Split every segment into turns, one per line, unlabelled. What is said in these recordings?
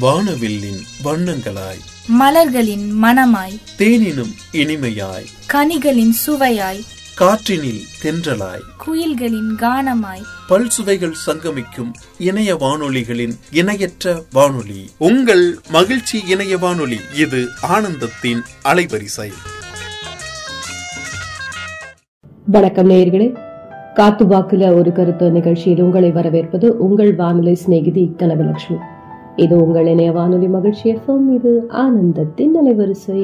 வானவில்லின் வண்ணங்களாய்.
மலர்களின் மணமாய்
தேனினும் இனிமையாய்.
கனிகளின் சுவையாய்.
காற்றினில் தென்றலாய்.
குயில்களின் கானமாய்.
பல் சுவைகள் சங்கமிக்கும் இணைய வானொலிகளின் இணையற்ற வானொலி. உங்கள் மகிழ்ச்சி இணைய வானொலி இது ஆனந்தத்தின் அலைவரிசை.
வணக்கம் நேயர்களே. காத்து வாக்குல ஒரு கருத்து நிகழ்ச்சியில் உங்களை வரவேற்பது உங்கள் வானொலி சிநேகிதி கனகலட்சுமி. இது உங்கள் இணைய வானொலி மகிழ்ச்சி எஃப்எம் இது ஆனந்தத்தின் அலைவரிசை.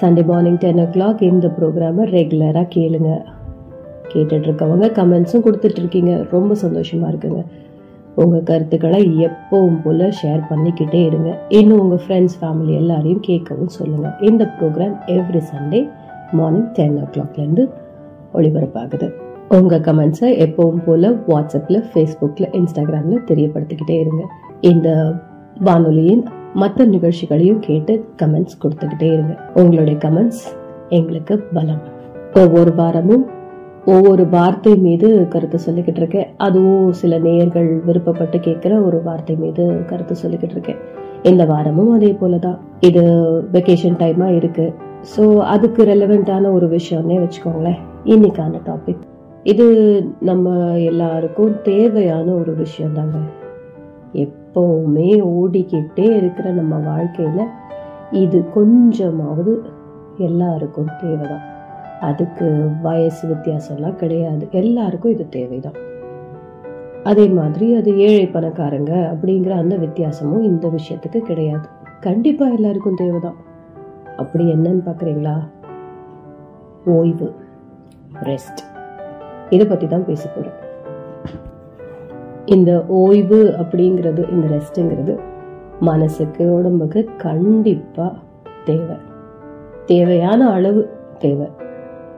Sunday morning ten o'clock இந்த ப்ரோக்ராமை ரெகுலராக கேளுங்க கேட்டுட்டு இருக்கவங்க கமெண்ட்ஸும் கொடுத்துட்டு இருக்கீங்க ரொம்ப சந்தோஷமா இருக்குங்க. உங்கள் கருத்துக்களை எப்பவும் போல் ஷேர் பண்ணிக்கிட்டே இருங்க. இன்னும் உங்கள் ஃப்ரெண்ட்ஸ் ஃபேமிலி எல்லாரையும் கேட்கவும் சொல்லுங்கள் இந்த program every Sunday morning ten ஓ கிளாக்லேருந்து ஒளிபரப்பாகுது. உங்கள் கமெண்ட்ஸை எப்பவும் போல் வாட்ஸ்அப்பில் ஃபேஸ்புக்கில் இன்ஸ்டாகிராமில் தெரியப்படுத்திக்கிட்டே இருங்க. இந்த வானொலியின் மற்ற நிகழ்ச்சிகளையும் கேட்டு கமெண்ட்ஸ் கொடுத்துக்கிட்டே இருங்க. உங்களுடைய கமெண்ட்ஸ் எங்களுக்கு பலம். ஒவ்வொரு வாரமும் ஒவ்வொரு வார்த்தை மீது கருத்து சொல்லிக்கிட்டு இருக்கேன். அதுவும் சில நேயர்கள் விருப்பப்பட்டு கேட்குற ஒரு வார்த்தை மீது கருத்து சொல்லிக்கிட்டு இருக்கேன். இந்த வாரமும் அதே போல தான் இது வெக்கேஷன் டைமாக இருக்கு. ஸோ அதுக்கு ரெலவெண்ட்டான ஒரு விஷயம்னே வச்சுக்கோங்களேன். இன்னைக்கான டாபிக் இது நம்ம எல்லாருக்கும் தேவையான ஒரு விஷயம் தாங்க எப்பவுமே ஓடிக்கிட்டே இருக்கிற நம்ம வாழ்க்கையில் இது கொஞ்சமாவது எல்லாருக்கும் தேவைதான். அதுக்கு வயசு வித்தியாசம்லாம் கிடையாது. எல்லாருக்கும் இது தேவைதான். அதே மாதிரி அது ஏழை பணக்காரங்க அப்படிங்கிற அந்த வித்தியாசமும் இந்த விஷயத்துக்கு கிடையாது. கண்டிப்பாக எல்லாருக்கும் தேவைதான். அப்படி என்னன்னு பார்க்குறீங்களா ஓய்வு ரெஸ்ட் இதை பற்றி தான் பேச போகிறேன் இந்த ஓய்வு அப்படிங்கிறது இந்த ரெஸ்ட்டுங்கிறது மனசுக்கு உடம்புக்கு கண்டிப்பாக தேவை. தேவையான அளவு தேவை.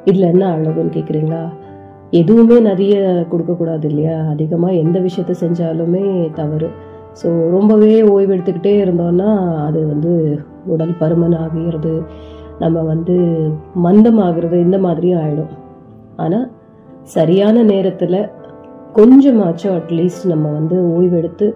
இதில் என்ன அளவுன்னு கேட்குறீங்களா எதுவுமே நிறைய கொடுக்கக்கூடாது இல்லையா? அதிகமாக எந்த விஷயத்த செஞ்சாலுமே தவறு. ஸோ ரொம்பவே ஓய்வு எடுத்துக்கிட்டே இருந்தோம்னா அது வந்து உடல் பருமன் ஆகிறது நம்ம வந்து மந்தமாகிறது இந்த மாதிரியும் ஆகிடும் ஆனால் சரியான நேரத்தில் கொஞ்சமாச்சும் அட்லீஸ்ட் நம்ம வந்து ஓய்வெடுத்து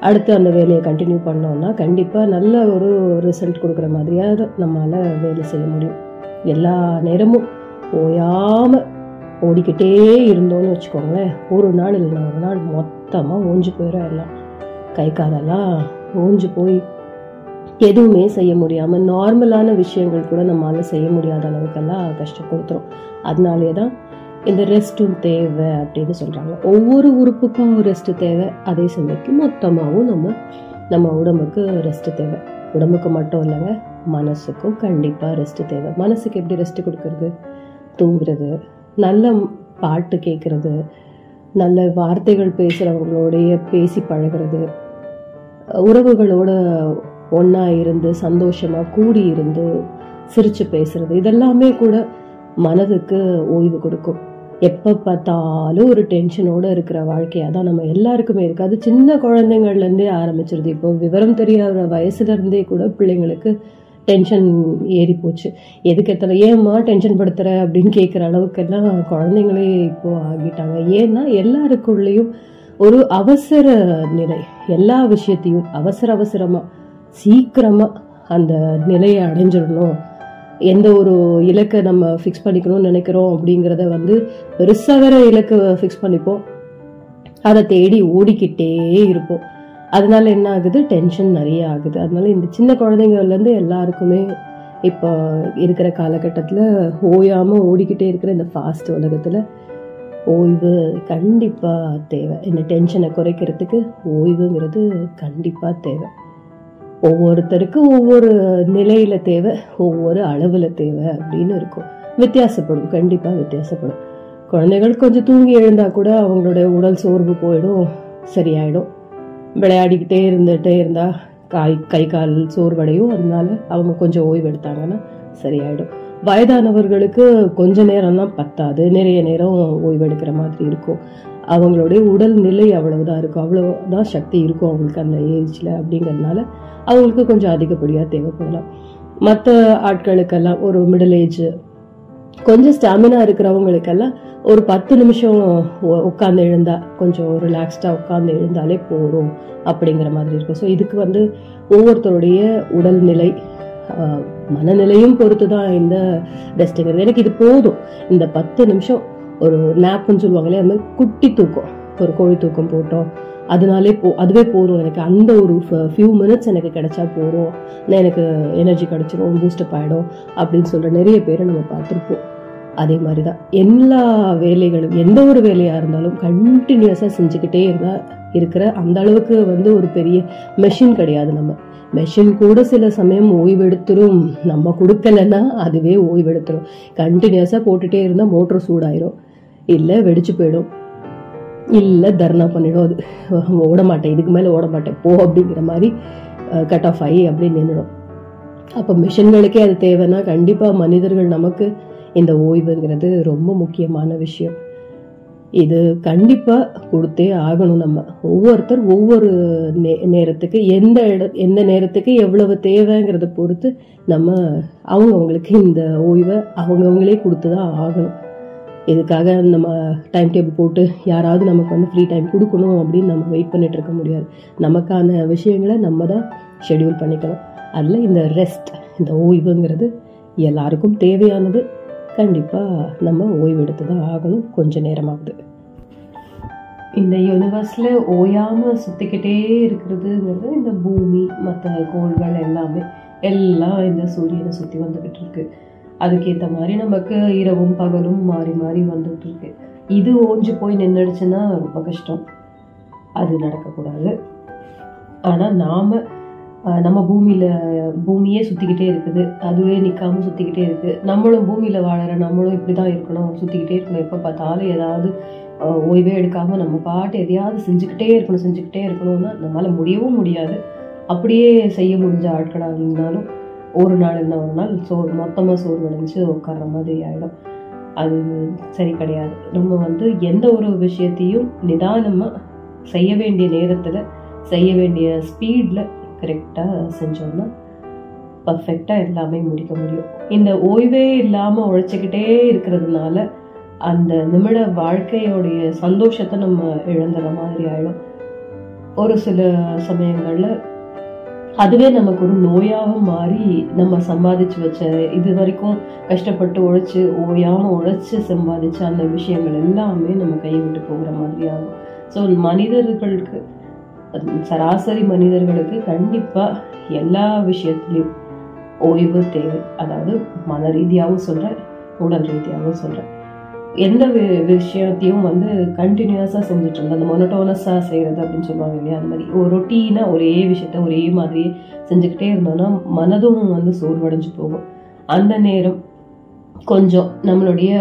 அடுத்து அந்த வேலையை கண்டினியூ பண்ணோம்னா கண்டிப்பாக நல்ல ஒரு ரிசல்ட் கொடுக்குற மாதிரியாக நம்மளால் வேலை செய்ய முடியும். எல்லா நேரமும் ஓயாமல் ஓடிக்கிட்டே இருந்தோம்னு வச்சுக்கோங்களேன். ஒரு நாள் இல்லைனா ஒரு நாள் மொத்தமாக ஓஞ்சு போயிடும் எல்லாம். கை காலெல்லாம் ஓஞ்சு போய் எதுவுமே செய்ய முடியாமல் நார்மலான விஷயங்கள் கூட நம்மளால் செய்ய முடியாத அளவுக்கெல்லாம் கஷ்டப்படுத்துகிறோம் அதனாலே தான் இந்த ரெஸ்ட்டும் தேவை அப்படின்னு சொல்கிறாங்க ஒவ்வொரு உறுப்புக்கும் ரெஸ்ட் தேவை அதே சமயத்துக்கு மொத்தமாகவும் நம்ம நம்ம உடம்புக்கு ரெஸ்ட் தேவை. உடம்புக்கு மட்டும் இல்லைங்க மனசுக்கும் கண்டிப்பாக ரெஸ்ட் தேவை. மனசுக்கு எப்படி ரெஸ்ட் கொடுக்கறது? தூங்குறது நல்ல பாட்டு கேட்குறது நல்ல வார்த்தைகள் பேசுகிறவங்களோடைய பேசி பழகிறது உறவுகளோட ஒன்றா இருந்து சந்தோஷமாக கூடி இருந்து சிரித்து பேசுகிறது இதெல்லாமே கூட மனதுக்கு ஓய்வு கொடுக்கும். எப்போ பார்த்தாலும் ஒரு டென்ஷனோடு இருக்கிற வாழ்க்கையாக தான் நம்ம எல்லாருக்குமே இருக்குது அது சின்ன குழந்தைங்கள்லேருந்தே ஆரம்பிச்சிருது. இப்போ விவரம் தெரியாத வயசுலேருந்தே கூட பிள்ளைங்களுக்கு டென்ஷன் ஏறி போச்சு. எதுக்கு எத்தனை ஏம்மா டென்ஷன் படுத்துகிற அப்படின்னு கேட்குற அளவுக்கெல்லாம் குழந்தைங்களே இப்போது ஆகிட்டாங்க. ஏன்னா எல்லாருக்குள்ளேயும் ஒரு அவசர நிலை. எல்லா விஷயத்தையும் அவசர அவசரமாக சீக்கிரமாக அந்த நிலையை அடைஞ்சிடணும். எந்த ஒரு இலக்கை நம்ம ஃபிக்ஸ் பண்ணிக்கணும்னு நினைக்கிறோம் அப்படிங்கிறத வந்து பெருசாக வேற இலக்கை ஃபிக்ஸ் பண்ணிப்போம். அதை தேடி ஓடிக்கிட்டே இருப்போம். அதனால என்ன ஆகுது? டென்ஷன் நிறைய ஆகுது. அதனால இந்த சின்ன குழந்தைங்கள்லேருந்து எல்லாருக்குமே இப்போ இருக்கிற காலகட்டத்தில் ஓயாமல் ஓடிக்கிட்டே இருக்கிற இந்த ஃபாஸ்ட் உலகத்தில் ஓய்வு கண்டிப்பாக தேவை. இந்த டென்ஷனை குறைக்கிறதுக்கு ஓய்வுங்கிறது கண்டிப்பாக தேவை. ஒவ்வொருத்தருக்கும் ஒவ்வொரு நிலையில தேவை ஒவ்வொரு அளவில் தேவை அப்படின்னு இருக்கும். வித்தியாசப்படும் கண்டிப்பாக வித்தியாசப்படும். குழந்தைகள் கொஞ்சம் தூங்கி எழுந்தா கூட அவங்களுடைய உடல் சோர்வு போயிடும் சரியாயிடும். விளையாடிக்கிட்டே இருந்துகிட்டே இருந்தா காய் கை கால் சோர்வடையும். அதனால அவங்க கொஞ்சம் ஓய்வு எடுத்தாங்கன்னா சரியாயிடும். வயதானவர்களுக்கு கொஞ்ச நேரம் தான் பத்தாது. நிறைய நேரம் ஓய்வெடுக்கிற மாதிரி இருக்கும். அவங்களுடைய உடல் நிலை அவ்வளவுதான் இருக்கும். அவ்வளவுதான் சக்தி இருக்கும் அவங்களுக்கு அந்த ஏஜ்ல அப்படிங்கறதுனால அவங்களுக்கு கொஞ்சம் அதிகப்படியாக தேவைப்படலாம். மற்ற ஆட்களுக்கெல்லாம் ஒரு மிடில் ஏஜ் கொஞ்சம் ஸ்டாமினா இருக்கிறவங்களுக்கெல்லாம் ஒரு பத்து நிமிஷம் உட்காந்து எழுந்தா கொஞ்சம் ரிலாக்ஸ்டாக உட்காந்து எழுந்தாலே போதும் அப்படிங்கிற மாதிரி இருக்கும். ஸோ இதுக்கு வந்து ஒவ்வொருத்தருடைய உடல்நிலை மனநிலையும் பொறுத்து தான் இந்த ரெஸ்ட்டுங்கிறது எனக்கு இது போதும். இந்த பத்து நிமிஷம் ஒரு நேப்புன்னு சொல்லுவாங்களே அது மாதிரி குட்டி தூக்கம் ஒரு கோழி தூக்கம் போட்டோம் அதனாலே போ அதுவே போதும். எனக்கு அந்த ஒரு ஃபியூ மினிட்ஸ் எனக்கு கிடைச்சா போதும். நான் எனக்கு எனர்ஜி கிடச்சிரும் பூஸ்டப் ஆகிடும் அப்படின்னு சொல்கிற நிறைய பேரை நம்ம பார்த்துருப்போம். அதே மாதிரி தான் எல்லா வேலைகளும் எந்த ஒரு வேலையாக இருந்தாலும் கண்டினியூஸாக செஞ்சுக்கிட்டே இருந்தால் இருக்கிற அந்த அளவுக்கு வந்து ஒரு பெரிய மெஷின் கிடையாது நம்ம. மெஷின் கூட சில சமயம் ஓய்வெடுத்துரும். நம்ம கொடுக்கலன்னா அதுவே ஓய்வெடுத்துரும். கண்டினியூஸாக போட்டுகிட்டே இருந்தால் மோட்டர் சூடாயிரும். இல்லை வெடிச்சு போயிடும். இல்லை தர்ணா பண்ணிடும். அது ஓட மாட்டேன் இதுக்கு மேலே ஓட மாட்டேன் போ அப்படிங்கிற மாதிரி கட் ஆஃப் ஆகி அப்படி நின்றுடும் அப்போ மிஷின்களுக்கே அது தேவைன்னா கண்டிப்பாக மனிதர்கள் நமக்கு இந்த ஓய்வுங்கிறது ரொம்ப முக்கியமான விஷயம். இது கண்டிப்பாக கொடுத்தே ஆகணும் நம்ம. ஒவ்வொருத்தர் ஒவ்வொரு நே நேரத்துக்கு எந்த இட எந்த நேரத்துக்கு எவ்வளவு தேவைங்கிறத பொறுத்து நம்ம அவங்கவுங்களுக்கு இந்த ஓய்வை அவங்கவுங்களே கொடுத்து தான் ஆகணும். இதுக்காக நம்ம டைம் டேபிள் போட்டு யாராவது நமக்கு வந்து ஃப்ரீ டைம் கொடுக்கணும் அப்படின்னு நம்ம வெயிட் பண்ணிகிட்டு இருக்க முடியாது. நமக்கான விஷயங்களை நம்ம தான் ஷெட்யூல் பண்ணிக்கணும். அதில் இந்த ரெஸ்ட் இந்த ஓய்வுங்கிறது எல்லாருக்கும் தேவையானது. கண்டிப்பாக நம்ம ஓய்வு எடுத்து தான் ஆகணும். கொஞ்ச நேரமாகுது இந்த யூனிவர்ஸில் ஓயாமல் சுற்றிக்கிட்டே இருக்கிறதுங்கிறது இந்த பூமி மற்ற கோள்கள் எல்லாமே எல்லாம் இந்த சூரியனை சுற்றி வந்துக்கிட்டு இருக்குது அதுக்கேற்ற மாதிரி நமக்கு இரவும் பகலும் மாறி மாறி வந்துட்டு இருக்கு இது ஓஞ்சு போய் நின்றுடுச்சுன்னா ரொம்ப கஷ்டம். அது நடக்கக்கூடாது. ஆனால் நாம் நம்ம பூமியில் பூமியே சுற்றிக்கிட்டே இருக்குது. அதுவே நிற்காமல் சுற்றிக்கிட்டே இருக்குது நம்மளும் பூமியில் வாழற நம்மளும் இப்படி தான் இருக்கணும். சுற்றிக்கிட்டே இருக்கணும். எப்போ பார்த்தாலும் ஏதாவது ஓய்வே எடுக்காமல் நம்ம பாட்டு எதையாவது செஞ்சுக்கிட்டே இருக்கணும் செஞ்சுக்கிட்டே இருக்கணும்னா நம்மளால் முடியவும் முடியாது. அப்படியே செய்ய முடிஞ்ச ஆட்களாக இருந்தாலும் ஒரு நாள் இல்லை ஒரு நாள் சோறு மொத்தமாக சோறு விளைஞ்சு உட்கார்ற மாதிரி ஆகிடும் அது சரி கிடையாது. நம்ம வந்து எந்த ஒரு விஷயத்தையும் நிதானமாக செய்ய வேண்டிய நேரத்தில் செய்ய வேண்டிய ஸ்பீடில் கரெக்டாக செஞ்சோம்னா பர்ஃபெக்டாக எல்லாமே முடிக்க முடியும். இந்த ஓய்வே இல்லாமல் உழைச்சிக்கிட்டே இருக்கிறதுனால அந்த நிமிட வாழ்க்கையோடைய சந்தோஷத்தை நம்ம இழந்துற மாதிரி ஆகிடும் ஒரு சில சமயங்களில் அதுவே நமக்கு ஒரு நோயாகவும் மாறி நம்ம சம்பாதிச்சு வச்ச இது வரைக்கும் கஷ்டப்பட்டு உழைச்சி ஓயாமல் உழைச்சி சம்பாதிச்ச அந்த விஷயங்கள் எல்லாமே நம்ம கைவிட்டு போகிற மாதிரி ஆகும் ஸோ மனிதர்களுக்கு சராசரி மனிதர்களுக்கு கண்டிப்பாக எல்லா விஷயத்துலையும் ஓய்வு தேவை. அதாவது மன ரீதியாகவும் சொல்கிறேன் உடல் ரீதியாகவும் சொல்கிறேன் எந்த வி- விஷயத்தையும் வந்து கண்டினியூஸாக செஞ்சுட்டு இருந்தோம் அந்த மொனட்டோனஸாக செய்கிறது அப்படின்னு சொல்லுவாங்க இல்லையா அந்த மாதிரி. ஒரு ரொட்டீனாக ஒரே விஷயத்த ஒரே மாதிரி செஞ்சுக்கிட்டே இருந்தோம்னா மனதும் வந்து சோர்வடைஞ்சு போகும். அந்த நேரம் கொஞ்சம் நம்மளுடைய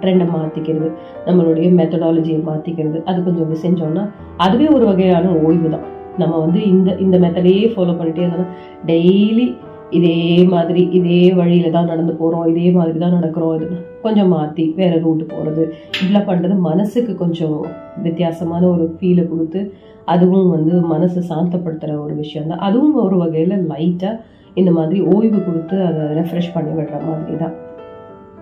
ட்ரெண்டை மாற்றிக்கிறது நம்மளுடைய மெத்தடாலஜியை மாற்றிக்கிறது அது கொஞ்சம் அப்படி செஞ்சோம்னா அதுவே ஒரு வகையான ஓய்வு தான் நம்ம வந்து இந்த இந்த மெத்தடையே ஃபாலோ பண்ணிட்டே இருந்தோம்னா டெய்லி இதே மாதிரி இதே வழியில் தான் நடந்து போகிறோம் இதே மாதிரி தான் நடக்கிறோம் இது கொஞ்சம் மாற்றி வேற ரூட்டு போகிறது இப்படிலாம் பண்ணுறது மனசுக்கு கொஞ்சம் வித்தியாசமான ஒரு ஃபீலை கொடுத்து அதுவும் வந்து மனசை சாந்தப்படுத்துகிற ஒரு விஷயம் தான் அதுவும் ஒரு வகையில் லைட்டாக இந்த மாதிரி ஓய்வு கொடுத்து அதை ரெஃப்ரெஷ் பண்ணி விடுற மாதிரி தான்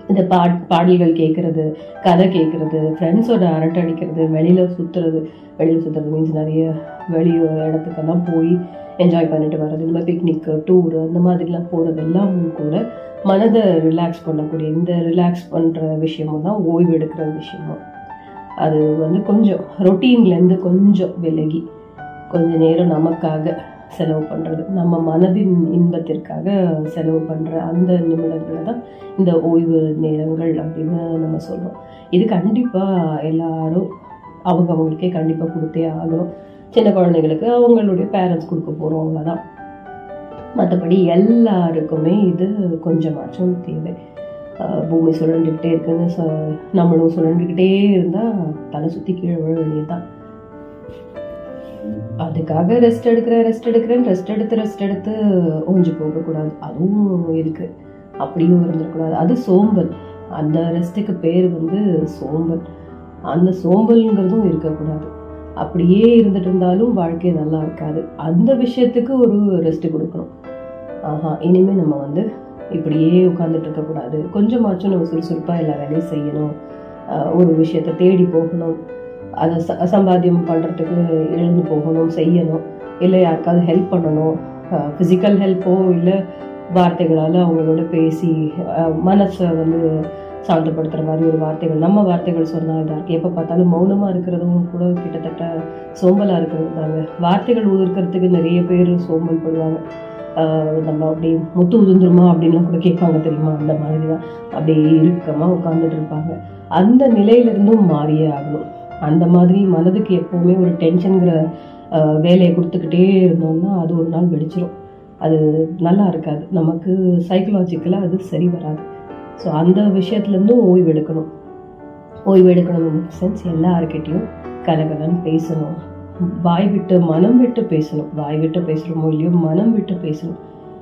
இந்த பாட் பாடல்கள் கேட்குறது கதை கேட்குறது ஃப்ரெண்ட்ஸோட அரட்டை அடிக்கிறது வெளியில் சுற்றுறது வெளியில் சுற்றுறது மீன்ஸ் நிறைய வெளி இடத்துக்கெல்லாம் போய் என்ஜாய் பண்ணிட்டு வர்றது இந்த மாதிரி பிக்னிக்கு டூரு அந்த மாதிரிலாம் போகிறது எல்லாமும் கூட மனதை ரிலாக்ஸ் பண்ணக்கூடிய இந்த ரிலாக்ஸ் பண்ணுற விஷயமும் தான் ஓய்வு எடுக்கிற விஷயமும் அது வந்து கொஞ்சம் ரொட்டீன்லேருந்து கொஞ்சம் விலகி கொஞ்ச நேரம் நமக்காக செலவு பண்ணுறது நம்ம மனதின் இன்பத்திற்காக செலவு பண்ணுற அந்த நிமிடங்களை தான் இந்த ஓய்வு நேரங்கள் அப்படின்னு நம்ம சொல்கிறோம் இது கண்டிப்பாக எல்லாரும் அவங்க அவங்களுக்கே கண்டிப்பாக கொடுத்தே ஆகணும். சின்ன குழந்தைங்களுக்கு அவங்களுடைய பேரண்ட்ஸ் கொடுக்க போகிறோம் அவ்வளோதான் மற்றபடி எல்லாருக்குமே இது கொஞ்சமாச்சும் தேவை. பூமி சுழண்டுக்கிட்டே இருக்குன்னு சொ- நம்மளும் சுழண்டுக்கிட்டே இருந்தால் தலை சுற்றி கீழே விழ வேண்டியதுதான். அதுக்காக ரெஸ்ட் எடுக்கிறேன் ரெஸ்ட் எடுக்கிறேன். ரெஸ்ட் எடுத்து ரெஸ்ட் எடுத்து ஓஞ்சி போகக்கூடாது அதுவும் இருக்குது அப்படியும் இருந்துடக்கூடாது அது சோம்பல். அந்த ரெஸ்ட்டுக்கு பேர் வந்து சோம்பல். அந்த சோம்பல்ங்கிறதும் இருக்கக்கூடாது அப்படியே இருந்துட்டு இருந்தாலும் வாழ்க்கை நல்லா இருக்காது. அந்த விஷயத்துக்கு ஒரு ரெஸ்ட் கொடுக்கணும். ஆஹா இனிமே நம்ம வந்து இப்படியே உட்காந்துட்டு இருக்கக்கூடாது கொஞ்சமாச்சும் நம்ம சுறுசுறுப்பாக எல்லா வேலையும் செய்யணும். ஒரு விஷயத்தை தேடி போகணும். அதை ச- சம்பாத்தியம் பண்ணுறதுக்கு எழுந்து போகணும் செய்யணும். இல்லை யாருக்காவது ஹெல்ப் பண்ணணும். ஃபிசிக்கல் ஹெல்ப்போ இல்லை வார்த்தைகளால் அவங்களோட பேசி மனசை வந்து சாந்தப்படுத்துகிற மாதிரி ஒரு வார்த்தைகள் நம்ம வார்த்தைகள் சொன்னால் இதாக இருக்குது எப்போ பார்த்தாலும் மௌனமாக இருக்கிறதும் கூட கிட்டத்தட்ட சோம்பலாக இருக்கிறது தாங்க வார்த்தைகள் உதிர்க்கிறதுக்கு நிறைய பேர் சோம்பல் படுவாங்க. ஆஹ் நம்ம அப்படி முத்து உதிர்ந்துருமா அப்படின்லாம் கூட கேட்பாங்க தெரியுமா? அந்த மாதிரி தான் அப்படியே இறுக்கமாக உட்காந்துட்டு இருப்பாங்க. அந்த நிலையிலிருந்தும் மாறியே ஆகணும். அந்த மாதிரி மனதுக்கு எப்போவுமே ஒரு டென்ஷனுங்கிற வேலையை கொடுத்துக்கிட்டே இருந்தோம்னா அது ஒரு நாள் வெடிச்சிடும் அது நல்லா இருக்காது. நமக்கு சைக்கலாஜிக்கலாக அது சரி வராது. ஸோ அந்த விஷயத்துலேருந்தும் ஓய்வு எடுக்கணும். ஓய்வு எடுக்கணும் சென்ஸ் எல்லாருக்கிட்டையும் கலகலன்னு பேசணும். வாய் விட்டு மனம் விட்டு பேசணும். வாய் விட்டு பேசுகிறோமோ இல்லையோ மனம் விட்டு பேசணும்.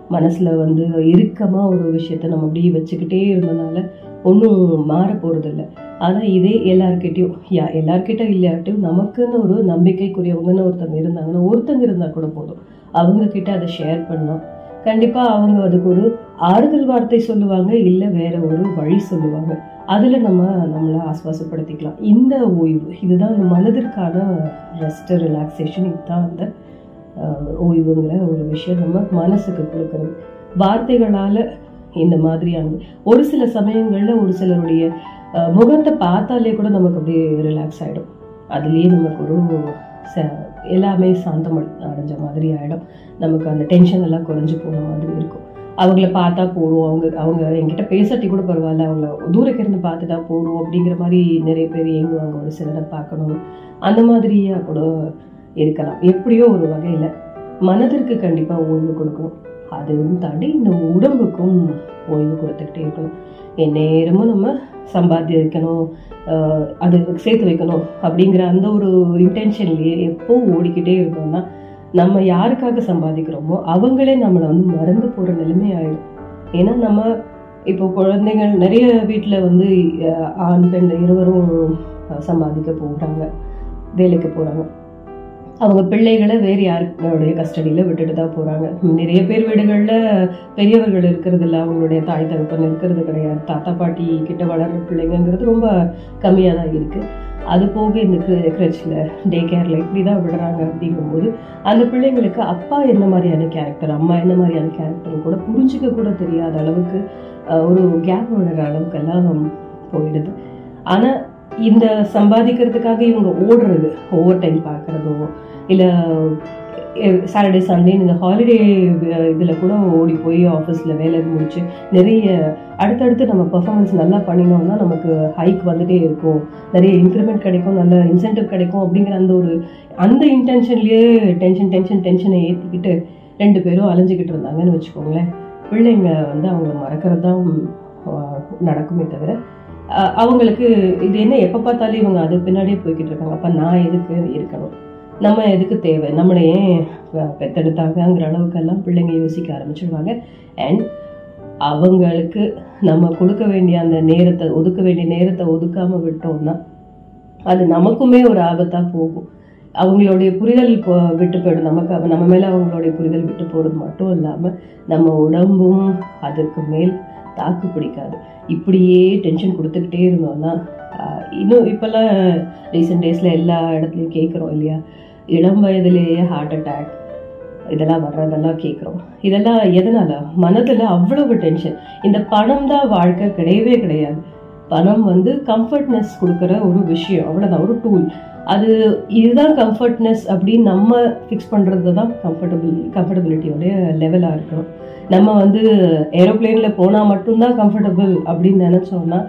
மனசில் வந்து இறுக்கமாக ஒரு விஷயத்த நம்ம அப்படியே வச்சுக்கிட்டே இருந்தனால ஒன்றும் மாற போகிறதில்ல ஆனால் இதே எல்லார்கிட்டயும் யா எல்லார்கிட்ட இல்லாட்டும் நமக்குன்னு ஒரு நம்பிக்கைக்குரியவங்கன்னு ஒருத்தங்க இருந்தாங்கன்னா ஒருத்தங்க இருந்தால் கூட போதும். அவங்கக்கிட்ட அதை ஷேர் பண்ணோம் கண்டிப்பாக அவங்க அதுக்கு ஒரு ஆறுதல் வார்த்தை சொல்லுவாங்க இல்லை வேற ஒரு வழி சொல்லுவாங்க. அதில் நம்ம நம்மளை ஆஸ்வாசப்படுத்திக்கலாம். இந்த ஓய்வு இதுதான் இந்த மனதிற்கான ரெஸ்ட் ரிலாக்ஸேஷன் இதுதான் அந்த ஓய்வுங்கிற ஒரு விஷயம் நம்ம மனசுக்கு கொடுக்கறது. வார்த்தைகளால் இந்த மாதிரியானது ஒரு சில சமயங்களில் ஒரு சிலருடைய முகத்தை பார்த்தாலே கூட நமக்கு அப்படியே ரிலாக்ஸ் ஆகிடும் அதுலேயே நமக்கு ஒரு எல்லாமே சாந்தம் அடைஞ்ச மாதிரி ஆகிடும் நமக்கு அந்த டென்ஷன் எல்லாம் குறைஞ்சு போன மாதிரி இருக்கும். அவங்கள பார்த்தா போதும். அவங்க அவங்க என்கிட்ட பேசட்டி கூட பரவாயில்ல. அவங்கள தூரக்கு இருந்து பார்த்துட்டா போதும் அப்படிங்கிற மாதிரி நிறைய பேர் இயங்குவாங்க. ஒரு சிலரை பார்க்கணும். அந்த மாதிரியாக கூட இருக்கலாம். எப்படியோ ஒரு வகையில் மனதிற்கு கண்டிப்பாக ஓய்வு கொடுக்கணும். அதுவும் தாண்டி இந்த உடம்புக்கும் ஓய்வு கொடுத்துக்கிட்டே இருக்கணும். எந்நேரமும் நம்ம சம்பாதிக்கணும் அது சேர்த்து வைக்கணும் அப்படிங்கிற அந்த ஒரு இன்டென்ஷன்லேயே எப்போ ஓடிக்கிட்டே இருந்தோம்னா நம்ம யாருக்காக சம்பாதிக்கிறோமோ அவங்களே நம்மளை வந்து மறந்து போகிற நிலைமை ஆயிடும். ஏன்னா நம்ம இப்போ குழந்தைகள் நிறைய வீட்டில் வந்து ஆண் பெண் இருவரும் சம்பாதிக்க போகிறாங்க வேலைக்கு போகிறாங்க அவங்க பிள்ளைகளை வேறு யாருடைய கஸ்டடியில் விட்டுட்டு தான் போகிறாங்க நிறைய பேர் வீடுகளில் பெரியவர்கள் இருக்கிறது இல்லை அவங்களுடைய தாய் தகப்பன் இருக்கிறது கிடையாது. தாத்தா பாட்டி கிட்ட வளர்ற பிள்ளைங்கங்கிறது ரொம்ப கம்மியாக தான் இருக்குது அது போக இந்த கிரச்சில் டே கேரில் இப்படி தான் விடுறாங்க அப்படிங்கும்போது அந்த பிள்ளைங்களுக்கு அப்பா என்ன மாதிரியான கேரக்டர் அம்மா என்ன மாதிரியான கேரக்டர் கூட புரிஞ்சுக்க கூட தெரியாத அளவுக்கு ஒரு கேப் விடுற அளவுக்கெல்லாம் போயிடுது. ஆனால் இந்த சம்பாதிக்கிறதுக்காக இவங்க ஓடுறது ஓவர் டைம் பார்க்குறதோ இல்லை சாட்டர்டே சண்டே இந்த ஹாலிடே இதில் கூட ஓடி போய் ஆஃபீஸில் வேலை முடிச்சு நிறைய அடுத்தடுத்து நம்ம பர்ஃபார்மன்ஸ் நல்லா பண்ணினோம்னா நமக்கு ஹைக் வந்துட்டே இருக்கும். நிறைய இன்க்ரிமெண்ட் கிடைக்கும் நல்ல இன்சென்டிவ் கிடைக்கும் அப்படிங்கிற அந்த ஒரு அந்த இன்டென்ஷன்லேயே டென்ஷன் டென்ஷன் டென்ஷனை ஏற்றிக்கிட்டு ரெண்டு பேரும் அலைஞ்சிக்கிட்டு இருந்தாங்கன்னு வச்சுக்கோங்களேன். பிள்ளைங்க வந்து அவங்கள மறக்கிறது தான் நடக்குமே தவிர அவங்களுக்கு இது என்ன எப்போ பார்த்தாலும் இவங்க அது பின்னாடியே போய்கிட்டு இருக்காங்க. அப்போ நான் எதுக்கு இருக்கணும்? நம்ம எதுக்கு தேவை? நம்மளை ஏன் பெத்தெடுத்தாங்கங்கிற அளவுக்கெல்லாம் பிள்ளைங்க யோசிக்க ஆரம்பிச்சிடுவாங்க அண்ட் அவங்களுக்கு நம்ம கொடுக்க வேண்டிய அந்த நேரத்தை ஒதுக்க வேண்டிய நேரத்தை ஒதுக்காமல் விட்டோம்னா அது நமக்குமே ஒரு ஆபத்தாக போகும். அவங்களுடைய புரிதல் போ- விட்டு போயிடும். நமக்கு நம்ம மேலே அவங்களுடைய புரிதல் விட்டு போகிறது மட்டும் இல்லாமல் நம்ம உடம்பும் அதற்கு மேல் தாக்கு பிடிக்காது. இப்படியே டென்ஷன் கொடுத்துக்கிட்டே இருந்தோம்னா இன்னும் இப்போல்லாம் ரீசெண்ட் டேஸில் எல்லா இடத்துலையும் கேட்குறோம் இல்லையா? இளம் வயதிலேயே ஹார்ட் அட்டாக் இதெல்லாம் வர்றதெல்லாம் கேட்குறோம் இதெல்லாம் எதனால? மனதில் அவ்வளவு டென்ஷன் இந்த பணம் தான் வாழ்க்கை கிடையவே கிடையாது. பணம் வந்து கம்ஃபர்ட்னஸ் கொடுக்குற ஒரு விஷயம். அவ்வளோதான் ஒரு டூல் அது இதுதான் கம்ஃபர்ட்னஸ் அப்படின்னு நம்ம ஃபிக்ஸ் பண்ணுறது தான் கம்ஃபர்டபுள் கம்ஃபர்டபிலிட்டியோடைய லெவலாக இருக்கணும். நம்ம வந்து ஏரோப்ளேனில் போனால் மட்டும்தான் கம்ஃபர்டபுள் அப்படின்னு நினச்சோம்னா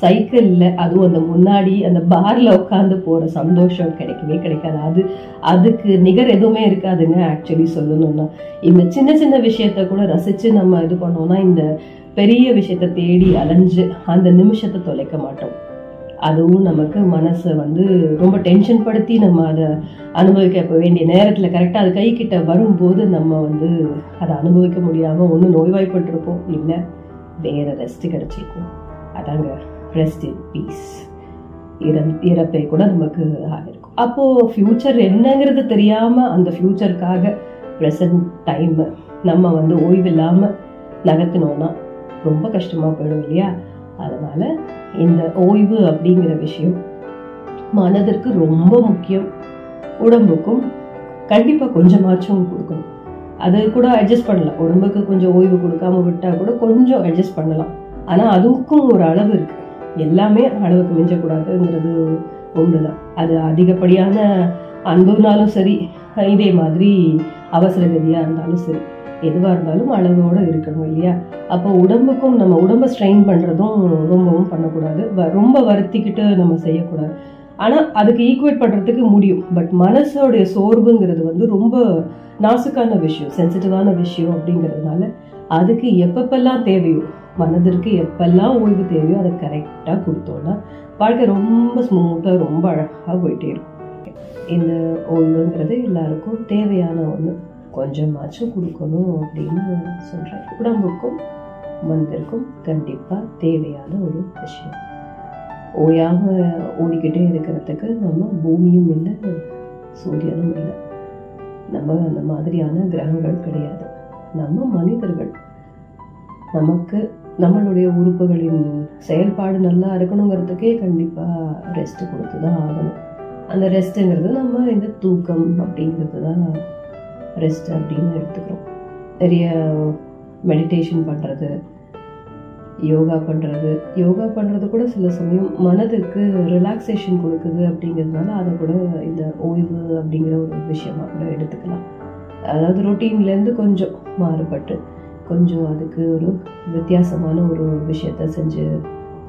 சைக்கிளில் அதுவும் அந்த முன்னாடி அந்த பாரில் உட்காந்து போகிற சந்தோஷம் கிடைக்கவே கிடைக்காது. அது அதுக்கு நிகர் எதுவுமே இருக்காதுங்க ஆக்சுவலி சொல்லணும்னா. இந்த சின்ன சின்ன விஷயத்த கூட ரசித்து நம்ம இது பண்ணோம்னா இந்த பெரிய விஷயத்த தேடி அலைஞ்சு அந்த நிமிஷத்தை தொலைக்க மாட்டோம். அதுவும் நமக்கு மனசை வந்து ரொம்ப டென்ஷன் படுத்தி நம்ம அதை அனுபவிக்க வேண்டிய நேரத்தில் கரெக்டாக அது கை கிட்ட வரும்போது நம்ம வந்து அதை அனுபவிக்க முடியாமல் ஒன்று நோய்வாய்ப்பட்டிருப்போம். இல்லை வேற ரெஸ்ட் கிடச்சிருக்கும். அதாங்க ரெஸ்ட் இன் பீஸ் இறப்பை கூட நமக்கு ஆகிருக்கும் அப்போது ஃப்யூச்சர் என்னங்கிறது தெரியாமல் அந்த ஃப்யூச்சருக்காக ப்ரெசன்ட் டைம் நம்ம வந்து ஓய்வில்லாமல் நகர்த்தினோன்னா ரொம்ப கஷ்டமாக போயிடும் இல்லையா? அதனால இந்த ஓய்வு அப்படிங்கிற விஷயம் மனதிற்கு ரொம்ப முக்கியம். உடம்புக்கும் கண்டிப்பாக கொஞ்சமாச்சும் கொடுக்கணும். அது கூட அட்ஜஸ்ட் பண்ணலாம். உடம்புக்கு கொஞ்சம் ஓய்வு கொடுக்காம விட்டால் கூட கொஞ்சம் அட்ஜஸ்ட் பண்ணலாம். ஆனால் அதுக்கும் ஒரு அளவு இருக்குது எல்லாமே அளவுக்கு மிஞ்சக்கூடாதுங்கிறது ஒண்ணுதான். அது அதிகப்படியான அன்புனாலும் சரி இதே மாதிரி அவசரகதியாக இருந்தாலும் சரி. எதுவாக இருந்தாலும் அளவோடு இருக்கணும் இல்லையா? அப்போ உடம்புக்கும் நம்ம உடம்ப ஸ்ட்ரெயின் பண்ணுறதும் ரொம்பவும் பண்ணக்கூடாது. வ- ரொம்ப வருத்திக்கிட்டு நம்ம செய்யக்கூடாது. ஆனால் அதுக்கு ஈக்குவேட் பண்ணுறதுக்கு முடியும். பட் மனசோடைய சோர்வுங்கிறது வந்து ரொம்ப நாசுக்கான விஷயம் சென்சிட்டிவான விஷயம் அப்படிங்கிறதுனால அதுக்கு எப்பப்பெல்லாம் தேவையோ மனதிற்கு எப்பெல்லாம் ஓய்வு தேவையோ அதை கரெக்டாக கொடுத்தோன்னா வாழ்க்கை ரொம்ப ஸ்மூத்தாக ரொம்ப அழகாக போயிட்டே இருக்கும். இந்த ஓய்வுங்கிறது எல்லாருக்கும் தேவையான ஒன்று கொஞ்சமாச்சும் கொடுக்கணும் அப்படின்னு சொல்றேன் உடம்புக்கும் மனதிற்கும் கண்டிப்பாக தேவையான ஒரு விஷயம். ஓயாம ஓடிக்கிட்டே இருக்கிறதுக்கு நம்ம பூமியும் இல்லை சூரியனும் இல்லை. நம்ம அந்த மாதிரியான கிரகங்கள் கிடையாது. நம்ம மனிதர்கள். நமக்கு நம்மளுடைய உறுப்புகளின் செயல்பாடு நல்லா இருக்கணுங்கிறதுக்கே கண்டிப்பாக ரெஸ்ட் கொடுத்து தான் ஆகணும். அந்த ரெஸ்ட்டுங்கிறது நம்ம இந்த தூக்கம் அப்படிங்கிறது தான் ரெஸ்ட் அப்படின்னு எடுத்துக்கிறோம். நிறைய மெடிடேஷன் பண்ணுறது யோகா பண்ணுறது யோகா பண்ணுறது கூட சில சமயம் மனதுக்கு ரிலாக்ஸேஷன் கொடுக்குது அப்படிங்கிறதுனால அதை கூட இந்த ஓய்வு அப்படிங்கிற ஒரு விஷயமாக கூட எடுத்துக்கலாம். அதாவது ரொட்டீன்லேருந்து கொஞ்சம் மாறுபட்டு கொஞ்சம் அதுக்கு ஒரு வித்தியாசமான ஒரு விஷயத்த செஞ்சு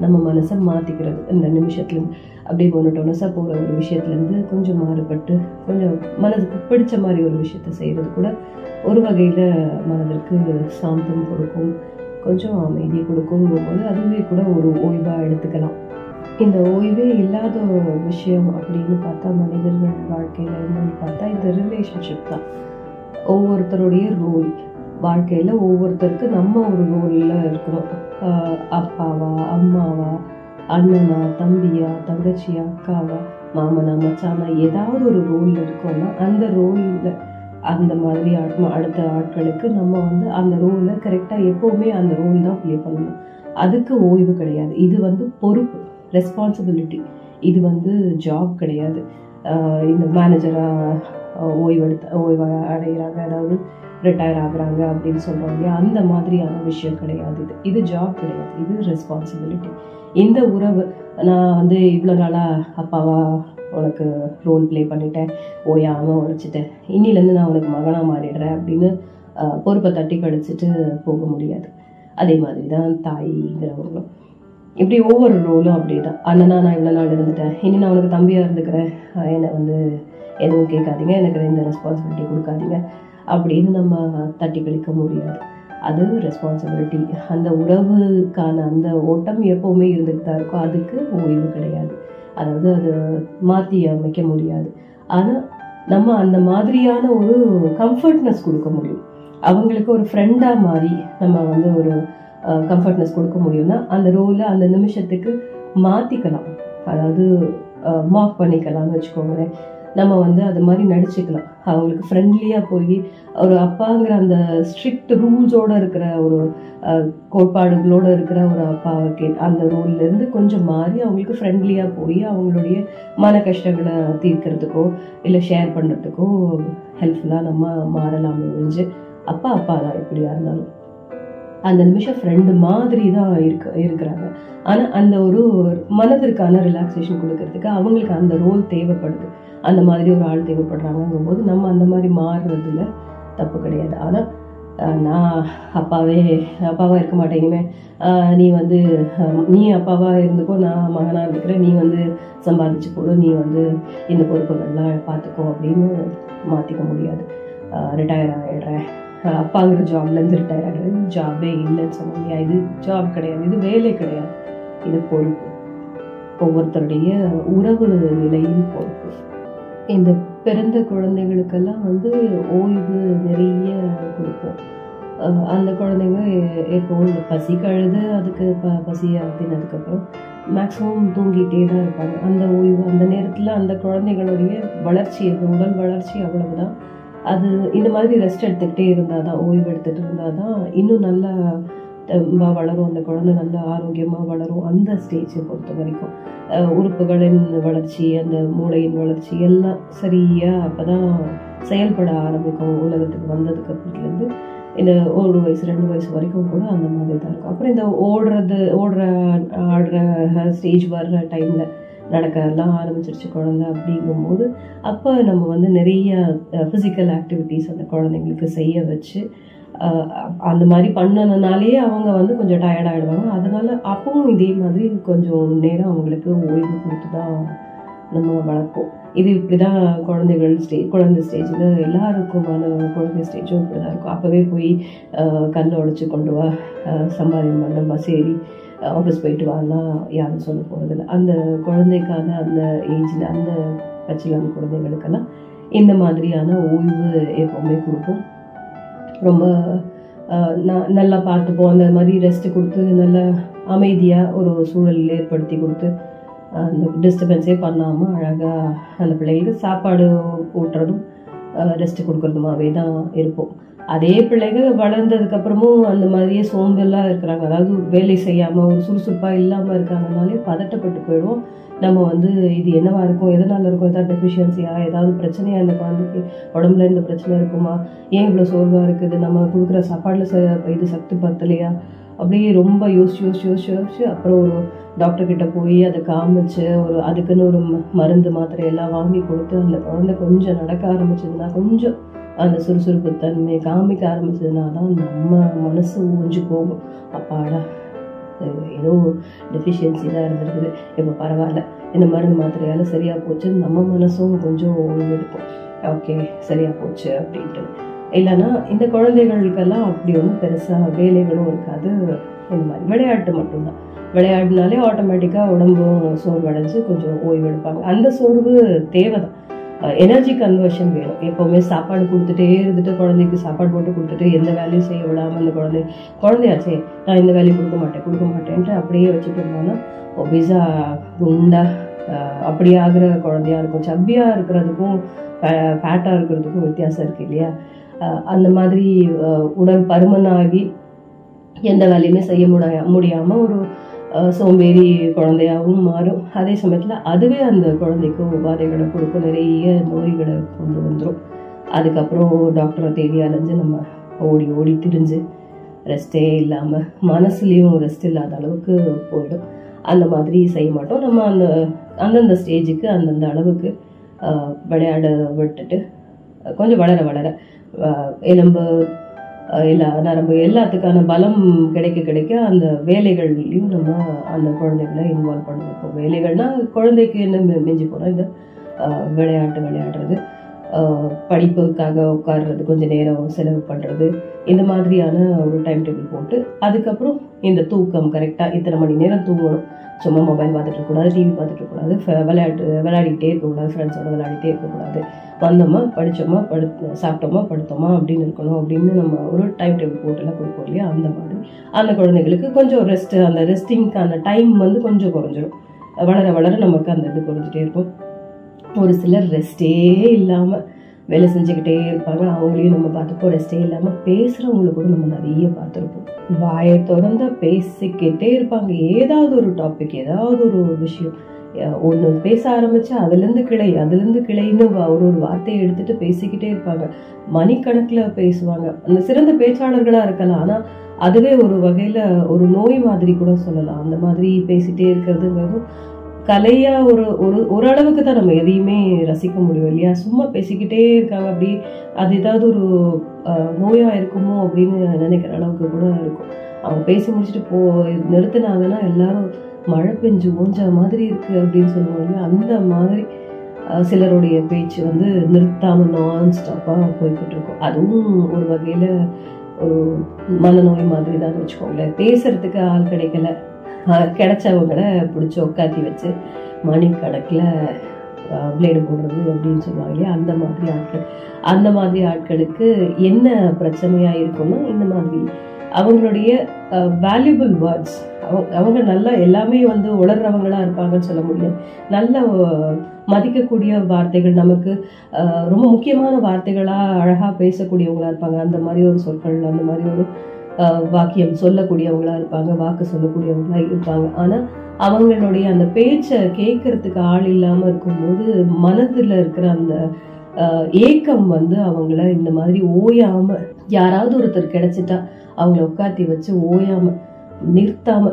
நம்ம மனசை மாற்றிக்கிறது இந்த நிமிஷத்துலேருந்து அப்படியே மொனட்டோனஸாக போகிற ஒரு விஷயத்துலேருந்து கொஞ்சம் மாறுபட்டு கொஞ்சம் மனதுக்கு பிடிச்ச மாதிரி ஒரு விஷயத்த செய்கிறது கூட ஒரு வகையில் மனதிற்கு சாந்தம் கொடுக்கும் கொஞ்சம் அமைதி கொடுக்குங்கும்போது அதுவே கூட ஒரு ஓய்வாக எடுத்துக்கலாம். இந்த ஓய்வே இல்லாத விஷயம் அப்படின்னு பார்த்தா மனிதர்கள் வாழ்க்கையில் என்னன்னு பார்த்தா இந்த ரிலேஷன்ஷிப் தான். ஒவ்வொருத்தருடைய ரோல் வாழ்க்கையில் ஒவ்வொருத்தருக்கு நம்ம ஒரு ரோலில் இருக்கிறோம் அப்பாவா அம்மாவா அண்ணனா தம்பியா தங்கச்சியா அக்காவா மாமனா மச்சானா ஏதாவது ஒரு ரோல் இருக்கோம்னா அந்த ரோலில் அந்த மாதிரி ஆட்- அடுத்த ஆட்களுக்கு நம்ம வந்து அந்த ரோலை கரெக்டாக எப்போவுமே அந்த ரோல் தான் ப்ளே பண்ணணும். அதுக்கு ஓய்வு கிடையாது. இது வந்து பொறுப்பு ரெஸ்பான்சிபிலிட்டி இது வந்து ஜாப் கிடையாது. இந்த மேனேஜராக ஓய்வெடுத்த ஓய்வு அடைகிறாங்க அதாவது ரிட்டையர் ஆகுறாங்க அப்படின்னு சொல்கிறோம் இல்லையா? அந்த மாதிரியான விஷயம் கிடையாது. இது இது ஜாப் கிடையாது. இது ரெஸ்பான்சிபிலிட்டி இந்த உறவு நான் வந்து இவ்வளோ நாளாக அப்பாவா உனக்கு ரோல் ப்ளே பண்ணிட்டேன். ஓயாமல் உழைச்சிட்டேன். இன்னிலேருந்து நான் உனக்கு மகனாக மாறிடுறேன் அப்படின்னு பொறுப்பை தட்டி கழிச்சிட்டு போக முடியாது. அதே மாதிரி தான் தாய்ங்கிறவங்களும். இப்படி ஒவ்வொரு ரோலும் அப்படி தான் அண்ணனா நான் இவ்வளோ நாள் இருந்துட்டேன். இனி நான் உனக்கு தம்பியாக இருந்துக்கிறேன். என்னை வந்து எதுவும் கேட்காதீங்க. எனக்கு இந்த ரெஸ்பான்சிபிலிட்டி கொடுக்காதீங்க. அப்படின்னு நம்ம தட்டி கழிக்க முடியாது. அது ரெஸ்பான்சிபிலிட்டி அந்த உறவுக்கான அந்த ஓட்டம் எப்போவுமே இருந்துகிட்டு தான் இருக்கும். அதுக்கு ஓய்வு கிடையாது. அதாவது அது மாற்றி அமைக்க முடியாது. ஆனால் நம்ம அந்த மாதிரியான ஒரு கம்ஃபர்ட்னஸ் கொடுக்க முடியும். அவங்களுக்கு ஒரு ஃப்ரெண்டாக மாறி நம்ம வந்து ஒரு கம்ஃபர்ட்னஸ் கொடுக்க முடியும்னா அந்த ரோலை அந்த நிமிஷத்துக்கு மாற்றிக்கலாம் அதாவது மாஃப் பண்ணிக்கலாம்னு வச்சுக்கோங்களேன். நம்ம வந்து அது மாதிரி நடிச்சுக்கலாம். அவங்களுக்கு ஃப்ரெண்ட்லியாக போய் ஒரு அப்பாங்கிற அந்த ஸ்ட்ரிக்ட் ரூல்ஸோட இருக்கிற ஒரு கோட்பாடுகளோடு கோட்பாடுகளோட இருக்கிற ஒரு அப்பாவுக்கு அந்த ரூல்லேருந்து கொஞ்சம் மாறி அவங்களுக்கு ஃப்ரெண்ட்லியாக போய் அவங்களுடைய மன கஷ்டங்களை தீர்க்கிறதுக்கோ இல்லை ஷேர் பண்ணுறதுக்கோ ஹெல்ப்ஃபுல்லாக நம்ம மாறலாமே ஒழிஞ்சு அப்பா அப்பா தான் எப்படியா இருந்தாலும். அந்த நிமிஷம் ஃப்ரெண்டு மாதிரி தான் இருக்க இருக்கிறாங்க. ஆனால் அந்த ஒரு மனதிற்கான ரிலாக்ஸேஷன் கொடுக்கறதுக்கு அவங்களுக்கு அந்த ரோல் தேவைப்படுது. அந்த மாதிரி ஒரு ஆள் தேவைப்படுறாங்கங்கும் போது நம்ம அந்த மாதிரி மாறுறதுல தப்பு கிடையாது. ஆனால் நான் அப்பாவே அப்பாவாக இருக்க மாட்டேன். நீ வந்து நீ அப்பாவாக இருந்துக்கோ நான் மகனாக இருக்கிறேன் நீ வந்து சம்பாதிச்சு போடு நீ வந்து இந்த பொறுப்புகள்லாம் பார்த்துக்கோ அப்படின்னு மாற்றிக்க முடியாது. ரிட்டையர் ஆகிடுறேன் அப்பாங்கிற ஜாப்லேருந்து ரிட்டையர் ஆகிடுறேன் ஜாபே இல்லைன்னு சொன்னாங்க இது ஜாப் கிடையாது. இது வேலை கிடையாது. இது பொறுப்பு. ஒவ்வொருத்தருடைய உறவு நிலையும் பொறுப்பு. இந்த பிறந்த குழந்தைகளுக்கெல்லாம் வந்து ஓய்வு நிறைய கொடுப்போம். அந்த குழந்தைங்க எ- எப்போ இந்த பசி கழுது அதுக்கு ப பசி ஆத்தினதுக்கப்புறம் மேக்ஸிமம் தூங்கிட்டே தான் இருப்பாங்க. அந்த ஓய்வு அந்த நேரத்தில் அந்த குழந்தைகளுடைய வளர்ச்சி அந்த உடல் வளர்ச்சி அவ்வளவுதான். அது இந்த மாதிரி ரெஸ்ட் எடுத்துக்கிட்டே இருந்தால் தான் ஓய்வு எடுத்துகிட்டு இருந்தால் தான் இன்னும் நல்லா வளரும் அந்த குழந்தை நல்ல ஆரோக்கியமாக வளரும் அந்த ஸ்டேஜை பொறுத்த வரைக்கும். உறுப்புகளின் வளர்ச்சி அந்த மூளையின் வளர்ச்சி எல்லாம் சரியாக அப்போ தான் செயல்பட ஆரம்பிக்கும். உலகத்துக்கு வந்ததுக்கு அப்புறத்துலேருந்து இந்த ஒரு வயசு ரெண்டு வயசு வரைக்கும் கூட அந்த மாதிரி தான் இருக்கும். அப்புறம் இந்த ஓடுறது ஓடுற ஆடுற ஸ்டேஜ் வர்ற டைமில் நடக்கலாம் ஆரம்பிச்சிருச்சு குழந்தை அப்படிங்கும்போது அப்போ நம்ம வந்து நிறைய ஃபிசிக்கல் ஆக்டிவிட்டீஸ் அந்த குழந்தைங்களுக்கு செய்ய வச்சு அந்த மாதிரி பண்ணனாலே அவங்க வந்து கொஞ்சம் டயர்ட் ஆகிடுவாங்க அதனால் அப்பவும் இதே மாதிரி கொஞ்சம் நேரம் அவங்களுக்கு ஓய்வு கொடுத்து தான் நம்ம வளர்ப்போம். இது இப்படி தான் குழந்தைகள் ஸ்டே குழந்தை ஸ்டேஜில் எல்லாருக்குமான குழந்தை ஸ்டேஜும் இப்படி தான் இருக்கும். அப்போவே போய் கல்லை உடச்சி கொண்டு வா அஹ், சம்பாதியம் பண்ண பஸ் ஏறி ஆஃபீஸ் போயிட்டு வாங்கலாம் யாரும் சொல்ல போகிறதில்ல அந்த குழந்தைக்கான அந்த ஏஜில் அந்த பச்சிலம் குழந்தைகளுக்கெல்லாம் இந்த மாதிரியான ஓய்வு எப்போவுமே கொடுப்போம். ரொம்ப ந- நல்லா பார்த்துப்போம். அந்த மாதிரி ரெஸ்ட் கொடுத்து நல்ல அமைதியாக ஒரு சூழல் ஏற்படுத்தி கொடுத்து அந்த டிஸ்டர்பன்ஸே பண்ணாமல் அழகாக அந்த பிள்ளைகளுக்கு சாப்பாடு ஊட்டுறதும் ரெஸ்ட் கொடுக்குறதுமாகவே தான் இருப்போம். அதே பிள்ளைங்க வளர்ந்ததுக்கப்புறமும் அந்த மாதிரியே சோம்பெல்லாம் இருக்கிறாங்க. அதாவது வேலை செய்யாமல் ஒரு சுறுசுறுப்பாக இல்லாமல் இருக்காங்கனாலே பதட்டப்பட்டு போயிடுவோம். நம்ம வந்து இது என்னவா இருக்கும்? எதனால இருக்கும்? ஏதாவது டெஃபிஷியன்சியா ஏதாவது பிரச்சனையா? இந்த குழந்தைக்கு உடம்புல இந்த பிரச்சனை இருக்குமா? ஏன் இவ்வளோ சோர்வா இருக்குது? நம்ம கொடுக்குற சாப்பாடுல ச- இது சக்தி பத்தலையா? அப்படியே ரொம்ப யோசிச்சு யோசிச்சு யோசிச்சு யோசிச்சு அப்புறம் ஒரு டாக்டர் கிட்ட போய் அதை காமிச்சு ஒரு அதுக்குன்னு ஒரு ம- மருந்து மாத்திரை எல்லாம் வாங்கி கொடுத்து அந்த குழந்தை கொஞ்சம் நடக்க ஆரம்பிச்சதுன்னா கொஞ்சம் அந்த சுறுசுறுப்பு தன்மை காமிக்க ஆரம்பிச்சதுனால தான் நம்ம மனசு ஊஞ்சு போகும். அப்பாடா. ஏதோ டெஃபிஷியன்சி தான் இருந்திருக்குது. இப்போ பரவாயில்ல. இந்த மருந்து மாத்திரையால சரியா போச்சு. நம்ம மனசும் கொஞ்சம் ஓய்வு ஓகே சரியா போச்சு அப்படின்ட்டு. இல்லைன்னா இந்த குழந்தைகளுக்கெல்லாம் அப்படி ஒன்றும் பெருசாக வேலைகளும் இருக்காது. இந்த மாதிரி விளையாட்டு மட்டும்தான். விளையாடினாலே ஆட்டோமேட்டிக்காக உடம்பும் சோர்வடைஞ்சு கொஞ்சம் ஓய்வு எடுப்பாங்க அந்த சோர்வு தேவைதான். எனர்ஜி கன்வர்ஷன் வேணும். எப்போவுமே சாப்பாடு கொடுத்துட்டே இருந்துட்டு குழந்தைக்கு சாப்பாடு போட்டு கொடுத்துட்டு எந்த வேலையும் செய்ய விடாமல் அந்த குழந்தை குழந்தையாச்சே நான் இந்த வேலையை கொடுக்க மாட்டேன் கொடுக்க மாட்டேன்ட்டு அப்படியே வச்சுட்டு இருந்தோம்னா ஒபிசா குண்டா அப்படி ஆகிற குழந்தையா இருக்கும். சப்பியாக இருக்கிறதுக்கும் ஃபேட்டாக இருக்கிறதுக்கும் வித்தியாசம் இருக்கு இல்லையா? அந்த மாதிரி உடல் பருமனாகி எந்த வேலையுமே செய்ய முடியா முடியாமல் ஒரு சோம்பேறி குழந்தையாகவும் மாறும். அதே சமயத்தில் அதுவே அந்த குழந்தைக்கு உபாதைகளை கொடுக்கும். நிறைய நோய்களை கொண்டு வந்துடும் அதுக்கப்புறம் டாக்டரை தேடி அலைஞ்சு நம்ம ஓடி ஓடி திரிஞ்சு ரெஸ்டே இல்லாமல் மனசுலேயும் ரெஸ்ட் இல்லாத அளவுக்கு போயிடும். அந்த மாதிரி செய்ய மாட்டோம். நம்ம அந்த அந்தந்த ஸ்டேஜுக்கு அந்தந்த அளவுக்கு விளையாட விட்டுட்டு கொஞ்சம் வளர வளர எலும்பு இல்லை எல்லா நரம்பு எல்லாத்துக்கான பலம் கிடைக்க கிடைக்க அந்த வேலைகள்லையும் நம்ம அந்த குழந்தைகளை இன்வால்வ் பண்ணணும். இப்போ வேலைகள்னா குழந்தைக்கு என்ன மிஞ்சி போனால் இந்த விளையாட்டு விளையாடுறது. படிப்புக்காக உட்கார்றது கொஞ்சம் நேரம் செலவு பண்ணுறது இந்த மாதிரியான ஒரு டைம் டேபிள் போட்டு அதுக்கப்புறம் இந்த தூக்கம் கரெக்டாக இத்தனை மணி நேரம் தூங்கணும். சும்மா மொபைல் பார்த்துட்டு இருக்கக்கூடாது டிவி பார்த்துட்டு இருக்கக்கூடாது விளையாட்டு விளையாடிக்கிட்டே இருக்கக்கூடாது ஃப்ரெண்ட்ஸோட விளையாடிட்டே இருக்கக்கூடாது. வந்தோமா படித்தோமா படு சாப்பிட்டோமா படுத்தோமா அப்படின்னு இருக்கணும் அப்படின்னு நம்ம ஒரு டைம் டேபிள் போட்டுலாம் கொடுப்போம் இல்லையா? அந்த மாதிரி. அந்த குழந்தைகளுக்கு கொஞ்சம் ரெஸ்ட் அந்த ரெஸ்டிங்க்கான டைம் வந்து கொஞ்சம் குறைஞ்சிடும் வளர வளர நமக்கு அந்த இது குறைஞ்சிட்டே இருக்கும். ஒரு சிலர் ரெஸ்டே இல்லாமல் வேலை செஞ்சுக்கிட்டே இருப்பாங்க. அவங்களையும் நம்ம பார்த்துப்போம். ரெஸ்டே இல்லாமல் பேசுகிறவங்கள கூட நம்ம நிறைய பார்த்துருப்போம். வாயை திறந்த பேசிக்கிட்டே இருப்பாங்க. ஏதாவது ஒரு டாபிக் ஏதாவது ஒரு விஷயம். ஒன்று பேச ஆரம்பிச்சா அதுலேருந்து கிளை அதுலேருந்து கிளைன்னு ஒரு ஒரு வார்த்தையை எடுத்துட்டு பேசிக்கிட்டே இருப்பாங்க. மணிக்கணக்கில் பேசுவாங்க. அந்த சிறந்த பேச்சாளர்களாக இருக்கலாம். ஆனால் அதுவே ஒரு வகையில் ஒரு நோய் மாதிரி கூட சொல்லலாம். அந்த மாதிரி பேசிட்டே இருக்கிறதுங்கிறதும் கலையா ஒரு ஒரு ஓரளவுக்கு தான் நம்ம எதையுமே ரசிக்க முடியும் இல்லையா? சும்மா பேசிக்கிட்டே இருக்காங்க அப்படி அது ஏதாவது ஒரு நோயா இருக்குமோ அப்படின்னு நினைக்கிற அளவுக்கு கூட இருக்கும். அவங்க பேசி முடிச்சுட்டு போ நிறுத்தினாங்கன்னா எல்லாரும் மழை பெஞ்சு ஓஞ்ச மாதிரி இருக்கு அப்படின்னு சொல்லுவாங்க இல்லையா? அந்த மாதிரி சிலருடைய பேச்சு வந்து நிறுத்தாம நான் ஸ்டாப்பா போய்கிட்டு இருக்கும் அதுவும் ஒரு வகையில ஒரு மனநோய் மாதிரி தான் வச்சுக்கோங்களேன். பேசுறதுக்கு ஆள் கிடைக்கல. கிடைச்சவங்கள பிடிச்சி உட்காத்தி வச்சு மணிக்கணக்கில் பிளேடு போடுறது அப்படின்னு சொல்லுவாங்க இல்லையா? அந்த மாதிரி ஆட்கள். அந்த மாதிரி ஆட்களுக்கு என்ன பிரச்சனையாக இருக்கும்னா இந்த மாதிரி. அவங்களுடைய வேல்யூபிள் வேர்ட்ஸ் அவங்க அவங்க நல்லா எல்லாமே வந்து உளர்றவங்களாக இருப்பாங்கன்னு சொல்ல முடியாது. நல்ல மதிக்கக்கூடிய வார்த்தைகள் நமக்கு ரொம்ப முக்கியமான வார்த்தைகளாக அழகாக பேசக்கூடியவங்களா இருப்பாங்க. அந்த மாதிரி ஒரு சொற்கள் அந்த மாதிரி ஒரு வாக்கியம் சொல்லக்கூடியவங்களா இருப்பாங்க வாக்கு சொல்லக்கூடியவங்களா இருப்பாங்க. ஆனா அவங்களுடைய அந்த பேச்சை கேட்கறதுக்கு ஆள் இல்லாம இருக்கும்போது மனதுல இருக்கிற அந்த ஏக்கம் வந்து அவங்கள இந்த மாதிரி ஓயாம யாராவது ஒருத்தர் கிடைச்சிட்டா அவங்கள உட்காத்தி வச்சு ஓயாம நிறுத்தாம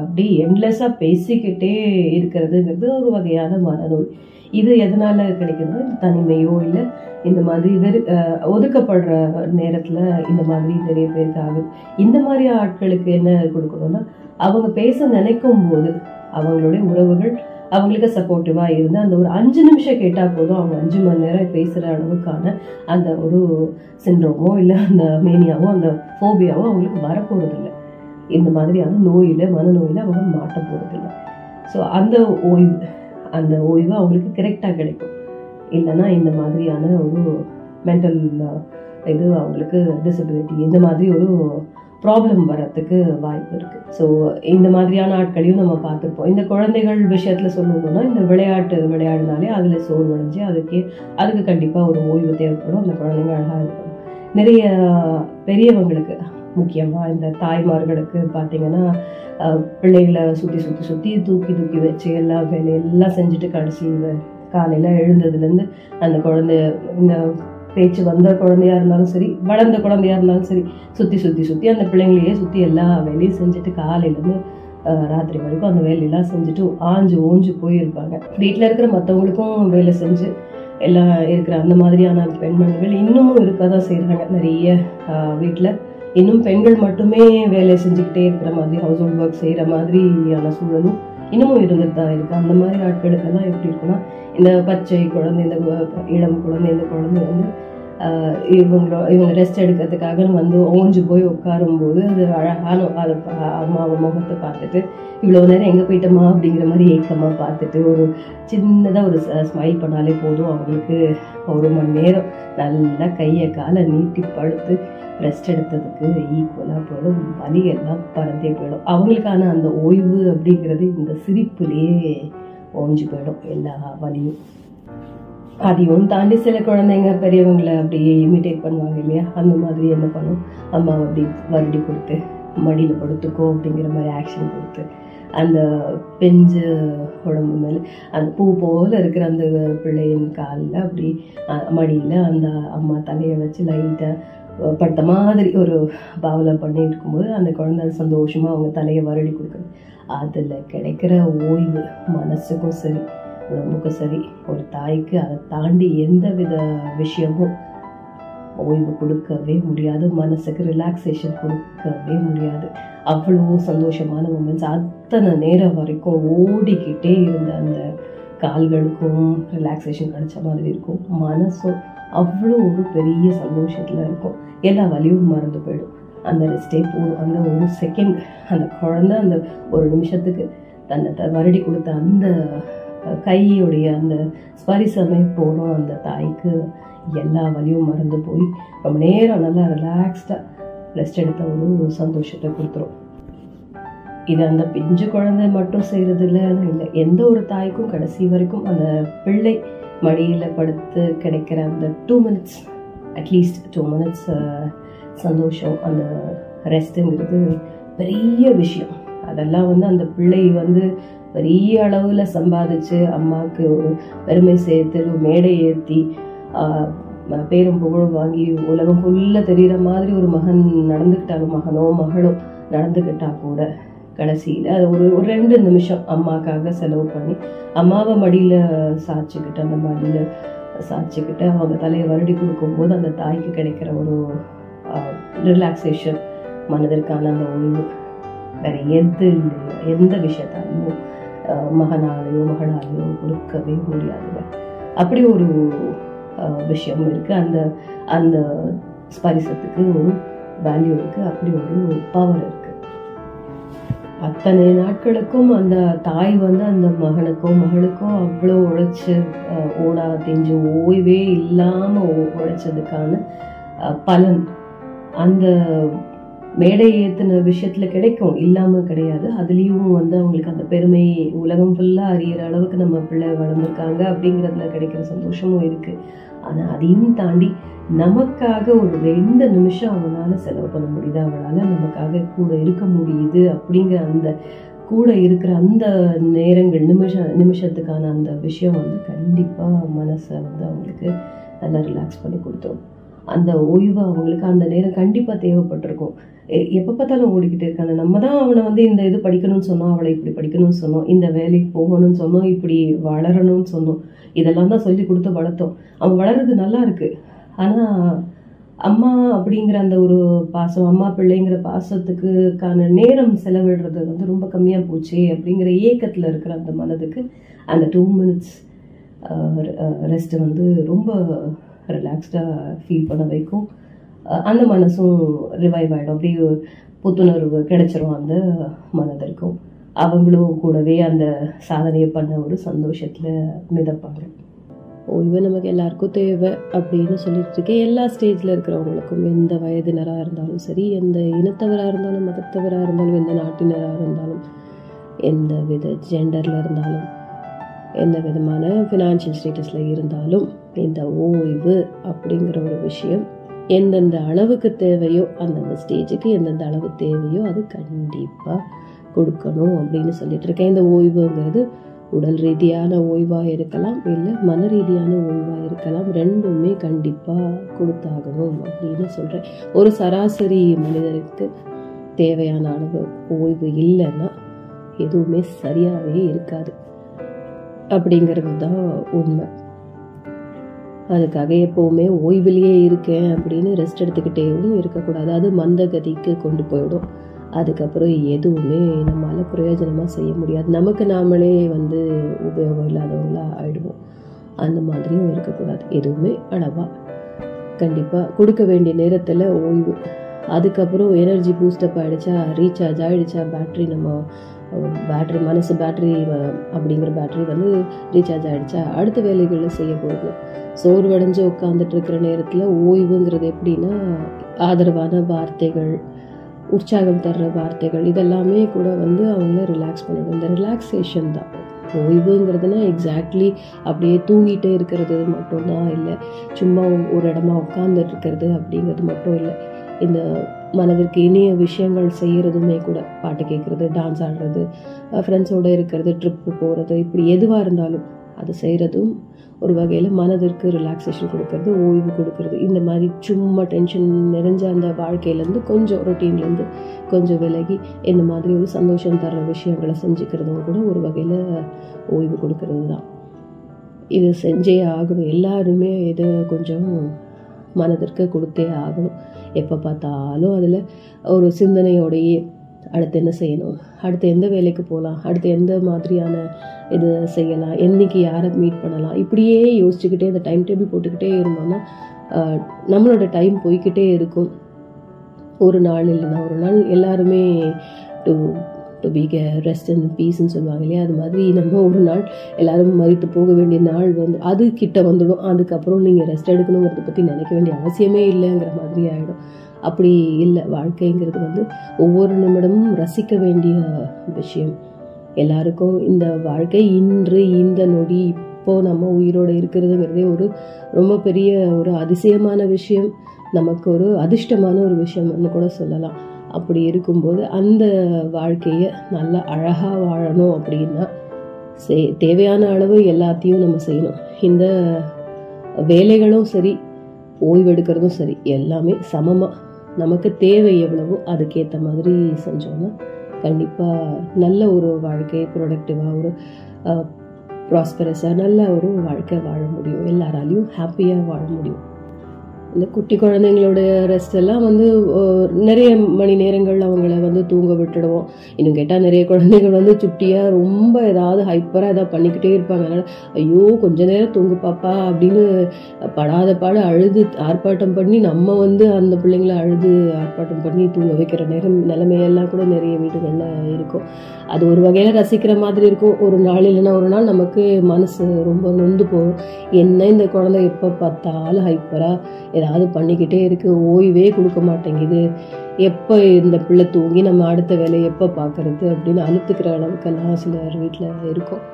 அப்படி என்லெஸ்ஸா பேசிக்கிட்டே இருக்கிறதுங்கிறது ஒரு வகையான மனநோய். இது எதனால கிடைக்குதுன்னா தனிமையோ இல்லை இந்த மாதிரி வெறு ஆஹ், ஒதுக்கப்படுற நேரத்தில் இந்த மாதிரி நிறைய பேருக்கு ஆகுது இந்த மாதிரி ஆட்களுக்கு என்ன கொடுக்கணும்னா அவங்க பேச நினைக்கும் போது அவங்களுடைய உறவுகள் அவங்களுக்கு சப்போர்ட்டிவாக இருந்து அந்த ஒரு அஞ்சு நிமிஷம் கேட்டால் போதும் அவங்க அஞ்சு மணி நேரம் பேசுகிற அளவுக்கான அந்த ஒரு சிண்ட்ரோமோ இல்லை அந்த மேனியாவோ அந்த ஃபோபியாவோ அவங்களுக்கு வரப்போகிறதில்ல இந்த மாதிரியான நோயில் மனநோயில் அவங்க மாட்ட போகிறதில்ல ஸோ அந்த ஓய்வு அந்த ஓய்வு அவங்களுக்கு கரெக்டாக கிடைக்கும். இல்லைன்னா இந்த மாதிரியான ஒரு மென்டல் இது அவங்களுக்கு டிசபிலிட்டி இந்த மாதிரி ஒரு ப்ராப்ளம் வர்றதுக்கு வாய்ப்பு இருக்குது ஸோ இந்த மாதிரியான ஆட்களையும் நம்ம பார்த்துருப்போம். இந்த குழந்தைகள் விஷயத்தில் சொல்லணும்னா இந்த விளையாட்டு விளையாடினாலே அதில் சோர்வடைஞ்சு அதுக்கே அதுக்கு கண்டிப்பாக ஒரு ஓய்வு தேவைப்படும். அந்த குழந்தைங்க அழகாக இருக்கும். நிறைய பெரியவங்களுக்கு முக்கியமாக இந்த தாய்மார்களுக்கு பார்த்தீங்கன்னா பிள்ளைகளை சுற்றி சுற்றி சுற்றி தூக்கி தூக்கி வச்சு எல்லா வேலையெல்லாம் செஞ்சுட்டு கடைசி காலையில் எழுந்ததுலேருந்து அந்த குழந்தை இந்த பேச்சு வந்த குழந்தையா இருந்தாலும் சரி வளர்ந்த குழந்தையா இருந்தாலும் சரி சுற்றி சுற்றி சுற்றி அந்த பிள்ளைங்களையே சுற்றி எல்லா வேலையும் செஞ்சுட்டு காலையிலேருந்து ராத்திரி வரைக்கும் அந்த வேலையெல்லாம் செஞ்சுட்டு ஆஞ்சு ஓஞ்சு போயிருப்பாங்க. வீட்டில் இருக்கிற மற்றவங்களுக்கும் வேலை செஞ்சு எல்லாம் இருக்கிற அந்த மாதிரியான பெண்மணிகள் இன்னமும் இருக்க தான் செய்கிறாங்க நிறைய வீட்டில் இன்னும் பெண்கள் மட்டுமே வேலை செஞ்சுக்கிட்டே இருக்கிற மாதிரி ஹவுஸ் ஹோல்ட் ஒர்க் செய்கிற மாதிரியான சூழலும் இன்னமும் இருந்துட்டு தான் இருக்குது அந்த மாதிரி ஆட்களுக்கெல்லாம் எப்படி இருக்குன்னா இந்த பச்சை குழந்தை இந்த இளம் குழந்தை இந்த குழந்தை வந்து இவங்களோ இவங்க ரெஸ்ட் எடுக்கிறதுக்காக வந்து ஓஞ்சு போய் உட்காரும்போது அது அழகான அதை பா- அம்மாவை முகத்தை பார்த்துட்டு இவ்வளோ நேரம் எங்கே போயிட்டோமா அப்படிங்கிற மாதிரி ஏக்கமாக பார்த்துட்டு ஒரு சின்னதாக ஒரு ஸ்மைல் பண்ணாலே போதும். அவங்களுக்கு ஒரு மணி நேரம் நல்லா கையை காலை நீட்டி படுத்து ரெஸ்ட் எடுத்ததுக்கு ஈக்குவலாக போயிடும். வலி எல்லாம் பறந்தே போயிடும். அவங்களுக்கான அந்த ஓய்வு அப்படிங்கிறது இந்த சிரிப்புலேயே ஓஞ்சு போயிடும். எல்லா வலியும். அதையும் தாண்டி சில குழந்தைங்க பெரியவங்களை அப்படியே இமிட்டேட் பண்ணுவாங்க இல்லையா? அந்த மாதிரி என்ன பண்ணும்? அம்மா அப்படி வருடி கொடுத்து மடியில் படுத்துக்கோ அப்படிங்கிற மாதிரி ஆக்ஷன் கொடுத்து அந்த பெஞ்சு உடம்பு மேலே அந்த பூ போல இருக்கிற அந்த பிள்ளையின் காலில் அப்படி மடியில் அந்த அம்மா தலையை வச்சு லைட்டாக படுத்த மாதிரி ஒரு பாவலை பண்ணிட்டு இருக்கும்போது அந்த குழந்தை சந்தோஷமாக அவங்க தலையை வருடி கொடுக்குறது அதில் கிடைக்கிற ஓய்வு மனசுக்கும் சரி உடம்புக்கும் சரி ஒரு தாய்க்கு அதை தாண்டி எந்த வித விஷயமும் ஓய்வு கொடுக்கவே முடியாது மனசுக்கு ரிலாக்ஸேஷன் கொடுக்கவே முடியாது. அவ்வளோ சந்தோஷமான மூமெண்ட்ஸ் அத்தனை நேரம் வரைக்கும் ஓடிக்கிட்டே இருந்த அந்த கால்களுக்கும் ரிலாக்ஸேஷன் கிடைச்ச மாதிரி இருக்கும். மனசும் அவ்வளோ ஒரு பெரிய சந்தோஷத்தில் இருக்கும். எல்லா வலியும் மறந்து போயிடும். அந்த ரெஸ்டே போதும். அந்த ஒரு செகண்ட் அந்த குழந்தை அந்த ஒரு நிமிஷத்துக்கு தன்னை த- வருடி கொடுத்த அந்த கையுடைய அந்த ஸ்பரிசமே போகிறோம் அந்த தாய்க்கு எல்லா வலியும் மறந்து போய் ரொம்ப நேரம் நல்லா ரிலாக்ஸ்டாக ரெஸ்ட் எடுத்த ஒரு சந்தோஷத்தை கொடுத்துரும். இது அந்த பிஞ்சு குழந்தை மட்டும் செய்கிறது இல்லை இல்லை. எந்த ஒரு தாய்க்கும் கடைசி வரைக்கும் அந்த பிள்ளை மடியில் படுத்து கிடைக்கிற அந்த two minutes at least two minutes சந்தோஷம் அந்த ரெஸ்ட்டுங்கிறது பெரிய விஷயம். அதெல்லாம் வந்து அந்த பிள்ளை வந்து பெரிய அளவில் சம்பாதிச்சு அம்மாவுக்கு ஒரு பெருமை சேர்த்து ஒரு மேடை ஏற்றி பேரும் புகழும் வாங்கி உலகம் ஃபுல்லாக தெரிகிற மாதிரி ஒரு மகன் நடந்துக்கிட்டாலும் மகனோ மகளோ நடந்துக்கிட்டா கூட கடைசியில் அது ஒரு ஒரு ரெண்டு நிமிஷம் அம்மாக்காக செலவு பண்ணி அம்மாவை மடியில் சாய்ச்சிக்கிட்டு அந்த மடியில் சாய்ச்சிக்கிட்டு அவங்க தலையை வருடி கொடுக்கும்போது அந்த தாய்க்கு கிடைக்கிற ஒரு ரிலாக்ஸேஷன் மனதிற்கான அந்த ஓய்வு. வேற எது எந்த விஷயத்தாலையும் மகனாலையோ மகனாலேயோ மகளாலேயோ கொடுக்கவே முடியாதுங்க அப்படி ஒரு விஷயம் இருக்குது அந்த அந்த ஸ்பரிசத்துக்கு ஒரு வேல்யூ இருக்குது அப்படி ஒரு பவர் இருக்குது அத்தனை நாட்களுக்கும் அந்த தாய் வந்து அந்த மகனுக்கோ மகளுக்கோ அவ்வளோ உழைச்சி அஹ், ஓடா தெஞ்சு ஓய்வே இல்லாமல் உழைச்சதுக்கான அஹ், பலன். அந்த மேடை ஏற்றின விஷயத்துல கிடைக்கும். இல்லாமல் கிடையாது. அதுலயும் வந்து அவங்களுக்கு அந்த பெருமை உலகம் ஃபுல்லா அறியிற அளவுக்கு நம்ம பிள்ளை வளர்ந்துருக்காங்க அப்படிங்கிறதுல கிடைக்கிற சந்தோஷமும் இருக்கு. ஆனா அதையும் தாண்டி நமக்காக ஒரு ரெண்டு நிமிஷம் அவனால செலவு பண்ண முடியுது அவளால நமக்காக கூட இருக்க முடியுது அப்படிங்கிற அந்த கூட இருக்கிற அந்த நேரங்கள் நிமிஷ நிமிஷத்துக்கான அந்த விஷயம் வந்து கண்டிப்பாக மனசை வந்து அவங்களுக்கு நல்லா ரிலாக்ஸ் பண்ணி கொடுத்துரும். அந்த ஓய்வு அவங்களுக்கு அந்த நேரம் கண்டிப்பாக தேவைப்பட்டிருக்கும். எ- பார்த்தாலும் ஓடிக்கிட்டே இருக்காங்க. நம்ம தான் அவனை வந்து இந்த இது படிக்கணும்னு சொன்னோம் அவளை இப்படி படிக்கணும்னு சொன்னோம் இந்த வேலைக்கு போகணும்னு சொன்னோம் இப்படி வளரணும்னு சொன்னோம். இதெல்லாம் தான் சொல்லி கொடுத்து வளர்த்தோம். அவன் வளர்றது நல்லா இருக்கு. ஆனா அம்மா அப்படிங்கிற அந்த ஒரு பாசம் அம்மா பிள்ளைங்கிற பாசத்துக்குக்கான நேரம் செலவிடுறது வந்து ரொம்ப கம்மியாக போச்சு அப்படிங்கிற ஏக்கத்தில் இருக்கிற அந்த மனதுக்கு அந்த டூ மினிட்ஸ் ரெஸ்ட் வந்து ரொம்ப ரிலாக்ஸ்டாக ஃபீல் பண்ண வைக்கும். அந்த மனசும் ரிவைவ் ஆகிடும் அப்படியே புத்துணர்வு கிடைச்சிரும் அந்த மனதிற்கும். அவங்களும் கூடவே அந்த சாதனையை பண்ண ஒரு சந்தோஷத்தில் மிதப்பாங்க. ஓய்வு நமக்கு எல்லாருக்கும் தேவை அப்படின்னு சொல்லிட்டு இருக்கேன். எல்லா ஸ்டேஜில் இருக்கிறவங்களுக்கும் எந்த வயதினராக இருந்தாலும் சரி எந்த இனத்தவராக இருந்தாலும் மதத்தவராக இருந்தாலும் எந்த நாட்டினராக இருந்தாலும் எந்த வித ஜெண்டரில் இருந்தாலும் எந்த விதமான ஃபினான்ஷியல் ஸ்டேட்டஸில் இருந்தாலும் இந்த ஓய்வு அப்படிங்கிற ஒரு விஷயம் எந்தெந்த அளவுக்கு தேவையோ அந்தந்த ஸ்டேஜுக்கு எந்தெந்த அளவு தேவையோ அது கண்டிப்பாக கொடுக்கணும் அப்படின்னு சொல்லிட்டு இருக்கேன் இந்த ஓய்வுங்கிறது உடல் ரீதியான ஓய்வாக இருக்கலாம் இல்லை மன ரீதியான ஓய்வாக இருக்கலாம். ரெண்டுமே கண்டிப்பாக கொடுத்தாகணும் அப்படின்னு சொல்கிறேன் ஒரு சராசரி மனிதருக்கு தேவையான அளவு ஓய்வு இல்லைன்னா எதுவுமே சரியாகவே இருக்காது. அப்படிங்கிறது தான் உண்மை. அதுக்காக எப்போவுமே ஓய்விலேயே இருக்கேன் அப்படின்னு ரெஸ்ட் எடுத்துக்கிட்டேவும் இருக்கக்கூடாது. அது மந்தகதிக்கு கொண்டு போயிடும். அதுக்கப்புறம் எதுவுமே நம்மளால் பிரயோஜனமாக செய்ய முடியாது. நமக்கு நாமளே வந்து உபயோகம் இல்லாதவங்களாக ஆகிடுவோம் அந்த மாதிரியும் இருக்கக்கூடாது. எதுவுமே அளவாக கண்டிப்பாக கொடுக்க வேண்டிய நேரத்தில் ஓய்வு. அதுக்கப்புறம் எனர்ஜி பூஸ்டப் ஆகிடுச்சா ரீசார்ஜ் ஆகிடுச்சா பேட்ரி நம்ம பேட்ரி மனசு பேட்ரி அப்படிங்கிற பேட்ரி வந்து ரீசார்ஜ் ஆகிடுச்சா அடுத்த வேலைகளில் செய்ய போகுது. சோர்வடைஞ்சு உட்காந்துட்டு இருக்கிற நேரத்தில் ஓய்வுங்கிறது எப்படின்னா ஆதரவான வார்த்தைகள் உற்சாகம் தர்ற வார்த்தைகள் இதெல்லாமே கூட வந்து அவங்கள ரிலாக்ஸ் பண்ணிடும் இந்த ரிலாக்ஸேஷன் தான். ஓய்வுங்கிறதுனா எக்ஸாக்ட்லி அப்படியே தூங்கிட்டே இருக்கிறது மட்டும்தான் இல்லை சும்மா ஒரு இடமா உட்காந்துட்டு இருக்கிறது அப்படிங்கிறது மட்டும் இல்லை. இந்த மனதிற்கு இனிய விஷயங்கள் செய்கிறதுமே கூட பாட்டு கேட்குறது டான்ஸ் ஆடுறது ஃப்ரெண்ட்ஸோடு இருக்கிறது ட்ரிப்பு போகிறது இப்படி எதுவாக இருந்தாலும் அது செய்கிறதும் ஒரு வகையில் மனதிற்கு ரிலாக்ஸேஷன் கொடுக்கறது ஓய்வு கொடுக்கறது. இந்த மாதிரி சும்மா டென்ஷன் நிறைஞ்ச அந்த வாழ்க்கையிலேருந்து கொஞ்சம் ரொட்டீன்லேருந்து கொஞ்சம் விலகி இந்த மாதிரி ஒரு சந்தோஷம் தர்ற விஷயங்களை செஞ்சுக்கிறதும் கூட ஒரு வகையில் ஓய்வு கொடுக்கறது தான் இது செஞ்சே ஆகணும். எல்லாருமே இதை கொஞ்சம் மனதிற்கு கொடுத்தே ஆகணும். எப்போ பார்த்தாலும் அதில் ஒரு சிந்தனையோடையே அடுத்து என்ன செய்யணும்? அடுத்து எந்த வேலைக்கு போகலாம் அடுத்து எந்த மாதிரியான இது செய்யலாம்? என்னைக்கு யாரை மீட் பண்ணலாம்? இப்படியே யோசிச்சுக்கிட்டே இந்த டைம் டேபிள் போட்டுக்கிட்டே இருந்தோம்னா நம்மளோட டைம் போய்கிட்டே இருக்கும். ஒரு நாள் இல்லைன்னா ஒரு நாள் எல்லாருமே டு டு பி கே ரெஸ்ட் அண்ட் பீஸ்ன்னு சொல்லுவாங்க இல்லையா? அது மாதிரி நம்ம ஒரு நாள் எல்லாரும் மறித்து போக வேண்டிய நாள் வந்து அது கிட்ட வந்துடும். அதுக்கப்புறம் நீங்கள் ரெஸ்ட் எடுக்கணுங்கிறத பற்றி நினைக்க வேண்டிய அவசியமே இல்லைங்கிற மாதிரி ஆகிடும் அப்படி இல்லை. வாழ்க்கைங்கிறது வந்து ஒவ்வொரு நிமிடமும் ரசிக்க வேண்டிய விஷயம். எல்லாருக்கும் இந்த வாழ்க்கை இன்று இந்த நொடி இப்போ நம்ம உயிரோடு இருக்கிறதுங்கிறதே ஒரு ரொம்ப பெரிய ஒரு அதிசயமான விஷயம். நமக்கு ஒரு அதிர்ஷ்டமான ஒரு விஷயம்னு கூட சொல்லலாம். அப்படி இருக்கும்போது அந்த வாழ்க்கையை நல்லா அழகாக வாழணும் அப்படின்னா சே தேவையான அளவு எல்லாத்தையும் நம்ம செய்யணும். இந்த வேலைகளும் சரி ஓய்வெடுக்கிறதும் சரி எல்லாமே சமமாக நமக்கு தேவை எவ்வளவோ அதுக்கேற்ற மாதிரி செஞ்சோம்னா கண்டிப்பாக நல்ல ஒரு வாழ்க்கை ப்ரொடக்டிவாக ஒரு ப்ராஸ்பரஸாக நல்ல ஒரு வாழ்க்கை வாழ முடியும். எல்லாராலையும் ஹாப்பியாக வாழ முடியும். இந்த குட்டி குழந்தைங்களோட ரெஸ்ட் எல்லாம் வந்து நிறைய மணி நேரங்கள் அவங்கள வந்து தூங்க விட்டுடுவோம். இன்னும் கேட்டால் நிறைய குழந்தைகள் வந்து சுட்டியாக ரொம்ப ஏதாவது ஹைப்பராக ஏதாவது பண்ணிக்கிட்டே இருப்பாங்க. அதனால் ஐயோ கொஞ்ச நேரம் தூங்கு பாப்பா அப்படின்னு படாத பாடு அழுது ஆர்ப்பாட்டம் பண்ணி நம்ம வந்து அந்த பிள்ளைங்கள அழுது ஆர்ப்பாட்டம் பண்ணி தூங்க வைக்கிற நேரம் நிலைமையெல்லாம் கூட நிறைய வீடுகளில் இருக்கும். அது ஒரு வகையில் ரசிக்கிற மாதிரி இருக்கும். ஒரு நாள் இல்லைன்னா ஒரு நாள் நமக்கு மனசு ரொம்ப நொந்து போகும். என்ன இந்த குழந்தை எப்போ பார்த்தாலும் ஹைப்பராக ஏதாவது பண்ணிக்கிட்டே இருக்குது ஓய்வே கொடுக்க மாட்டேங்குது. எப்போ இந்த பிள்ளை தூங்கி நம்ம அடுத்த வேலையை எப்போ பார்க்குறது அப்படின்னு அழுத்துக்கிற அளவுக்கெல்லாம் சிலர் வீட்டில் இருக்கும்.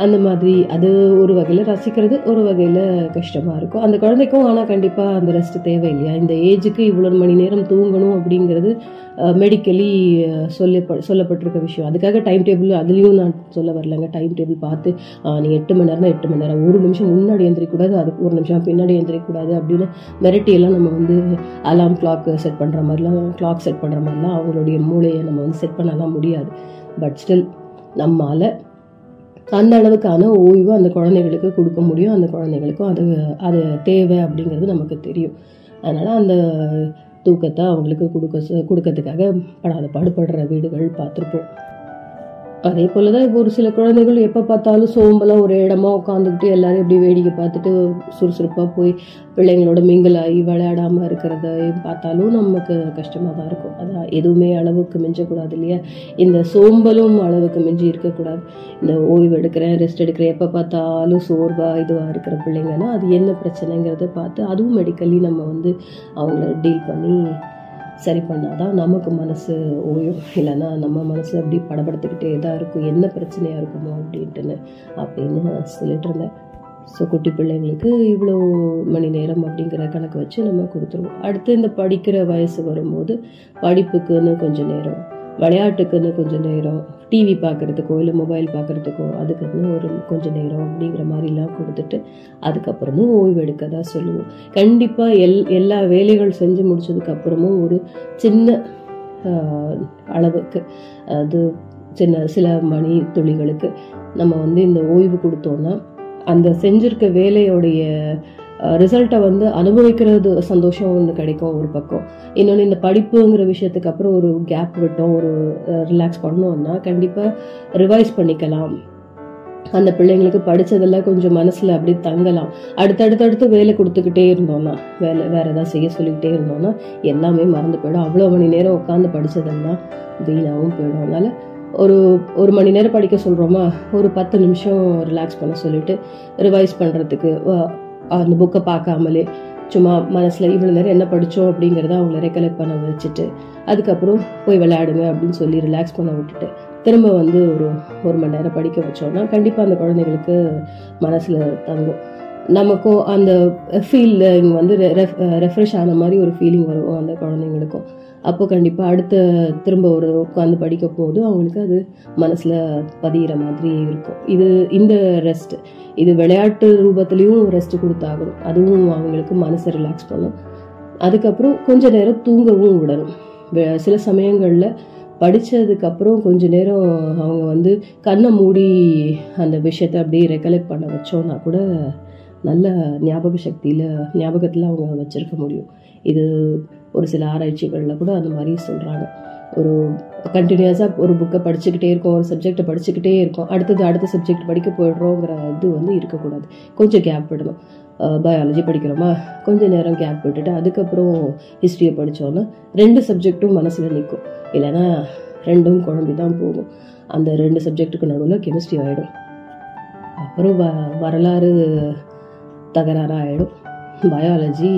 அந்த மாதிரி அது ஒரு வகையில் ரசிக்கிறது ஒரு வகையில் கஷ்டமாக இருக்கும். அந்த குழந்தைக்கும் ஆனால் கண்டிப்பாக அந்த ரெஸ்ட் தேவை இல்லையா இந்த ஏஜுக்கு இவ்வளோ மணி நேரம் தூங்கணும் அப்படிங்கிறது மெடிக்கலி சொல்ல சொல்லப்பட்டிருக்க விஷயம். அதுக்காக டைம் டேபிள் அதுலேயும் நான் சொல்ல வரலங்க. டைம் டேபிள் பார்த்து ஆஹ், நீ எட்டு மணி நேரம்னா எட்டு மணி நேரம். ஒரு நிமிஷம் முன்னாடி எந்திரிக்கூடாது அதுக்கு ஒரு நிமிஷம் பின்னாடி எந்திரிக்கூடாது அப்படின்னு மிரட்டியெல்லாம் நம்ம வந்து அலாம் கிளாக் செட் பண்ணுற மாதிரிலாம் கிளாக் செட் பண்ணுற மாதிரிலாம் அவங்களுடைய மூளையை நம்ம வந்து செட் பண்ணலாம் முடியாது. பட் ஸ்டில் நம்மால் அந்த அளவுக்கான ஓய்வு அந்த குழந்தைகளுக்கு கொடுக்க முடியும். அந்த குழந்தைகளுக்கும் அது அது தேவை அப்படிங்கிறது நமக்கு தெரியும். அதனால் அந்த தூக்கத்தை அவங்களுக்கு கொடுக்க கொடுக்கறதுக்காக படாத பாடுபடுற வீடுகள் பார்த்துருப்போம். அதே போல தான் இப்போ ஒரு சில குழந்தைகள் எப்போ பார்த்தாலும் சோம்பலாக ஒரு இடமா உட்காந்துக்கிட்டு எல்லாரும் இப்படி வேடிக்கை பார்த்துட்டு சுறுசுறுப்பாக போய் பிள்ளைங்களோட mingle ஆகி விளையாடாமல் இருக்கிறத பார்த்தாலும் நமக்கு கஷ்டமாக தான் இருக்கும். அதான் எதுவுமே அளவுக்கு மிஞ்சக்கூடாது இல்லையா? இந்த சோம்பலும் அளவுக்கு மிஞ்சி இருக்கக்கூடாது. இந்த ஓய்வு எடுக்கிறேன் ரெஸ்ட் எடுக்கிறேன் எப்போ பார்த்தாலும் சோர்வாக இதுவாக இருக்கிற பிள்ளைங்கன்னா அது என்ன பிரச்சனைங்கிறத பார்த்து அதுவும் மெடிக்கலி நம்ம வந்து அவங்கள டீல் பண்ணி சரி பண்ணாதான் நமக்கு மனசு ஓயும். இல்லைன்னா நம்ம மனசு அப்படி படப்படுத்திக்கிட்டே தான் இருக்கும். என்ன பிரச்சனையாக இருக்குமோ அப்படின்ட்டுன்னு அப்படின்னு சொல்லிட்டு இருந்தேன். ஸோ குட்டி பிள்ளைங்களுக்கு இவ்வளோ மணி நேரம் அப்படிங்கிற கணக்கு வச்சு நம்ம கொடுத்துருவோம். அடுத்து இந்த படிக்கிற வயசு வரும்போது படிப்புக்குன்னு கொஞ்சம் நேரம் விளையாட்டுக்குன்னு கொஞ்சம் நேரம் டிவி பார்க்குறதுக்கோ இல்லை மொபைல் பார்க்குறதுக்கோ அதுக்குன்னு ஒரு கொஞ்சம் நேரம் அப்படிங்கிற மாதிரிலாம் கொடுத்துட்டு அதுக்கப்புறமும் ஓய்வு எடுக்க தான் சொல்லுவோம். கண்டிப்பாக எல் எல்லா வேலைகள் செஞ்சு முடிச்சதுக்கப்புறமும் ஒரு சின்ன அளவுக்கு அது சின்ன சில மணி துளிகளுக்கு நம்ம வந்து இந்த ஓய்வு கொடுத்தோம்னா அந்த செஞ்சிருக்க வேலையோடைய ரிசல்ட்டை வந்து அனுபவிக்கிறது சந்தோஷம் ஒன்று கிடைக்கும் ஒரு பக்கம். இன்னொன்று இந்த படிப்புங்கிற விஷயத்துக்கு அப்புறம் ஒரு கேப் விட்டோம் ஒரு ரிலாக்ஸ் பண்ணோம்னா கண்டிப்பாக ரிவைஸ் பண்ணிக்கலாம். அந்த பிள்ளைங்களுக்கு படித்ததெல்லாம் கொஞ்சம் மனசில் அப்படி தங்கலாம். அடுத்தடுத்தடுத்து வேலை கொடுத்துக்கிட்டே இருந்தோம்னா வேலை வேறு ஏதாவது செய்ய சொல்லிக்கிட்டே இருந்தோம்னா எல்லாமே மறந்து போயிடும். அவ்வளோ மணி நேரம் உட்காந்து படித்ததெல்லாம் வீணாகவும் போயிடும். அதனால் ஒரு ஒரு மணி நேரம் படிக்க சொல்கிறோமா ஒரு பத்து நிமிஷம் ரிலாக்ஸ் பண்ண சொல்லிட்டு ரிவைஸ் பண்ணுறதுக்கு அந்த புக்கை பார்க்காமலே சும்மா மனசில் இவ்வளோ நேரம் என்ன படித்தோம் அப்படிங்கிறத அவங்கள ரெக்கலெக்ட் பண்ண வச்சுட்டு அதுக்கப்புறம் போய் விளையாடுங்க அப்படின்னு சொல்லி ரிலாக்ஸ் பண்ண விட்டுட்டு திரும்ப வந்து ஒரு ஒரு மணி நேரம் படிக்க வச்சோம்னா கண்டிப்பாக அந்த குழந்தைங்களுக்கு மனசில் தங்கும். நமக்கும் அந்த ஃபீல் வந்து ரெஃப்ரெஷ் ஆன மாதிரி ஒரு ஃபீலிங் வரும் அந்த குழந்தைங்களுக்கும். அப்போ கண்டிப்பாக அடுத்த திரும்ப ஒரு உட்காந்து படிக்க போது அவங்களுக்கு அது மனசில் பதிகிற மாதிரி இருக்கும். இது இந்த ரெஸ்ட் இது விளையாட்டு ரூபத்துலேயும் ரெஸ்ட் கொடுத்தாகணும். அதுவும் அவங்களுக்கு மனசை ரிலாக்ஸ் பண்ணும். அதுக்கப்புறம் கொஞ்ச நேரம் தூங்கவும் விடணும். சில சமயங்களில் படித்ததுக்கப்புறம் கொஞ்ச நேரம் அவங்க வந்து கண்ணை மூடி அந்த விஷயத்தை அப்படியே ரெக்கலெக்ட் பண்ண வச்சோன்னா கூட நல்ல ஞாபக சக்தியில் ஞாபகத்தில் அவங்க வச்சுருக்க முடியும். இது ஒரு சில ஆராய்ச்சிகளில் கூட அந்த மாதிரி சொல்கிறாங்க ஒரு கண்டினியூஸாக ஒரு புக்கை படிச்சுக்கிட்டே இருக்கோம் ஒரு சப்ஜெக்டை படிச்சுக்கிட்டே இருக்கோம். அடுத்தது அடுத்த சப்ஜெக்ட் படிக்க போயிடுறோங்கிற இது வந்து இருக்கக்கூடாது. கொஞ்சம் கேப் விடணும். பயாலஜி படிக்கிறோமா? கொஞ்சம் நேரம் கேப் விட்டுட்டு அதுக்கப்புறம் ஹிஸ்ட்ரியை படித்தோன்னா ரெண்டு சப்ஜெக்ட்டும் மனசில் நிற்கும் இல்லைன்னா ரெண்டும் குழம்பி தான் போகும். அந்த ரெண்டு சப்ஜெக்ட்டுக்கு நடுவில் கெமிஸ்ட்ரி ஆகிடும் அப்புறம் வ வரலாறு தகராறாக ஆகிடும் பயாலஜி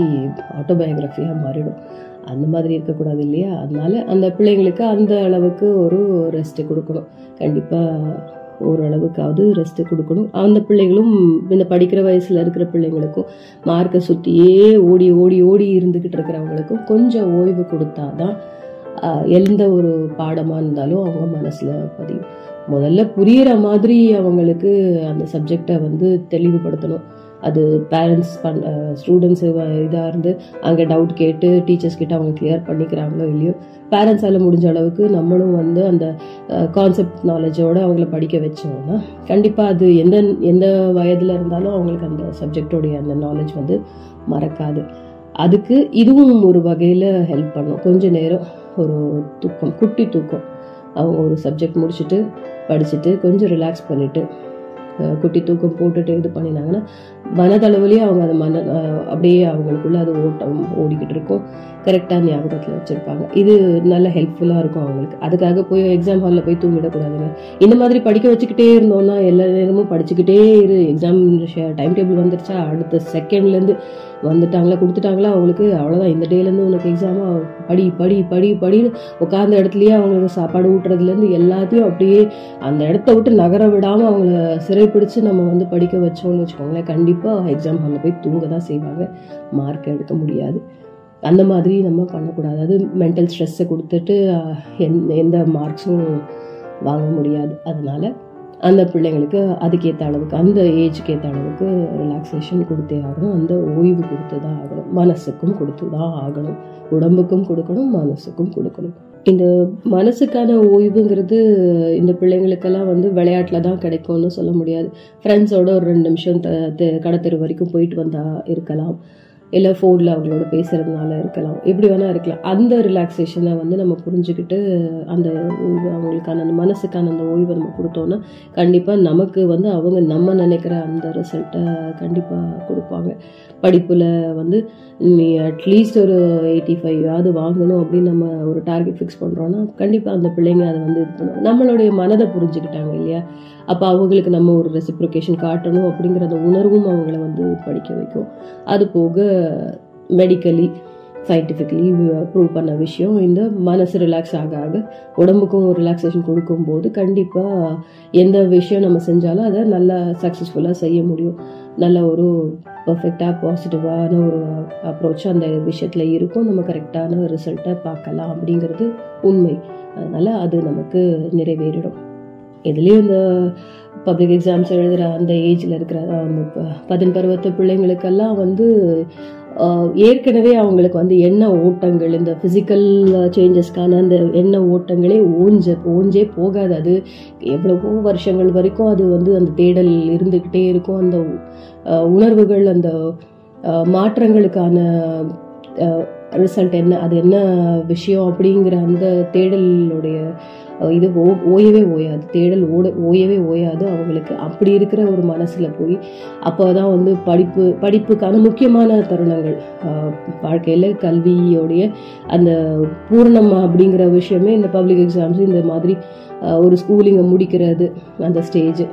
ஆட்டோபயோகிராஃபியாக மாறிடும். அந்த மாதிரி இருக்கக்கூடாது இல்லையா? அதனால அந்த பிள்ளைங்களுக்கு அந்த அளவுக்கு ஒரு ரெஸ்ட்டு கொடுக்கணும். கண்டிப்பாக ஓரளவுக்காவது ரெஸ்ட்டு கொடுக்கணும். அந்த பிள்ளைகளும் இந்த படிக்கிற வயசில் இருக்கிற பிள்ளைங்களுக்கும் மார்க்கை சுற்றியே ஓடி ஓடி ஓடி இருந்துக்கிட்டு இருக்கிறவங்களுக்கும் கொஞ்சம் ஓய்வு கொடுத்தாதான் தான் எந்த ஒரு பாடமாக இருந்தாலும் அவங்க மனசில் பதியும். முதல்ல புரியிற மாதிரி அவங்களுக்கு அந்த சப்ஜெக்டை வந்து தெளிவுபடுத்தணும். அது பேரண்ட்ஸ் பண் ஸ்டூடெண்ட்ஸு இதாக இருந்து அங்கே டவுட் கேட்டு டீச்சர்ஸ் கிட்ட அவங்க கிளியர் பண்ணிக்கிறாங்களோ இல்லையோ பேரண்ட்ஸால் முடிஞ்ச அளவுக்கு நம்மளும் வந்து அந்த கான்செப்ட் நாலேஜோடு அவங்கள படிக்க வச்சோம்னா கண்டிப்பாக அது எந்த எந்த வயதில் இருந்தாலும் அவங்களுக்கு அந்த சப்ஜெக்டோடைய அந்த நாலேஜ் வந்து மறக்காது. அதுக்கு இதுவும் ஒரு வகையில் ஹெல்ப் பண்ணும். கொஞ்ச நேரம் ஒரு தூக்கம் குட்டி தூக்கம். அவங்க ஒரு சப்ஜெக்ட் முடிச்சுட்டு படிச்சுட்டு கொஞ்சம் ரிலாக்ஸ் பண்ணிவிட்டு குட்டி தூக்கம் போட்டுட்டு இது பண்ணினாங்கன்னா மனதளவுலேயே அவங்க அதை மன அப்படியே அவங்களுக்குள்ள அது ஓட்டம் ஓடிக்கிட்டு இருக்கும். கரெக்டாக ஞாபகத்தில் வச்சுருப்பாங்க. இது நல்ல ஹெல்ப்ஃபுல்லாக இருக்கும் அவங்களுக்கு. அதுக்காக போய் எக்ஸாம் ஹாலில் போய் தூங்கிடக்கூடாதுங்க. இந்த மாதிரி படிக்க வச்சுக்கிட்டே இருந்தோம்னா எல்லா நேரமும் படிச்சுக்கிட்டே இரு. எக்ஸாம் டைம் டேபிள் வந்துருச்சா? அடுத்த செகண்ட்லேருந்து வந்துட்டாங்களா கொடுத்துட்டாங்களா அவங்களுக்கு அவ்வளோதான் இந்த டேலேருந்து உனக்கு எக்ஸாமாக படி படி படி படின்னு உட்காந்த இடத்துலையே அவங்களுக்கு சாப்பாடு ஊட்டுறதுலேருந்து எல்லாத்தையும் அப்படியே அந்த இடத்த விட்டு நகர விடாமல் அவங்கள சிறை சிறைப்பிடிச்சு நம்ம வந்து படிக்க வச்சோம்னு வச்சுக்கோங்களேன். கண்டிப்பாக எக்ஸாம் ஹாலில் போய் தூங்க தான் செய்வாங்க. மார்க் எடுக்க முடியாது. அந்த மாதிரி நம்ம பண்ணக்கூடாது. அது மென்டல் ஸ்ட்ரெஸ்ஸை கொடுத்துட்டு எந் எந்த எந்த மார்க்ஸும் வாங்க முடியாது. அதனால அந்த பிள்ளைங்களுக்கு அதுக்கேற்ற அளவுக்கு அந்த ஏஜுக்கு ஏற்ற அளவுக்கு ரிலாக்ஸேஷன் கொடுத்தே ஆகணும். அந்த ஓய்வு கொடுத்து தான் ஆகணும். மனசுக்கும் கொடுத்து தான் ஆகணும். உடம்புக்கும் கொடுக்கணும் மனசுக்கும் கொடுக்கணும். இந்த மனசுக்கான ஓய்வுங்கிறது இந்த பிள்ளைங்களுக்கெல்லாம் வந்து விளையாட்டில் தான் கிடைக்கும்னு சொல்ல முடியாது. ஃப்ரெண்ட்ஸோட ஒரு ரெண்டு நிமிஷம் த தெ- கடத்தெரு வரைக்கும் போயிட்டு வந்தால் இருக்கலாம். இல்லை ஃபோனில் அவங்களோட பேசுகிறதுனால இருக்கலாம். எப்படி வேணால் இருக்கலாம். அந்த ரிலாக்ஸேஷனை வந்து நம்ம புரிஞ்சுக்கிட்டு அந்த ஓய்வு அவங்களுக்கான அந்த மனசுக்கான அந்த ஓய்வை நம்ம கொடுத்தோன்னா கண்டிப்பாக நமக்கு வந்து அவங்க நம்ம நினைக்கிற அந்த ரிசல்ட்டை கண்டிப்பாக கொடுப்பாங்க. படிப்பில் வந்து நீ அட்லீஸ்ட் ஒரு எயிட்டி ஃபைவாவது வாங்கணும் அப்படின்னு நம்ம ஒரு டார்கெட் ஃபிக்ஸ் பண்ணுறோன்னா கண்டிப்பாக அந்த பிள்ளைங்க அதை வந்து இது பண்ணுவோம் நம்மளுடைய மனதை புரிஞ்சுக்கிட்டாங்க இல்லையா? அப்போ அவங்களுக்கு நம்ம ஒரு ரெசிப்ரிகேஷன் காட்டணும் அப்படிங்கிற அந்த உணர்வும் அவங்கள வந்து படிக்க வைக்கும். அது போக மெடிக்கலி சயின்டிஃபிக்லி ப்ரூவ் பண்ண விஷயம். இந்த மனசு ரிலாக்ஸ் ஆக ஆக உடம்புக்கும் ரிலாக்ஸேஷன் கொடுக்கும்போது கண்டிப்பாக எந்த விஷயம் நம்ம செஞ்சாலும் அதை நல்லா சக்ஸஸ்ஃபுல்லாக செய்ய முடியும். நல்ல ஒரு பர்ஃபெக்டாக பாசிட்டிவான ஒரு அப்ரோச் அந்த விஷயத்தில் இருக்கும். நம்ம கரெக்டான ரிசல்ட்டை பார்க்கலாம் அப்படிங்கிறது உண்மை. அதனால் அது நமக்கு நிறைவேறிடும். இதுலேயும் இந்த பப்ளிக் எக்ஸாம்ஸ் எழுதுகிற அந்த ஏஜில் இருக்கிற அந்த ப- பதின் பருவத்து பிள்ளைங்களுக்கெல்லாம் வந்து ஏற்கனவே அவங்களுக்கு வந்து எண்ண ஓட்டங்கள் இந்த ஃபிசிக்கல் சேஞ்சஸ்க்கான அந்த எண்ண ஓட்டங்களே ஓஞ்ச ஓஞ்சே போகாது. அது எவ்வளவோ வருஷங்கள் வரைக்கும் அது வந்து அந்த தேடல் இருந்துக்கிட்டே இருக்கும். அந்த உணர்வுகள் அந்த மாற்றங்களுக்கான ரிசல்ட் என்ன அது என்ன விஷயம் அப்படிங்கிற அந்த தேடலுடைய இது ஓ ஓயவே ஓயாது. தேடல் ஓட ஓயவே ஓயாது. அவங்களுக்கு அப்படி இருக்கிற ஒரு மனசில் போய் அப்போ தான் வந்து படிப்பு படிப்புக்கான முக்கியமான தருணங்கள். வாழ்க்கையில் கல்வியோடைய அந்த பூர்ணம் அப்படிங்கிற விஷயமே இந்த பப்ளிக் எக்ஸாம்ஸ் இந்த மாதிரி ஒரு ஸ்கூலிங்கை முடிக்கிறது அந்த ஸ்டேஜ்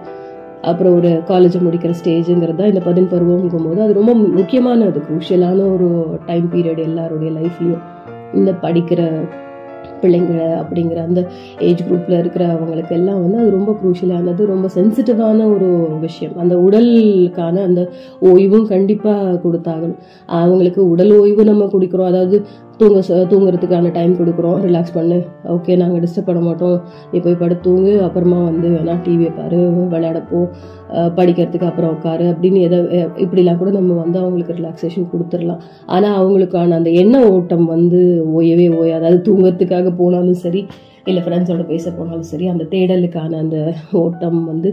அப்புறம் ஒரு காலேஜ் முடிக்கிற ஸ்டேஜுங்கிறது தான் இந்த பதின் பருவம்ங்கும் போது அது ரொம்ப முக்கியமான அது குரூஷியலான ஒரு டைம் பீரியட் எல்லாருடைய லைஃப்லேயும் இந்த படிக்கிற பிள்ளைங்க அப்படிங்கிற அந்த ஏஜ் குரூப்பில் இருக்கிற அவங்களுக்கு எல்லாம் வந்து அது ரொம்ப குரூஷியலானது ரொம்ப சென்சிட்டிவான ஒரு விஷயம். அந்த உடலுக்கான அந்த ஓய்வும் கண்டிப்பாக கொடுத்தாகணும். அவங்களுக்கு உடல் ஓய்வு நம்ம கொடுக்குறோம். அதாவது தூங்க தூங்குறதுக்கான டைம் கொடுக்குறோம். ரிலாக்ஸ் பண்ணு. ஓகே நாங்கள் டிஸ்டர்ப் பண்ண மாட்டோம். நீ போய் படுத்து தூங்கு. அப்புறமா வந்து வேணா டிவியை பாரு விளையாடப்போ படிக்கிறதுக்கு அப்புறம் உட்காரு. அப்படின்னு எதை இப்படிலாம் கூட நம்ம வந்து அவங்களுக்கு ரிலாக்ஸேஷன் கொடுத்துடலாம். ஆனால் அவங்களுக்கான அந்த எண்ண ஓட்டம் வந்து ஓயவே ஓயாது. அது தூங்குறதுக்காக போனாலும் சரி இல்லை ஃப்ரெண்ட்ஸோட பேச போனாலும் சரி அந்த தேடலுக்கான அந்த ஓட்டம் வந்து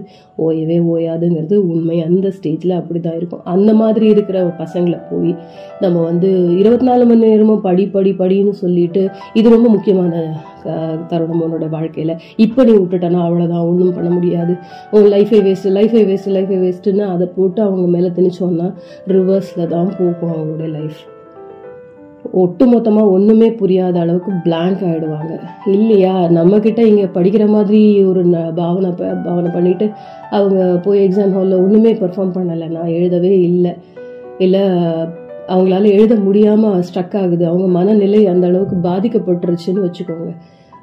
ஓயவே ஓயாதுங்கிறது உண்மை. அந்த ஸ்டேஜில் அப்படி தான் இருக்கும். அந்த மாதிரி இருக்கிற பசங்களை போய் நம்ம வந்து இருபத்தி நாலு மணி நேரமும் படி படி படின்னு சொல்லிட்டு இது ரொம்ப முக்கியமான தருணம் உன்னோட வாழ்க்கையில். இப்போ நீ விட்டுட்டனா அவ்வளோதான் ஒன்றும் பண்ண முடியாது. உன் லைஃபை வேஸ்ட்டு லைஃபை வேஸ்ட்டு லைஃபை வேஸ்ட்டுன்னு அதை போட்டு அவங்க மேலே திணிச்சோன்னா ரிவர்ஸில் தான் போகும் அவங்களுடைய லைஃப் ஒட்டு மொத்தமாக ஒன்றுமே புரியாத அளவுக்கு பிளாங்க் ஆகிடுவாங்க இல்லையா? நம்மக்கிட்ட இங்கே படிக்கிற மாதிரி ஒரு ந- பாவனை ப- பாவனை பண்ணிட்டு அவங்க போய் எக்ஸாம் ஹாலில் ஒன்றுமே பெர்ஃபார்ம் பண்ணலை. நான் எழுதவே இல்லை. இல்லை அவங்களால எழுத முடியாமல் ஸ்ட்ரக் ஆகுது. அவங்க மனநிலை அந்த அளவுக்கு பாதிக்கப்பட்டுருச்சுன்னு வச்சுக்கோங்க.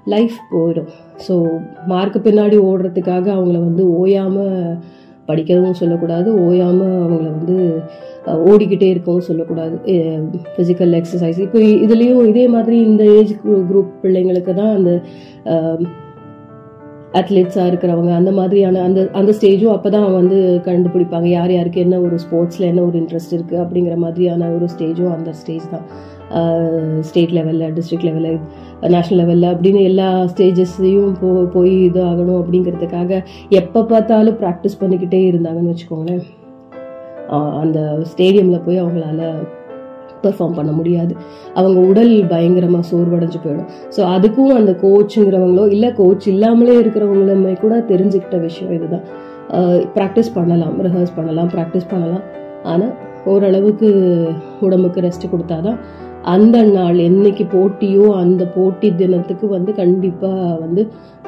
லைஃப் போயிடும். ஸோ மார்க்கு பின்னாடி ஓடுறதுக்காக அவங்கள வந்து ஓயாமல் படிக்கவும் சொல்லக்கூடாது ஓயாமல் அவங்கள வந்து ஓடிக்கிட்டே இருக்கவும் சொல்லக்கூடாது. ஃபிசிக்கல் எக்ஸசைஸ் இப்போ இதுலேயும் இதே மாதிரி இந்த ஏஜ் குரூப் பிள்ளைங்களுக்கு தான் அந்த அத்லெட்ஸாக இருக்கிறவங்க அந்த மாதிரியான அந்த அந்த ஸ்டேஜும் அப்போ தான் வந்து கண்டுபிடிப்பாங்க. யார் யாருக்கு என்ன ஒரு ஸ்போர்ட்ஸில் என்ன ஒரு இன்ட்ரெஸ்ட் இருக்குது அப்படிங்கிற மாதிரியான ஒரு ஸ்டேஜும் அந்த ஸ்டேஜ் தான். ஸ்டேட் லெவலில் டிஸ்ட்ரிக்ட் லெவலில் நேஷ்னல் லெவலில் அப்படின்னு எல்லா ஸ்டேஜஸ்லையும் போ போய் இது ஆகணும் அப்படிங்கிறதுக்காக எப்போ பார்த்தாலும் ப்ராக்டிஸ் பண்ணிக்கிட்டே இருந்தாங்கன்னு வச்சுக்கோங்களேன். அந்த ஸ்டேடியமில் போய் அவங்களால பெர்ஃபார்ம் பண்ண முடியாது. அவங்க உடல் பயங்கரமாக சோர்வடைஞ்சு போயிடும். ஸோ அதுக்கும் அந்த கோச்சுங்கிறவங்களோ இல்லை கோச் இல்லாமலே இருக்கிறவங்களுமே கூட தெரிஞ்சுக்கிட்ட விஷயம் இதுதான். ப்ராக்டிஸ் பண்ணலாம் ரிஹர்ஸ் பண்ணலாம் ப்ராக்டிஸ் பண்ணலாம். ஆனால் ஓரளவுக்கு உடம்புக்கு ரெஸ்ட் கொடுத்தாதான் அந்த நாள் என்னைக்கு போட்டியோ அந்த போட்டி தினத்துக்கு வந்து கண்டிப்பாக வந்து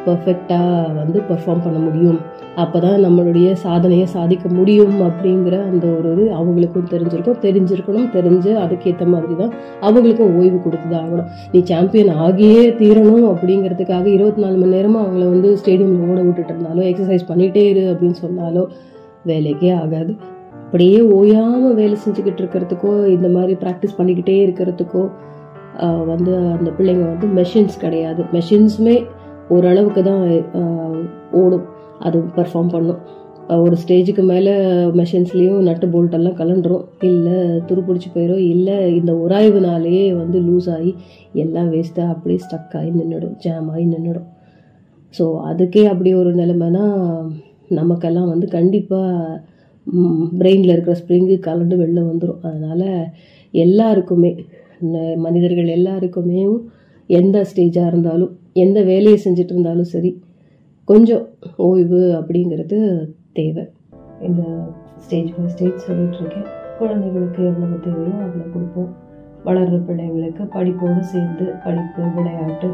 பர்ஃபெக்டாக வந்து பெர்ஃபார்ம் பண்ண முடியும். அப்போ தான் நம்மளுடைய சாதனையை சாதிக்க முடியும் அப்படிங்கிற அந்த ஒரு இது அவங்களுக்கும் தெரிஞ்சிருக்கும் தெரிஞ்சிருக்கணும் தெரிஞ்சு அதுக்கேற்ற மாதிரி தான் அவங்களுக்கும் ஓய்வு கொடுத்து தான் ஆகணும். நீ சாம்பியன் ஆகியே தீரணும் அப்படிங்கிறதுக்காக இருபத்தி நாலு மணி நேரமும் அவங்கள வந்து ஸ்டேடியமில் ஓட விட்டுட்டு இருந்தாலோ எக்ஸசைஸ் பண்ணிகிட்டே இரு அப்படின்னு சொன்னாலோ வேலைக்கே ஆகாது. அப்படியே ஓயாமல் வேலை செஞ்சுக்கிட்டு இருக்கிறதுக்கோ இந்த மாதிரி ப்ராக்டிஸ் பண்ணிக்கிட்டே இருக்கிறதுக்கோ வந்து அந்த பிள்ளைங்க வந்து மெஷின்ஸ் கிடையாது. மெஷின்ஸுமே ஓரளவுக்கு தான் ஓடும். அது பர்ஃபார்ம் பண்ணும். ஒரு ஸ்டேஜுக்கு மேலே மெஷின்ஸ்லேயும் நட்டு போல்ட்டெல்லாம் கலண்டுரும் இல்லை துருப்பிடிச்சு போயிடும் இல்லை இந்த உராய்வுனாலேயே வந்து லூஸ் ஆகி எல்லாம் வேஸ்ட்டாக அப்படியே ஸ்டக் ஆகி நின்றுடும் ஜாம் ஆகி நின்றுடும் ஸோ அதுக்கே அப்படி ஒரு நிலைமைனா நமக்கெல்லாம் வந்து கண்டிப்பாக பிரெயினில் இருக்கிற ஸ்ப்ரிங்கு கலண்டு வெளில வந்துடும் அதனால் எல்லாருக்குமே மனிதர்கள் எல்லாருக்குமே எந்த ஸ்டேஜாக இருந்தாலும் எந்த வேலையை செஞ்சுட்டு இருந்தாலும் சரி கொஞ்சம் ஓய்வு அப்படிங்கிறது தேவை. இந்த ஸ்டேஜ் பை ஸ்டேஜ் சொல்லிகிட்ருக்கேன் குழந்தைகளுக்கு எவ்வளவு தேவையோ அவ்வளோ கொடுப்போம். வளர்கிற பிள்ளைங்களுக்கு படிப்போடு சேர்ந்து படிப்பு விளையாட்டு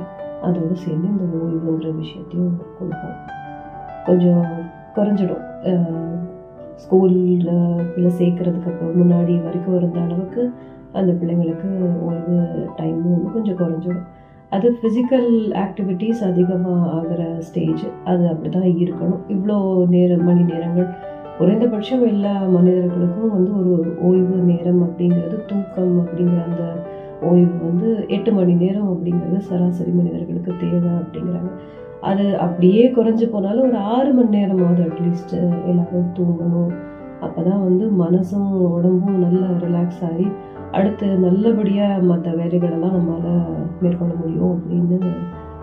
அதோடு சேர்ந்து இந்த ஓய்வுங்கிற விஷயத்தையும் கொடுப்போம். கொஞ்சம் குறைஞ்சிடும். ஸ்கூலில் சேர்க்குறதுக்கு அப்புறம் முன்னாடி வரைக்கும் இருந்த அளவுக்கு அந்த பிள்ளைங்களுக்கு ஓய்வு டைமும் வந்து கொஞ்சம் குறைஞ்சிடும் அது ஃபிசிக்கல் ஆக்டிவிட்டீஸ் அதிகமாக ஆகிற ஸ்டேஜ் அது அப்படி தான் இருக்கணும். இவ்வளோ நேரம் மணி நேரங்கள். குறைந்தபட்சம் எல்லா மனிதர்களுக்கும் வந்து ஒரு ஓய்வு நேரம் அப்படிங்கிறது தூக்கம் அப்படிங்கிற அந்த ஓய்வு வந்து எட்டு மணி நேரம் அப்படிங்கிறது சராசரி மனிதர்களுக்கு தேவை அப்படிங்கிறாங்க. அது அப்படியே குறைஞ்சி போனாலும் ஒரு ஆறு மணி நேரமாவது அட்லீஸ்ட் எல்லாரும் தூங்கணும். அப்போ தான் வந்து மனசும் உடம்பும் நல்லா ரிலாக்ஸ் ஆகி அடுத்து நல்லபடியாக மற்ற வேலைகளெல்லாம் நம்மளால் மேற்கொள்ள முடியும் அப்படின்னு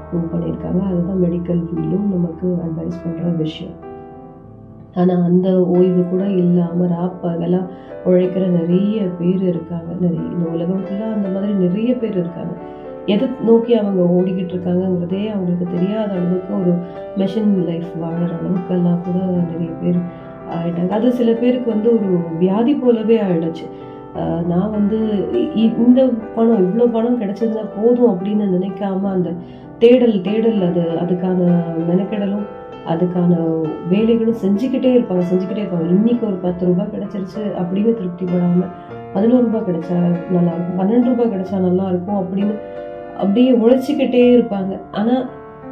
ப்ரூவ் பண்ணியிருக்காங்க. அதுதான் மெடிக்கல் ஃபீல்டும் நமக்கு அட்வைஸ் பண்ணுற விஷயம். ஆனால் அந்த ஓய்வு கூட இல்லாமல் ராப்பகலாக உழைக்கிற நிறைய பேர் இருக்காங்க. நிறைய இந்த உலகம் ஃபுல்லாக அந்த மாதிரி நிறைய பேர் இருக்காங்க. எதை நோக்கி அவங்க ஓடிக்கிட்டு இருக்காங்கங்கிறதே அவங்களுக்கு தெரியாத அளவுக்கு ஒரு மெஷின் லைஃப் வாழற அளவுக்கெல்லாம் கூட நிறைய பேர் ஆயிட்டாங்க. அது சில பேருக்கு வந்து ஒரு வியாதி போலவே ஆயிடுச்சு. ஆஹ் நான் வந்து இந்த பணம் இவ்வளோ பணம் கிடைச்சதுன்னா போதும் அப்படின்னு நினைக்காம அந்த தேடல் தேடல் அது அதுக்கான மெனக்கெடலும் அதுக்கான வேலைகளும் செஞ்சுக்கிட்டே இருப்பாங்க செஞ்சுக்கிட்டே இருப்பாங்க. இன்னைக்கு ஒரு பத்து ரூபாய் கிடைச்சிருச்சு அப்படின்னு திருப்தி படாமல் பதினோரு ரூபாய் கிடைச்சா நல்லா இருக்கும் பன்னெண்டு ரூபாய் கிடைச்சா நல்லா இருக்கும் அப்படின்னு அப்படியே உழைச்சிக்கிட்டே இருப்பாங்க. ஆனால்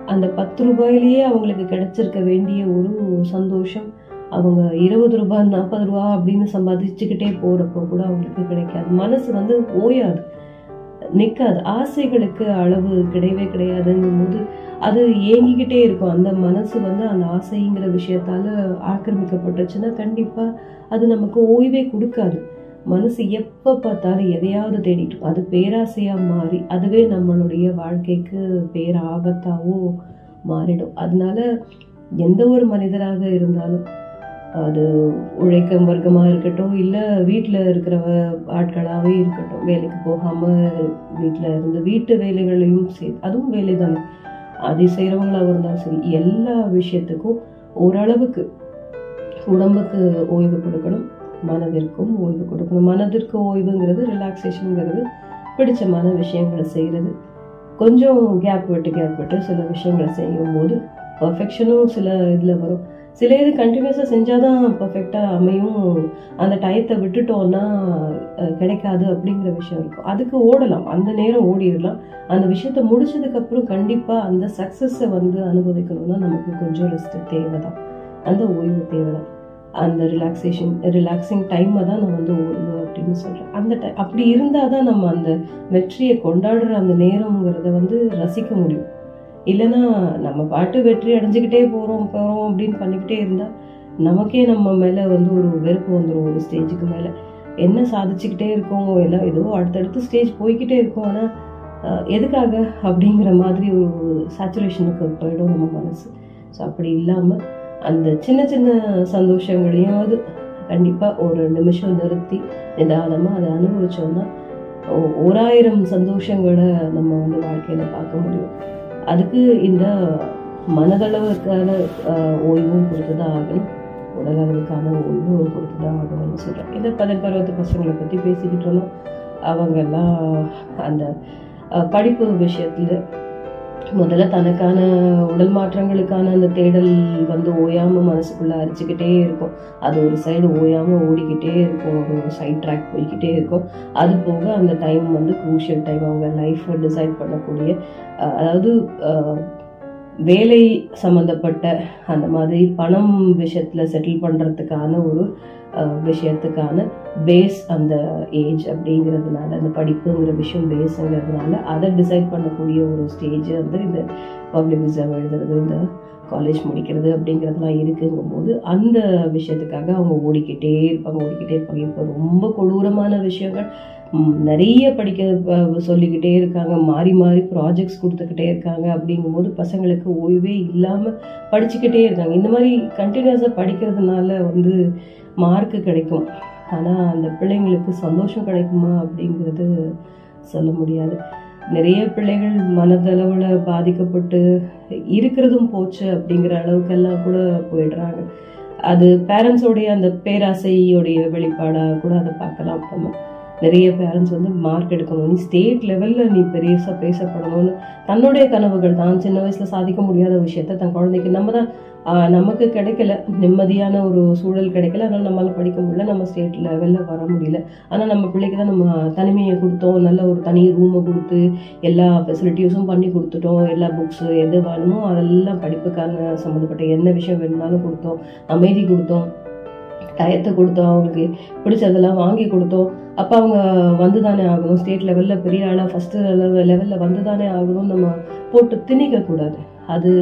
அந்த பத்து ரூபாயிலேயே அவங்களுக்கு கிடைச்சிருக்க வேண்டிய ஒரு சந்தோஷம் அவங்க இருபது ரூபாய் நாற்பது ரூபா அப்படின்னு சம்பாதிச்சுக்கிட்டே போகிறப்போ கூட அவங்களுக்கு கிடைக்காது. மனசு வந்து ஓயாது நிற்காது ஆசைகளுக்கு அளவு கிடையவே கிடையாதுங்கும் போது அது ஏங்கிக்கிட்டே இருக்கும். அந்த மனசு வந்து அந்த ஆசைங்கிற விஷயத்தால ஆக்கிரமிக்கப்பட்டுச்சுன்னா கண்டிப்பாக அது நமக்கு ஓய்வே கொடுக்காது. மனசு எப்போ பார்த்தாலும் எதையாவது தேடிட்டு அது பேராசையாக மாறி அதுவே நம்மளுடைய வாழ்க்கைக்கு பேராபத்தாகவும் மாறிடும். அதனால எந்த ஒரு மனிதராக இருந்தாலும் அது உழைக்கும் வர்க்கமாக இருக்கட்டும் இல்லை வீட்டில் இருக்கிற ஆட்களாகவே இருக்கட்டும் வேலைக்கு போகாமல் வீட்டில் இருந்து வீட்டு வேலைகளையும் சரி அதுவும் வேலை தானே அதை செய்கிறவங்களாக இருந்தாலும் சரி எல்லா விஷயத்துக்கும் ஓரளவுக்கு உடம்புக்கு ஓய்வு கொடுக்கணும். மனதிற்கும் ஓய்வு கொடுக்கணும். மனதிற்கு ஓய்வுங்கிறது ரிலாக்ஸேஷனுங்கிறது பிடிச்சமான விஷயங்களை செய்கிறது கொஞ்சம் கேப் விட்டு கேப் விட்டு சில விஷயங்களை செய்யும்போது பர்ஃபெக்ஷனும் சில இதில் வரும். சில இது கண்டினியூஸாக செஞ்சால் தான் பர்ஃபெக்டாக அமையும். அந்த டயத்தை விட்டுட்டோம்னா கிடைக்காது அப்படிங்கிற விஷயம் இருக்கும். அதுக்கு ஓடலாம். அந்த நேரம் ஓடிடலாம். அந்த விஷயத்த முடிச்சதுக்கப்புறம் கண்டிப்பாக அந்த சக்ஸஸை வந்து அனுபவிக்கணும்னா நமக்கு கொஞ்சம் ரெஸ்ட் தேவைதான். அந்த ஓய்வு தேவை தான் அந்த ரிலாக்ஸேஷன் ரிலாக்ஸிங் டைமை தான் நான் வந்து ஓய்வு அப்படின்னு சொல்கிறேன் அந்த டை அப்படி இருந்தால் தான் நம்ம அந்த வெற்றியை கொண்டாடுற அந்த நேரங்கிறத வந்து ரசிக்க முடியும். இல்லைன்னா நம்ம பாட்டு வெற்றி அடைஞ்சிக்கிட்டே போகிறோம் போகிறோம் அப்படின்னு பண்ணிக்கிட்டே இருந்தால் நமக்கே நம்ம மேலே வந்து ஒரு வெறுப்பு வந்துடும் ஒரு ஸ்டேஜுக்கு மேலே. என்ன சாதிச்சுக்கிட்டே இருக்கோம் எல்லாம் ஏதோ அடுத்தடுத்து ஸ்டேஜ் போய்க்கிட்டே இருக்கோம். ஆனால் எதுக்காக அப்படிங்கிற மாதிரி ஒரு சேச்சுரேஷனுக்கு போயிடும் நம்ம மனசு. ஸோ அப்படி இல்லாமல் அந்த சின்ன சின்ன சந்தோஷங்களையாவது கண்டிப்பாக ஒரு நிமிஷம் நிறுத்தி நிதானமாக அதை அனுபவிச்சோம்னா ஓ- ஓராயிரம் சந்தோஷங்களை நம்ம வந்து வாழ்க்கையில் பார்க்க முடியும். அதுக்கு இந்த மனதளவுக்கான ஓய்வும் கொடுத்து தான் ஆகணும் உடலளவுக்கான ஓய்வும் கொடுத்து தான் ஆகணும்னு சொல்கிறேன் இந்த பதன் பருவத்து பசங்களை பற்றி பேசிக்கிட்டு இருந்தோம். அவங்கெல்லாம் அந்த படிப்பு விஷயத்தில் முதல்ல தனக்கான உடல் மாற்றங்களுக்கான அந்த தேடல் வந்து ஓயாமல் மனசுக்குள்ளே அரிச்சுக்கிட்டே இருக்கும். அது ஒரு சைடு ஓயாமல் ஓடிக்கிட்டே இருக்கும். ஒரு சைட் ட்ராக் போய்கிட்டே இருக்கும். அது போக அந்த டைம் வந்து குரூஷியல் டைம் அவங்க லைஃப்பை டிசைட் பண்ணக்கூடிய அதாவது வேலை சம்மந்தப்பட்ட அந்த மாதிரி பணம் விஷயத்தில் செட்டில் பண்ணுறதுக்கான ஒரு விஷயத்துக்கான பேஸ் அந்த ஏஜ் அப்படிங்கிறதுனால அந்த படிப்புங்கிற விஷயம் பேஸுங்கிறதுனால அதை டிசைட் பண்ணக்கூடிய ஒரு ஸ்டேஜ் வந்து இந்த பப்ளிக் எக்ஸாம் எழுதுறது இந்த காலேஜ் முடிக்கிறது அப்படிங்கிறதுலாம் இருக்குங்கும்போது அந்த விஷயத்துக்காக அவங்க ஓடிக்கிட்டே இருப்பாங்க ஓடிக்கிட்டே இருப்பாங்க. இப்போ ரொம்ப கொடூரமான விஷயங்கள். நிறைய படிக்க சொல்லிக்கிட்டே இருக்காங்க. மாறி மாறி ப்ராஜெக்ட்ஸ் கொடுத்துக்கிட்டே இருக்காங்க அப்படிங்கும்போது பசங்களுக்கு ஓய்வே இல்லாமல் படிச்சுக்கிட்டே இருக்காங்க. இந்த மாதிரி கண்டினியூஸாக படிக்கிறதுனால வந்து மார்க்கு கிடைக்கும். ஆனால் அந்த பிள்ளைங்களுக்கு சந்தோஷம் கிடைக்குமா அப்படிங்கிறது சொல்ல முடியாது. நிறைய பிள்ளைகள் மனதளவில் பாதிக்கப்பட்டு இருக்கிறதும் போச்சு அப்படிங்கிற அளவுக்கெல்லாம் கூட போயிடுறாங்க. அது பேரண்ட்ஸோடைய அந்த பேராசையோடைய வெளிப்பாடாக கூட அதை பார்க்கலாம் நம்ம. நிறைய பேரண்ட்ஸ் வந்து மார்க் எடுக்கணும். நீ ஸ்டேட் லெவலில் நீ பெருசாக பேசப்படணும்னு தன்னுடைய கனவுகள் தான். சின்ன வயசில் சாதிக்க முடியாத விஷயத்த தன் குழந்தைக்கு நம்ம தான் நமக்கு கிடைக்கல. நிம்மதியான ஒரு சூழல் கிடைக்கல. அதனால் நம்மளால் படிக்க முடியல. நம்ம ஸ்டேட் லெவலில் வர முடியல. ஆனால் நம்ம பிள்ளைக்கு தான் நம்ம தனிமையை கொடுத்தோம். நல்ல ஒரு தனி ரூமை கொடுத்து எல்லா ஃபெசிலிட்டிஸும் பண்ணி கொடுத்துட்டோம். எல்லா புக்ஸு எது வேணுமோ அதெல்லாம் படிப்புக்கான சம்மந்தப்பட்ட என்ன விஷயம் வேணும்னாலும் கொடுத்தோம். அமைதி கொடுத்தோம். டயத்தை கொடுத்தோம் அவங்களுக்கு பிடிச்சதெல்லாம் வாங்கி கொடுத்தோம். அப்போ அவங்க வந்து தானே ஆகணும் ஸ்டேட் லெவலில் பெரிய ஆளாக ஃபஸ்ட்டு லெவலில் வந்து தானே ஆகணும்னு நம்ம போட்டு திணிக்கக்கூடாது அது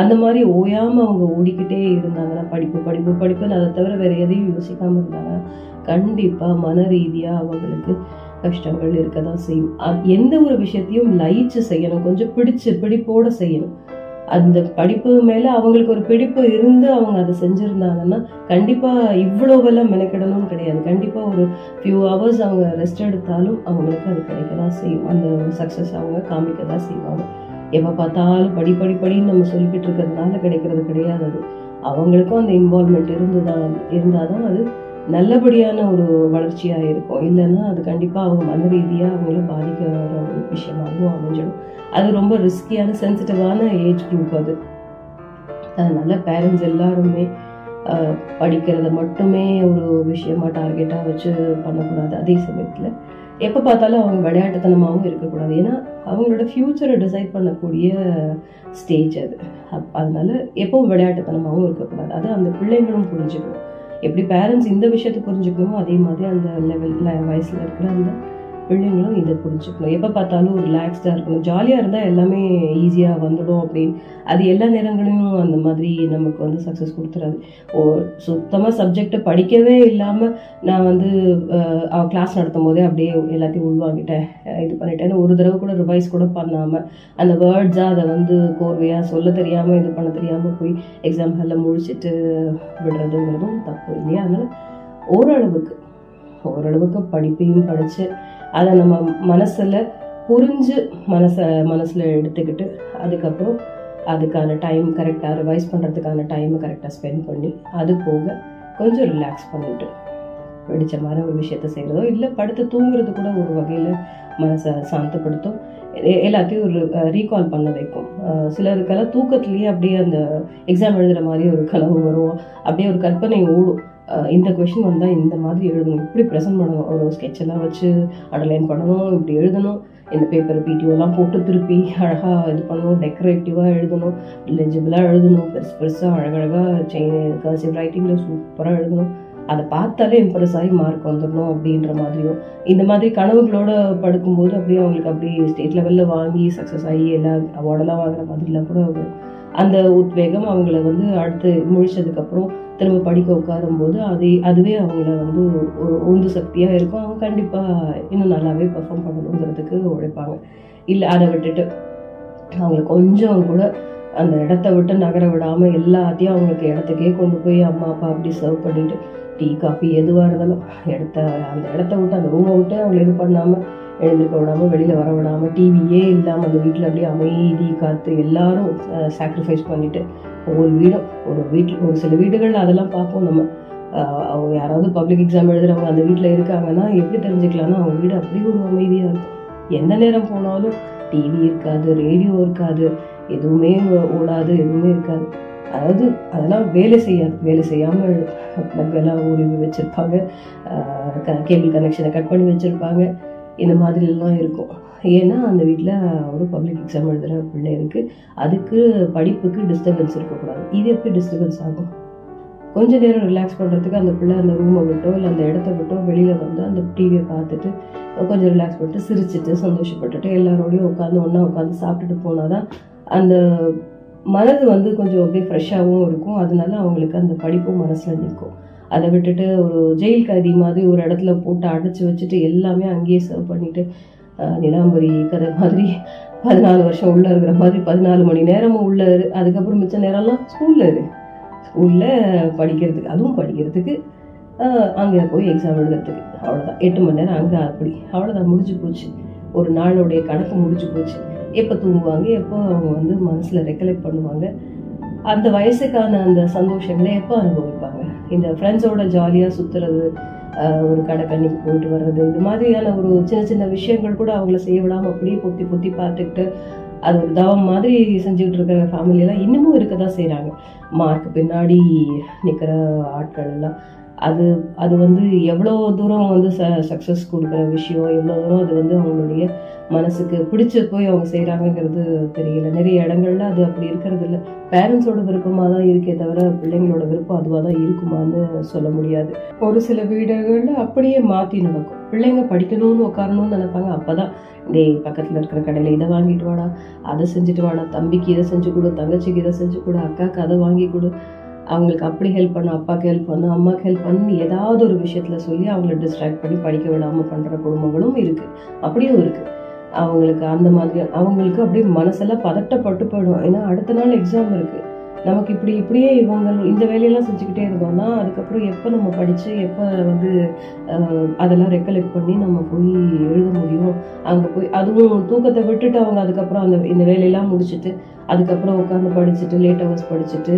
அந்த மாதிரி ஓயாமல் அவங்க ஓடிக்கிட்டே இருந்தாங்கன்னா படிப்பு படிப்பு படிப்புன்னு அதை தவிர வேறு எதையும் யோசிக்காமல் இருந்தாங்கன்னா கண்டிப்பாக மன ரீதியாக அவங்களுக்கு கஷ்டங்கள் இருக்க தான் செய்யும் எந்த ஒரு விஷயத்தையும் லயிச்சு செய்யணும். கொஞ்சம் பிடிச்சு பிடிப்போடு செய்யணும். அந்த படிப்பு மேல அவங்களுக்கு ஒரு பிடிப்பு இருந்து அவங்க அதை செஞ்சிருந்தாங்கன்னா கண்டிப்பா இவ்வளோவெல்லாம் மெனக்கிடணும்னு கிடையாது. கண்டிப்பா ஒரு ஃபியூ ஹவர்ஸ் அவங்க ரெஸ்ட் எடுத்தாலும் அவங்களுக்கு அது கிடைக்க தான் செய்யும். அந்த சக்ஸஸ் அவங்க காமிக்க தான் செய்வாங்க. எப்போ பார்த்தாலும் படி படி படின்னு நம்ம சொல்லிக்கிட்டு இருக்கிறதுனால கிடைக்கிறது கிடையாது அது. அவங்களுக்கும் அந்த இன்வால்மெண்ட் இருந்துதான் இருந்தால் தான் அது நல்லபடியான ஒரு வளர்ச்சியாக இருக்கும். இல்லைன்னா அது கண்டிப்பாக அவங்க மன ரீதியாக அவங்கள பாதிக்கிற ஒரு விஷயமாகவும் அமைஞ்சிடும். அது ரொம்ப ரிஸ்கியான சென்சிட்டிவான ஏஜ் குரூப் அது. அதனால் பேரண்ட்ஸ் எல்லாருமே படிக்கிறத மட்டுமே ஒரு விஷயமா டார்கெட்டாக வச்சு பண்ணக்கூடாது அதே சமயத்தில். எப்போ பார்த்தாலும் அவங்க விளையாட்டுத்தனமாகவும் இருக்கக்கூடாது. ஏன்னா அவங்களோட ஃப்யூச்சரை டிசைட் பண்ணக்கூடிய ஸ்டேஜ் அது. அப் அதனால் எப்பவும் விளையாட்டுத்தனமாகவும் இருக்கக்கூடாது. அது அந்த பிள்ளைங்களும் புரிஞ்சுக்கணும். எப்படி பேரண்ட்ஸ் இந்த விஷயத்தை புரிஞ்சுக்கணுமோ அதே மாதிரி அந்த லெவலில் வயசில் இருக்கிற அந்த பிள்ளைங்களும் இதை புரிஞ்சுக்கணும் எப்போ பார்த்தாலும் ரிலாக்ஸ்டாக இருக்கணும். ஜாலியாக இருந்தால் எல்லாமே ஈஸியாக வந்துடும் அப்படின்னு. அது எல்லா நேரங்களையும் அந்த மாதிரி நமக்கு வந்து சக்ஸஸ் கொடுத்துறாது. ஓ சுத்தமாக சப்ஜெக்டை படிக்கவே இல்லாமல் நான் வந்து கிளாஸ் நடத்தும் போதே அப்படியே எல்லாத்தையும் உள்வாங்கிட்டேன். இது பண்ணிட்டேன்னு ஒரு தடவை கூட ரிவைஸ் கூட பண்ணாமல் அந்த வேர்ட்ஸாக அதை வந்து கோர்வையாக சொல்ல தெரியாமல் இது பண்ண தெரியாமல் போய் எக்ஸாம் ஹாலில் முழிச்சிட்டு விடுறதுங்கிறதும் தப்பு இல்லையா? அதனால் ஓரளவுக்கு ஓரளவுக்கு படிப்பையும் படித்து அதை நம்ம மனசில் புரிஞ்சு மனசை மனசில் எடுத்துக்கிட்டு அதுக்கப்புறம் அதுக்கான டைம் கரெக்டாக ரிவைஸ் பண்ணுறதுக்கான டைமை கரெக்டாக ஸ்பெண்ட் பண்ணி அது போக கொஞ்சம் ரிலாக்ஸ் பண்ணிட்டு பிடிச்ச மாதிரி ஒரு விஷயத்த செய்கிறதோ இல்லை படுத்து தூங்குறது கூட ஒரு வகையில் மனசை சாந்தப்படுத்தும். எல்லாத்தையும் ஒரு ரீகால் பண்ண வைக்கும். சிலருக்கெல்லாம் தூக்கத்துலேயே அப்படியே அந்த எக்ஸாம் எழுதுகிற மாதிரி ஒரு கனவு வரும். அப்படியே ஒரு கற்பனை ஓடும். இந்த கொஷின் வந்தால் இந்த மாதிரி எழுதணும். இப்படி ப்ரெசென்ட் பண்ணணும். ஒரு ஸ்கெட்செல்லாம் வச்சு அண்டர்லைன் பண்ணணும். இப்படி எழுதணும். இந்த பேப்பர் பிடிஓலாம் போட்டு திருப்பி அழகாக இது பண்ணணும். டெக்கரேட்டிவாக எழுதணும். லெஜிபிளாக எழுதணும். பெருசு பெருசாக அழகழகாக செயின் கர்சிவ் ரைட்டிங்கில் சூப்பராக எழுதணும். அதை பார்த்தாலே இம்ப்ரெஸ் ஆகி மார்க் வந்துடணும் அப்படின்ற மாதிரியும். இந்த மாதிரி கனவுகளோட படுக்கும்போது அப்படியே அவங்களுக்கு அப்படியே ஸ்டேட் லெவலில் வாங்கி சக்ஸஸ் ஆகி எல்லா அவார்டெல்லாம் வாங்குற மாதிரிலாம் கூட வரும். அந்த உத்வேகம் அவங்கள வந்து அடுத்து முழிச்சதுக்கப்புறம் திரும்ப படிக்க உட்காரும்போது அது அதுவே அவங்கள வந்து ஒரு உந்து சக்தியாக இருக்கும். அவங்க கண்டிப்பாக இன்னும் நல்லாவே பர்ஃபார்ம் பண்ணணுங்கிறதுக்கு உழைப்பாங்க. இல்லை அதை விட்டுட்டு அவங்கள கொஞ்சம் கூட அந்த இடத்த விட்டு நகர விடாமல் எல்லாத்தையும் அவங்களுக்கு இடத்துக்கே கொண்டு போய் அம்மா அப்பா அப்படி சர்வ் பண்ணிட்டு டீ காஃபி எதுவாக இருந்தாலும் இடத்த அந்த இடத்த விட்டு அந்த ரூமை விட்டு அவங்களை இது பண்ணாமல் எழுந்திருக்க விடாமல் வெளியில் வர விடாமல் டிவியே இல்லாமல் அந்த வீட்டில் அப்படியே அமைதி காற்று எல்லாரும் சாக்ரிஃபைஸ் பண்ணிவிட்டு ஒவ்வொரு வீடும் ஒரு வீட்டில் ஒரு சில வீடுகளில் அதெல்லாம் பார்ப்போம் நம்ம. அவங்க யாராவது பப்ளிக் எக்ஸாம் எழுதுறவங்க அந்த வீட்டில் இருக்காங்கன்னா எப்படி தெரிஞ்சுக்கலாம்னா அவங்க வீடு அப்படி ஒரு அமைதியாக இருக்கும். எந்த நேரம் போனாலும் டிவி இருக்காது ரேடியோ இருக்காது எதுவுமே ஓடாது எதுவுமே இருக்காது. அதாவது அதெல்லாம் வேலை செய்யாது. வேலை செய்யாமல் plug உருவி வச்சுருப்பாங்க. கேபிள் கனெக்ஷனை கட் பண்ணி வச்சுருப்பாங்க. இந்த மாதிரிலாம் இருக்கும். ஏன்னா அந்த வீட்டில் ஒரு பப்ளிக் எக்ஸாம் எழுதுகிற பிள்ளை இருக்குது அதுக்கு படிப்புக்கு டிஸ்டர்பன்ஸ் இருக்கக்கூடாது. இது எப்படி டிஸ்டர்பன்ஸ் ஆகும்? கொஞ்ச நேரம் ரிலாக்ஸ் பண்ணுறதுக்கு அந்த பிள்ளை அந்த ரூமை விட்டோ இல்லை அந்த இடத்த விட்டோ வெளியில் வந்து அந்த டிவியை பார்த்துட்டு கொஞ்சம் ரிலாக்ஸ் பண்ணிட்டு சிரிச்சிட்டு சந்தோஷப்பட்டுட்டு எல்லாரோடையும் உட்காந்து ஒன்றா உட்காந்து சாப்பிட்டுட்டு போனால் தான் அந்த மனது வந்து கொஞ்சம் அப்படியே ஃப்ரெஷ்ஷாகவும் இருக்கும். அதனால அவங்களுக்கு அந்த படிப்பும் மனசில் நிற்கும். அதை விட்டுட்டு ஒரு ஜெயில் கைதி மாதிரி ஒரு இடத்துல போட்டு அடைச்சி வச்சுட்டு எல்லாமே அங்கேயே சர்வ் பண்ணிவிட்டு நிலாம்பரி கதை மாதிரி பதினாலு வருஷம் உள்ளே இருக்கிற மாதிரி பதினாலு மணி நேரமும் உள்ளே இரு. அதுக்கப்புறம் மிச்ச நேரம்லாம் ஸ்கூலில் இரு. ஸ்கூலில் படிக்கிறதுக்கு அதுவும் படிக்கிறதுக்கு அங்கே போய் எக்ஸாம் எழுதுறதுக்கு. அவ்வளோதான் எட்டு மணி நேரம் அங்கே அப்படி. அவ்வளோதான் முடிஞ்சு போச்சு. ஒரு நாளுடைய கணக்கு முடிஞ்சு போச்சு. எப்போ தூங்குவாங்க? எப்போ அவங்க வந்து மனசில் ரெக்கலெக்ட் பண்ணுவாங்க? அந்த வயசுக்கான அந்த சந்தோஷங்களை எப்போ அனுபவிப்பாங்க? இந்த ஃப்ரெண்ட்ஸோட ஜாலியாக சுற்றுறது ஒரு கடை கண்ணிக்கு போயிட்டு வர்றது இது மாதிரியான ஒரு சின்ன சின்ன விஷயங்கள் கூட அவங்கள செய்ய விடாமல் அப்படியே பொத்தி பொத்தி பார்த்துக்கிட்டு அது ஒரு தவம் மாதிரி செஞ்சுக்கிட்டு இருக்கிற ஃபேமிலியெல்லாம் இன்னமும் இருக்க தான் செய்கிறாங்க மார்க் பின்னாடி நிற்கிற ஆட்கள் எல்லாம். அது அது வந்து எவ்வளோ தூரம் வந்து ச சக்ஸஸ் கொடுக்குற விஷயம் எவ்வளோ தூரம் அது வந்து அவங்களுடைய மனசுக்கு பிடிச்சி போய் அவங்க செய்கிறாங்கங்கிறது தெரியல. நிறைய இடங்கள்ல அது அப்படி இருக்கிறது இல்லை. பேரண்ட்ஸோட விருப்பமாக தான் இருக்கே தவிர பிள்ளைங்களோட விருப்பம் அதுவாக தான் இருக்குமான்னு சொல்ல முடியாது. ஒரு சில வீடுகளில் அப்படியே மாற்றி நடக்கும். பிள்ளைங்க படிக்கணும்னு உட்காரணும்னு நினைப்பாங்க. அப்போ தான் டேய் பக்கத்தில் இருக்கிற கடையில் இதை வாங்கிட்டு வாடா. அதை செஞ்சுட்டு வாடா. தம்பிக்கு இதை செஞ்சு கொடு. தங்கச்சிக்கு இதை செஞ்சு கொடு. அக்காவுக்கு அதை வாங்கி கொடு. அவங்களுக்கு அப்படி ஹெல்ப் பண்ணும் அப்பாவுக்கு ஹெல்ப் பண்ணும் அம்மாவுக்கு ஹெல்ப் பண்ணு ஏதாவது ஒரு விஷயத்தில் சொல்லி அவங்கள டிஸ்ட்ராக்ட் பண்ணி படிக்க விடாமல் பண்ணுற குடும்பங்களும் இருக்குது அப்படியும் இருக்குது அவங்களுக்கு அந்த மாதிரி அவங்களுக்கு அப்படியே மனசெல்லாம் பதட்டப்பட்டு போயிடும். ஏன்னா அடுத்த நாள் எக்ஸாம் இருக்குது நமக்கு இப்படி இப்படியே இவங்க இந்த வேலையெல்லாம் செஞ்சுக்கிட்டே இருந்தோம்னா அதுக்கப்புறம் எப்போ நம்ம படித்து எப்போ வந்து அதெல்லாம் ரெக்கலெக்ட் பண்ணி நம்ம போய் எழுத முடியும்? அங்கே போய் அதுவும் தூக்கத்தை விட்டுட்டு அவங்க அதுக்கப்புறம் அந்த இந்த வேலையெல்லாம் முடிச்சுட்டு அதுக்கப்புறம் உட்காந்து படிச்சுட்டு லேட் ஹவர்ஸ் படிச்சுட்டு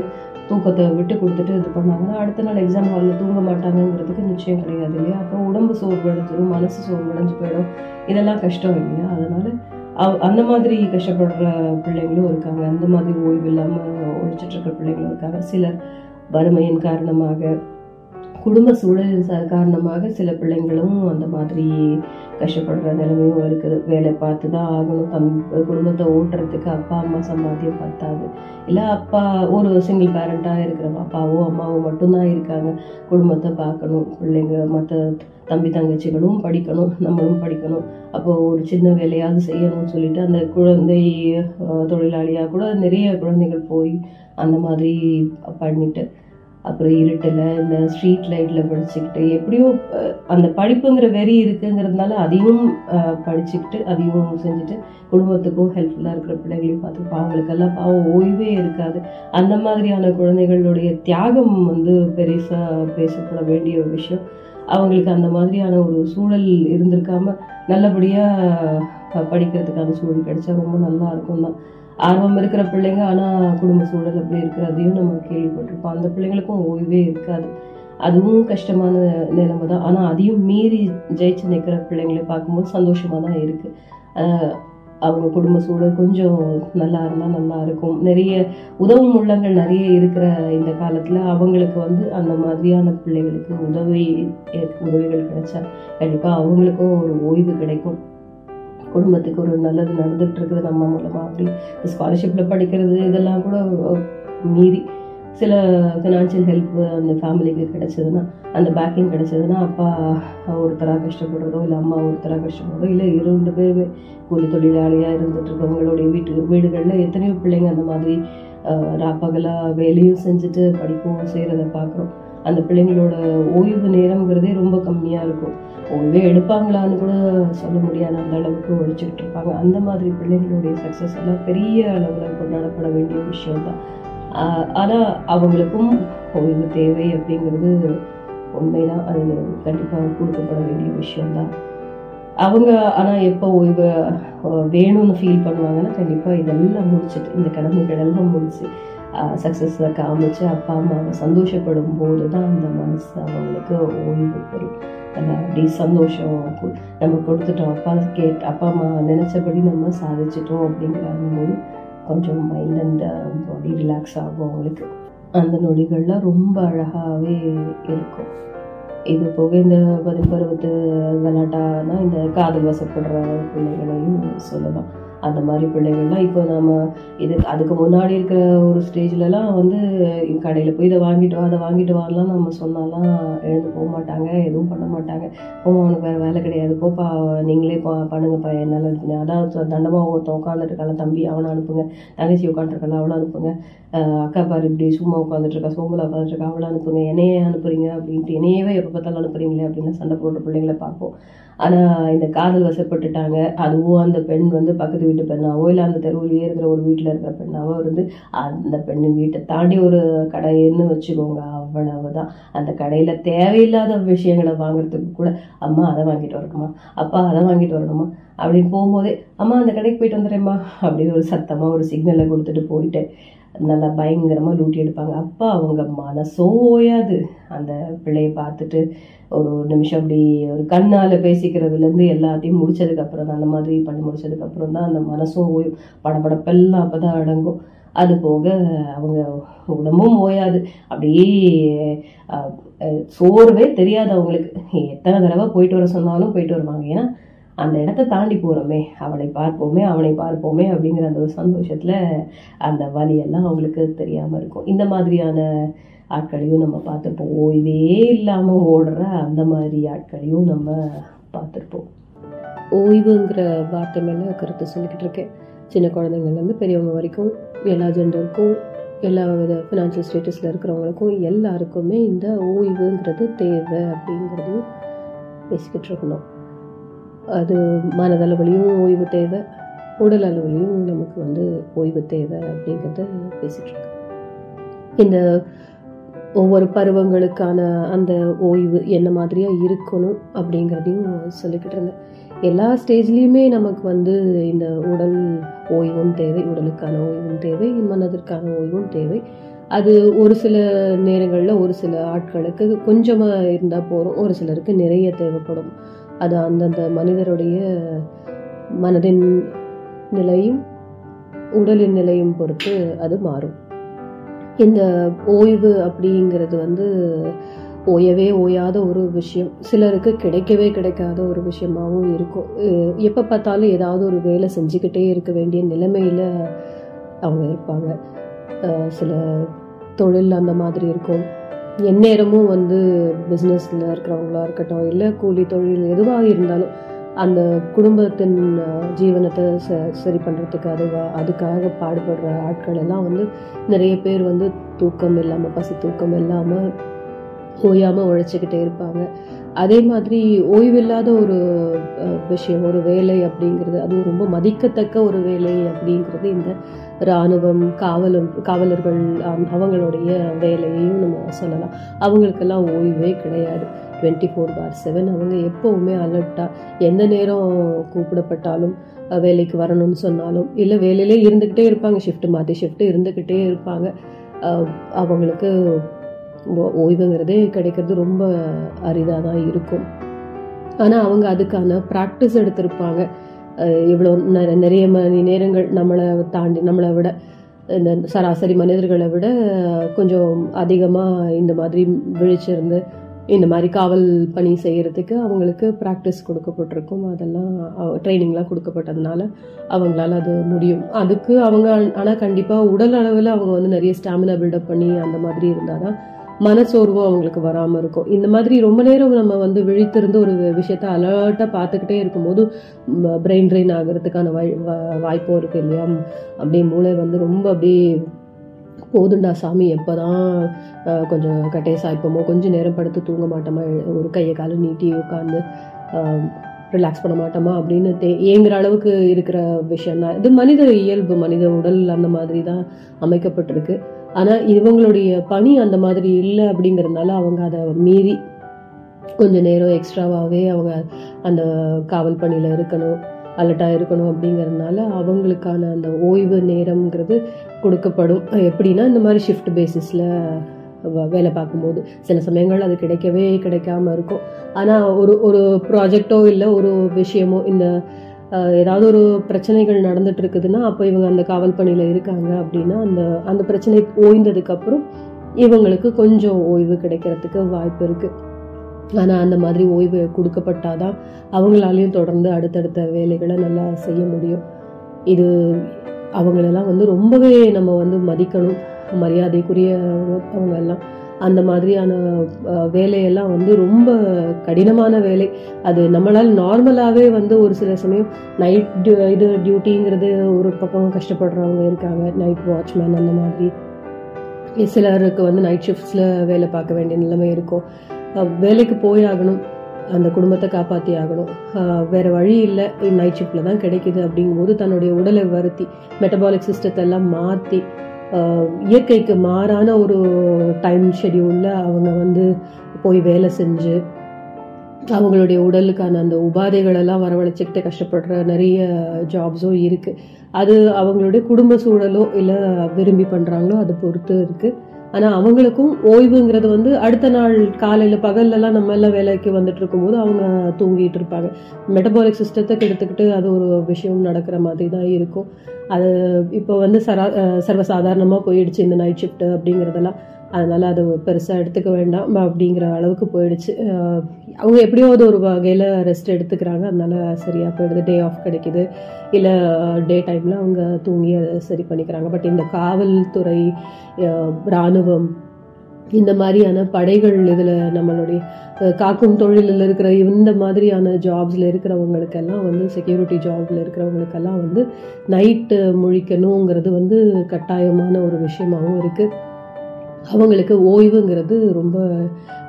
தூக்கத்தை விட்டு கொடுத்துட்டு இது பண்ணாங்க. அடுத்த நாள் எக்ஸாம் ஹாலில் தூங்க மாட்டாங்கங்கிறதுக்கு நிச்சயம் கிடையாது இல்லையா? அப்புறம் உடம்பு சோர்வடைஞ்சிடும் மனசு சோர்வடைஞ்சு போயிடும். இதெல்லாம் கஷ்டம் இல்லையா? அதனால அவ்- அந்த மாதிரி கஷ்டப்படுற பிள்ளைங்களும் இருக்காங்க. அந்த மாதிரி ஓய்வு இல்லாமல் உழைச்சிட்டு இருக்கிற பிள்ளைங்களும் இருக்காங்க. சிலர் வறுமையின் காரணமாக குடும்ப சூழல் காரணமாக சில பிள்ளைங்களும் அந்த மாதிரி கஷ்டப்படுற நிலைமையும் இருக்குது. வேலை பார்த்து தான் ஆகணும். தம் குடும்பத்தை ஓட்டுறதுக்கு அப்பா அம்மா சம்பாத்தியம் பத்தாது. இல்லை அப்பா ஒரு சிங்கிள் பேரண்ட்டாக இருக்கிற அப்பாவோ அம்மாவோ மட்டும்தான் இருக்காங்க. குடும்பத்தை பார்க்கணும். பிள்ளைங்க மற்ற தம்பி தங்கச்சிகளும் படிக்கணும். நம்மளும் படிக்கணும். அப்போது ஒரு சின்ன வேலையாவது செய்யணும்னு சொல்லிட்டு அந்த குழந்தை தொழிலாளியாக கூட நிறைய குழந்தைகள் போய் அந்த மாதிரி பண்ணிட்டு அப்புறம் இருட்டில் இந்த ஸ்ட்ரீட் லைட்டில் படிச்சுக்கிட்டு எப்படியோ அந்த படிப்புங்கிற வெறி இருக்குங்கிறதுனால அதையும் படிச்சுக்கிட்டு அதையும் செஞ்சுட்டு குடும்பத்துக்கும் ஹெல்ப்ஃபுல்லாக இருக்கிற பிள்ளைகளையும் பார்த்து அவங்களுக்கெல்லாம் பாவம் ஓய்வே இருக்காது. அந்த மாதிரியான குழந்தைகளுடைய தியாகம் வந்து பெருசாக பேசப்பட வேண்டிய ஒரு விஷயம். அவங்களுக்கு அந்த மாதிரியான ஒரு சூழல் இருந்திருக்காம நல்லபடியாக படிக்கிறதுக்கான சூழல் கிடைச்சா ரொம்ப நல்லா இருக்கும் தான் ஆர்வம் இருக்கிற பிள்ளைங்க ஆனால் குடும்ப சூழல் அப்படி இருக்கிறதையும் நம்ம கேள்விப்பட்டிருப்போம். அந்த பிள்ளைங்களுக்கும் ஓய்வே இருக்காது. அதுவும் கஷ்டமான நிலைமை தான் ஆனால் அதையும் மீறி ஜெயிச்சு நிற்கிற பிள்ளைங்களை பார்க்கும்போது சந்தோஷமாக தான் இருக்குது அவங்க குடும்ப சூழல் கொஞ்சம் நல்லா இருந்தால் நல்லா இருக்கும். நிறைய உதவும் உள்ளங்கள் நிறைய இருக்கிற இந்த காலத்தில் அவங்களுக்கு வந்து அந்த மாதிரியான பிள்ளைகளுக்கு உதவி உதவிகள் கிடைச்சா கண்டிப்பாக அவங்களுக்கும் ஒரு ஓய்வு கிடைக்கும். குடும்பத்துக்கு ஒரு நல்லது நடந்துட்டு இருக்குது நம்ம மூலமாக அப்படி ஸ்காலர்ஷிப்பில் படிக்கிறது இதெல்லாம் கூட மீறி சில ஃபினான்ஷியல் ஹெல்ப் அந்த ஃபேமிலிக்கு கிடைச்சதுன்னா அந்த பேக்கிங் கிடைச்சதுன்னா அப்பா ஒருத்தராக கஷ்டப்படுறதோ இல்லை அம்மா ஒருத்தராக கஷ்டப்படுறதோ இல்லை இரண்டு பேருமே கூலி தொழிலாளியாக இருந்துட்டு இருக்கவங்களுடைய வீட்டு வீடுகளில் எத்தனையோ பிள்ளைங்க அந்த மாதிரி ராப்பகலாக வேலையும் செஞ்சுட்டு படிக்கவும் செய்கிறத பார்க்குறோம் அந்த பிள்ளைங்களோட ஓய்வு நேரங்கிறதே ரொம்ப கம்மியாக இருக்கும். ஓய்வே எடுப்பாங்களான்னு கூட சொல்ல முடியாத. அந்த அளவுக்கு ஒழிச்சுக்கிட்டு இருப்பாங்க. அந்த மாதிரி பிள்ளைங்களுடைய சக்ஸஸ் எல்லாம் பெரிய அளவில் கொண்டாடப்பட வேண்டிய விஷயம் தான் ஆனால் அவங்களுக்கும் ஓய்வு தேவை அப்படிங்கிறது உண்மைதான். அது கண்டிப்பாக கொடுக்கப்பட வேண்டிய விஷயம்தான். அவங்க ஆனால் எப்போ ஓய்வு வேணும்னு ஃபீல் பண்ணுவாங்கன்னா கண்டிப்பாக இதெல்லாம் முடிச்சுட்டு இந்த கடமைகள் எல்லாம் முடிச்சு சக்ஸஸை காமிச்சு அப்பா அம்மாவை சந்தோஷப்படும் போது தான் அந்த மனசு அவங்களுக்கு ஓய்வு பெறும். அப்படி சந்தோஷம் நம்ம கொடுத்துட்டோம். அப்பா கேட் அப்பா அம்மா நினச்சபடி நம்ம சாதிச்சிட்டோம் அப்படிங்கிறபோது கொஞ்சம் மைண்ட் அண்ட் பாடி ரிலாக்ஸ் ஆகும் அவங்களுக்கு. அந்த நொடிகள்லாம் ரொம்ப அழகாகவே இருக்கும். இது போக இந்த பதின் பருவத்து கலாட்டானா இந்த காதல் வசப்படுற பிள்ளைகளையும் சொல்லலாம். அந்த மாதிரி பிள்ளைகள்லாம் இப்போ நம்ம இது அதுக்கு முன்னாடி இருக்கிற ஒரு ஸ்டேஜ்லலாம் வந்து கடையில் போய் இதை வாங்கிட்டு வா அதை வாங்கிட்டு வரலாம் நம்ம சொன்னாலாம் எழுந்து போக மாட்டாங்க எதுவும் பண்ண மாட்டாங்க. போமா அவனுக்கு வேறு வேலை கிடையாது. போப்பா நீங்களே பா பண்ணுங்கப்பா என்னால் அதான் தண்டமாக ஒருத்தன் உட்காந்துருக்கால தம்பி அவனை அனுப்புங்க. தங்கச்சி உட்காந்துருக்கலாம் அவளை அனுப்புங்க. அக்கா பாரு இப்படி சும்மா உட்காந்துட்டு இருக்கா சோம்பலா உட்காந்துட்டு இருக்கா அவளை அனுப்புங்க என்னையே அனுப்புறீங்க அப்படின்ட்டு என்னையவே எப்போ பார்த்தாலும் அனுப்புறீங்களே அப்படின்னு சண்டை போடுற பிள்ளைங்களை பார்ப்போம். ஆனால் இந்த காதல் வசப்பட்டுட்டாங்க. அதுவும் அந்த பெண் வந்து பக்கத்து வீட்டு பெண்ணாவோ இல்லை அந்த தெருவிலேயே இருக்கிற ஒரு வீட்டில் இருக்கிற பெண்ணாவோ இருந்து அந்த பெண்ணு வீட்டை தாண்டி ஒரு கடைன்னு வச்சுக்கோங்க அவ்வளவுதான். அந்த கடையில் தேவையில்லாத விஷயங்களை வாங்குறதுக்கு கூட அம்மா அதை வாங்கிட்டு வரணுமா அப்பா அதை வாங்கிட்டு வரணுமா அப்படின்னு போகும்போதே அம்மா அந்த கடைக்கு போயிட்டு வந்துடுறேம்மா அப்படின்னு ஒரு சத்தமாக ஒரு சிக்னலை கொடுத்துட்டு போயிட்டேன். நல்லா பயங்கரமாக லூட்டி எடுப்பாங்க. அப்போ அவங்க மனசோ ஓயாது. அந்த பிள்ளையை பார்த்துட்டு ஒரு நிமிஷம் அப்படி ஒரு கண்ணால் பேசிக்கிறதுலேருந்து எல்லாத்தையும் முடிச்சதுக்கப்புறம் தான் அந்த மாதிரி பண்ணி முடிச்சதுக்கப்புறம் தான் அந்த மனசும் ஓயும். படபடப்பெல்லாம் அப்போ தான் அடங்கும். அது போக அவங்க உடம்பும் ஓயாது. அப்படியே சோர்வே தெரியாது அவங்களுக்கு. எத்தனை தடவை போயிட்டு வர சொன்னாலும் போயிட்டு வருவாங்க. ஏன்னா அந்த இடத்த தாண்டி போகிறோமே அவளை பார்ப்போமே அவனை பார்ப்போமே அப்படிங்கிற அந்த ஒரு சந்தோஷத்தில் அந்த வலியெல்லாம் அவங்களுக்கு தெரியாமல் இருக்கும். இந்த மாதிரியான ஆட்களையும் நம்ம பார்த்துருப்போம். ஓய்வே இல்லாமல் ஓடுற அந்த மாதிரி ஆட்களையும் நம்ம பார்த்துருப்போம். ஓய்வுங்கிற வார்த்தை மேலே கருத்து சொல்லிக்கிட்டு இருக்கேன். சின்ன குழந்தைங்கள்லேருந்து பெரியவங்க வரைக்கும் எல்லா ஜெண்டருக்கும் எல்லா வித ஃபினான்ஷியல் ஸ்டேட்டஸில் இருக்கிறவங்களுக்கும் எல்லாருக்குமே இந்த ஓய்வுங்கிறது தேவை அப்படிங்கிறதையும் பேசிக்கிட்டு இருக்கணும். அது மனதளவுலையும் ஓய்வு தேவை உடல் அளவுலையும் நமக்கு வந்து ஓய்வு தேவை அப்படிங்கிறத பேசிகிட்டு இந்த ஒவ்வொரு பருவங்களுக்கான அந்த ஓய்வு என்ன மாதிரியாக இருக்கணும் அப்படிங்கிறதையும் சொல்லிக்கிட்டு இருந்தேன். எல்லா ஸ்டேஜ்லேயுமே நமக்கு வந்து இந்த உடல் ஓய்வும் தேவை உடலுக்கான ஓய்வும் தேவை மனதிற்கான ஓய்வும் தேவை. அது ஒரு சில நேரங்களில் ஒரு சில ஆட்களுக்கு கொஞ்சமாக இருந்தால் போதும் ஒரு சிலருக்கு நிறைய தேவைப்படும். அது அந்தந்த மனிதருடைய மனதின் நிலையும் உடலின் நிலையும் பொறுத்து அது மாறும். இந்த ஓய்வு அப்படிங்கிறது வந்து ஓயவே ஓயாத ஒரு விஷயம். சிலருக்கு கிடைக்கவே கிடைக்காத ஒரு விஷயமாகவும் இருக்கும். எப்போ பார்த்தாலும் ஏதாவது ஒரு வேலை செஞ்சுக்கிட்டே இருக்க வேண்டிய நிலைமையில் அவங்க இருப்பாங்க. சில தொழில் அந்த மாதிரி இருக்கும். எந்நேரமும் வந்து பிஸ்னஸில் இருக்கிறவங்களா இருக்கட்டும் இல்லை கூலி தொழில் எதுவாக இருந்தாலும் அந்த குடும்பத்தின் ஜீவனத்தை ச சரி பண்ணுறதுக்கு அதுவா அதுக்காக பாடுபடுற ஆட்கள் எல்லாம் வந்து நிறைய பேர் வந்து தூக்கம் இல்லாமல் பசி தூக்கம் இல்லாமல் ஓயாமல் உழைச்சிக்கிட்டே இருப்பாங்க. அதே மாதிரி ஓய்வில்லாத ஒரு விஷயம் ஒரு வேலை அப்படிங்கிறது அதுவும் ரொம்ப மதிக்கத்தக்க ஒரு வேலை அப்படிங்கிறது இந்த இராணுவம் காவலும் காவலர்கள் அவங்களுடைய வேலையையும் நம்ம சொல்லலாம். அவங்களுக்கெல்லாம் ஓய்வே கிடையாது. டுவெண்ட்டி ஃபோர் பார் செவன் அவங்க எப்போவுமே அலர்ட்டாக எந்த நேரம் கூப்பிடப்பட்டாலும் வேலைக்கு வரணும்னு சொன்னாலும் இல்லை வேலையிலே இருந்துக்கிட்டே இருப்பாங்க. ஷிஃப்ட் மாற்றி ஷிஃப்ட் இருந்துக்கிட்டே இருப்பாங்க. அவங்களுக்கு ஓ- ஓய்வுங்கிறதே கிடைக்கிறது ரொம்ப அரிதாக தான் இருக்கும். ஆனால் அவங்க அதுக்கான ப்ராக்டிஸ் எடுத்திருப்பாங்க. இவ்வளோ நிறைய மணி நேரங்கள் நம்மளை தாண்டி நம்மளை விட இந்த சராசரி மனிதர்களை விட கொஞ்சம் அதிகமாக இந்த மாதிரி விழிச்சிருந்து இந்த மாதிரி காவல் பணி செய்கிறதுக்கு அவங்களுக்கு ப்ராக்டிஸ் கொடுக்கப்பட்டிருக்கும். அதெல்லாம் ட்ரைனிங்லாம் கொடுக்கப்பட்டதுனால அவங்களால அது முடியும். அதுக்கு அவங்க ஆனால் கண்டிப்பாக உடல் அளவில் அவங்க வந்து நிறைய ஸ்டாமினா பில்டப் பண்ணி அந்த மாதிரி இருந்தால் தான் மனசோர்வும் அவங்களுக்கு வராமல் இருக்கும். இந்த மாதிரி ரொம்ப நேரம் நம்ம வந்து விழித்திருந்து ஒரு விஷயத்த அலர்ட்டாக பார்த்துக்கிட்டே இருக்கும்போது பிரெயின் ட்ரெயின் ஆகிறதுக்கான வாய் வா- வாய்ப்பும் இருக்குது இல்லையா? அப்படியே மூளை வந்து ரொம்ப அப்படியே போதுண்டா சாமி எப்போ தான் கொஞ்சம் கட்டையை சாய்ப்போமோ கொஞ்சம் நேரம் படுத்து தூங்க மாட்டோமா ஒரு கையை காலை நீட்டி உட்காந்து ரிலாக்ஸ் பண்ண மாட்டோமா அப்படின்னு தே ஏங்குற அளவுக்கு இருக்கிற விஷயம் தான் இது மனித இயல்பு மனித உடல் அந்த மாதிரி தான் அமைக்கப்பட்டிருக்கு. ஆனால் இவங்களுடைய பணி அந்த மாதிரி இல்லை அப்படிங்கிறதுனால அவங்க அதை மீறி கொஞ்சம் நேரம் எக்ஸ்ட்ராவாகவே அவங்க அந்த காவல் பணியில் இருக்கணும் அலர்ட்டாக இருக்கணும் அப்படிங்கிறதுனால அவங்களுக்கான அந்த ஓய்வு நேரம்ங்கிறது கொடுக்கப்படும். எப்படின்னா இந்த மாதிரி ஷிஃப்ட் பேசிஸில் வேலை பார்க்கும்போது. சில சமயங்கள் அது கிடைக்கவே கிடைக்காம இருக்கும். ஆனால் ஒரு ஒரு ப்ராஜெக்டோ இல்லை ஒரு விஷயமோ இந்த ஏதாவது ஒரு பிரச்சனைகள் நடந்துட்டு இருக்குதுன்னா அப்போ இவங்க அந்த காவல் பணியில் இருக்காங்க அப்படின்னா அந்த அந்த பிரச்சனை ஓய்ந்ததுக்கப்புறம் இவங்களுக்கு கொஞ்சம் ஓய்வு கிடைக்கிறதுக்கு வாய்ப்பு இருக்குது ஆனால் அந்த மாதிரி ஓய்வு கொடுக்கப்பட்டாதான் அவங்களாலையும் தொடர்ந்து அடுத்தடுத்த வேலைகளை நல்லா செய்ய முடியும். இது அவங்களெல்லாம் வந்து ரொம்பவே நம்ம வந்து மதிக்கணும். மரியாதைக்குரிய அவங்க எல்லாம். அந்த மாதிரியான வேலையெல்லாம் வந்து ரொம்ப கடினமான வேலை. அது நம்மளால் நார்மலாகவே வந்து ஒரு சில சமயம் நைட் இது டியூட்டிங்கிறது ஒரு பக்கம் கஷ்டப்படுறவங்க இருக்காங்க. நைட் வாட்ச்மேன் அந்த மாதிரி. சிலருக்கு வந்து நைட் ஷிஃப்ட்ஸில் வேலை பார்க்க வேண்டிய நிலைமை இருக்கும். வேலைக்கு போய் ஆகணும். அந்த குடும்பத்தை காப்பாற்றி ஆகணும். அஹ், வேற வழி இல்லை. நைட் ஷிஃப்டில் தான் கிடைக்குது அப்படிங்கும்போது தன்னுடைய உடலை வருத்தி மெட்டபாலிக் சிஸ்டத்தை எல்லாம் மாற்றி இயற்கைக்கு மாறான ஒரு டைம் ஷெடியூலில் அவங்க வந்து போய் வேலை செஞ்சு அவங்களுடைய உடலுக்கான அந்த உபாதைகளெல்லாம் வரவழைச்சிக்கிட்டு கஷ்டப்படுற நிறைய ஜாப்ஸும் இருக்குது அது அவங்களுடைய குடும்ப சூழலோ இல்லை விரும்பி பண்ணுறாங்களோ அதை பொறுத்து இருக்குது ஆனால் அவங்களுக்கும் ஓய்வுங்கிறது வந்து அடுத்த நாள் காலையில் பகல்லலாம் நம்ம எல்லாம் வேலைக்கு வந்துட்டு இருக்கும்போது அவங்க தூங்கிட்டு இருப்பாங்க. மெட்டபாலிக் சிஸ்டத்தை கெடுத்துக்கிட்டு அது ஒரு விஷயம் நடக்கிற மாதிரி தான் இருக்கும். அது இப்போ வந்து சரா சர்வசாதாரணமாக போயிடுச்சு இந்த நைட் ஷிஃப்ட் அப்படிங்கிறதெல்லாம். அதனால் அது பெருசாக எடுத்துக்க வேண்டாம் அப்படிங்கிற அளவுக்கு போயிடுச்சு. அவங்க எப்படியோ அது ஒரு வகையில் ரெஸ்ட் எடுத்துக்கிறாங்க. அதனால சரியாக போயிடுது. டே ஆஃப் கிடைக்குது. இல்லை டே டைமில் அவங்க தூங்கி அதை சரி பண்ணிக்கிறாங்க. பட் இந்த காவல்துறை இராணுவம் இந்த மாதிரியான படைகள் இதில் நம்மளுடைய காக்கும் தொழிலில் இருக்கிற இந்த மாதிரியான ஜாப்ஸில் இருக்கிறவங்களுக்கெல்லாம் வந்து செக்யூரிட்டி ஜாப்ல இருக்கிறவங்களுக்கெல்லாம் வந்து நைட்டு முழிக்கணுங்கிறது வந்து கட்டாயமான ஒரு விஷயமாகவும் இருக்குது அவங்களுக்கு ஓய்வுங்கிறது ரொம்ப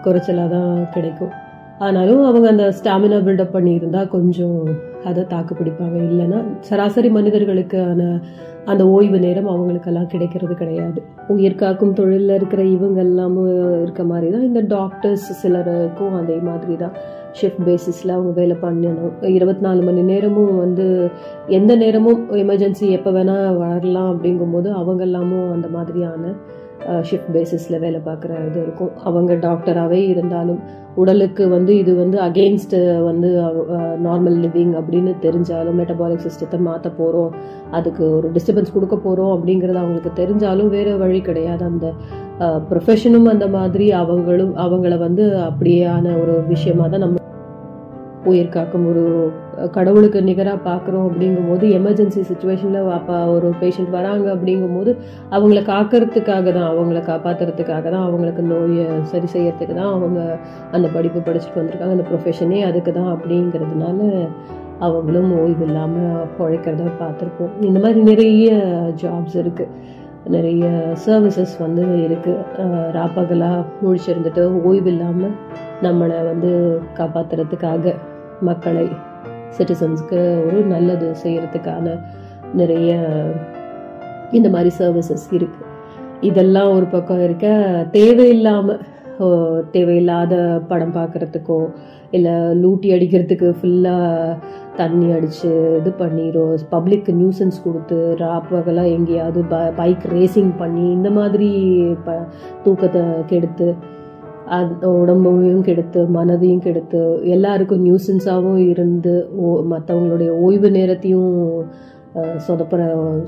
குறைச்சலாக தான் கிடைக்கும். ஆனாலும் அவங்க அந்த ஸ்டாமினா பில்டப் பண்ணியிருந்தா கொஞ்சம் அதை தாக்கு பிடிப்பாங்க. இல்லைன்னா சராசரி மனிதர்களுக்கான அந்த ஓய்வு நேரம் அவங்களுக்கெல்லாம் கிடைக்கிறது கிடையாது. உயிர் காக்கும் தொழிலில் இருக்கிற இவங்க எல்லாமும் இருக்க மாதிரி தான் இந்த டாக்டர்ஸ் சிலருக்கும் அதே மாதிரி தான் ஷிஃப்ட் பேசிஸில் அவங்க வேலை பண்ணணும். இருபத்தி நாலு மணி நேரமும் வந்து எந்த நேரமும் எமர்ஜென்சி எப்போ வேணால் வரலாம் அப்படிங்கும்போது அவங்க எல்லாமும் அந்த மாதிரியான ஷிஃப்ட் பேசிஸில் வேலை பார்க்குற இது இருக்கும். அவங்க டாக்டராகவே இருந்தாலும் உடலுக்கு வந்து இது வந்து அகெயின்ஸ்ட் வந்து நார்மல் லிவிங் அப்படின்னு தெரிஞ்சாலும் மெட்டபாலிக் சிஸ்டத்தை மாற்ற போகிறோம் அதுக்கு ஒரு டிஸ்டர்பன்ஸ் கொடுக்க போகிறோம் அப்படிங்கிறது அவங்களுக்கு தெரிஞ்சாலும் வேறு வழி கிடையாது. அந்த ப்ரொஃபஷனும் அந்த மாதிரி அவங்களும் அவங்கள வந்து அப்படியான ஒரு விஷயமா தான் நம்ம உயிர் காக்கும் ஒரு கடவுளுக்கு நிகராக பார்க்குறோம் அப்படிங்கும்போது எமர்ஜென்சி சுச்சுவேஷனில் அப்போ ஒரு பேஷண்ட் வராங்க அப்படிங்கும்போது அவங்கள காக்கிறதுக்காக தான் அவங்கள காப்பாற்றுறதுக்காக தான் அவங்களுக்கு நோயை சரி செய்யறதுக்கு தான் அவங்க அந்த படிப்பு படிச்சுட்டு வந்திருக்காங்க அந்த ப்ரொஃபஷனே அதுக்கு தான் அப்படிங்கிறதுனால அவங்களும் ஓய்வு இல்லாமல் உழைக்கிறத பார்த்துருப்போம். இந்த மாதிரி நிறைய ஜாப்ஸ் இருக்குது நிறைய சர்வீசஸ் வந்து இருக்குது ராப்பகலாக முழிச்சிருந்துட்டு ஓய்வு இல்லாமல் நம்மளை வந்து காப்பாற்றுறதுக்காக மக்களை சிட்டிசன்ஸ்க்கு ஒரு நல்லது செய்கிறதுக்கான நிறைய இந்த மாதிரி சர்வீசஸ் இருக்குது இதெல்லாம் ஒரு பக்கம் இருக்க தேவையில்லாமல் தேவையில்லாத படம் பார்க்குறதுக்கோ இல்லை லூட்டி அடிக்கிறதுக்கு ஃபுல்லாக தண்ணி அடித்து இது பண்ணிடும் பப்ளிக்கு நியூசன்ஸ் கொடுத்து ராப்பகலாக எங்கேயாவது ப பைக் ரேசிங் பண்ணி இந்த மாதிரி ப தூக்கத்தை கெடுத்து உடம்பையும் கெடுத்து மனதையும் கெடுத்து எல்லாருக்கும் நியூசன்ஸாகவும் இருந்து ஓ மற்றவங்களுடைய ஓய்வு நேரத்தையும் சொதப்புற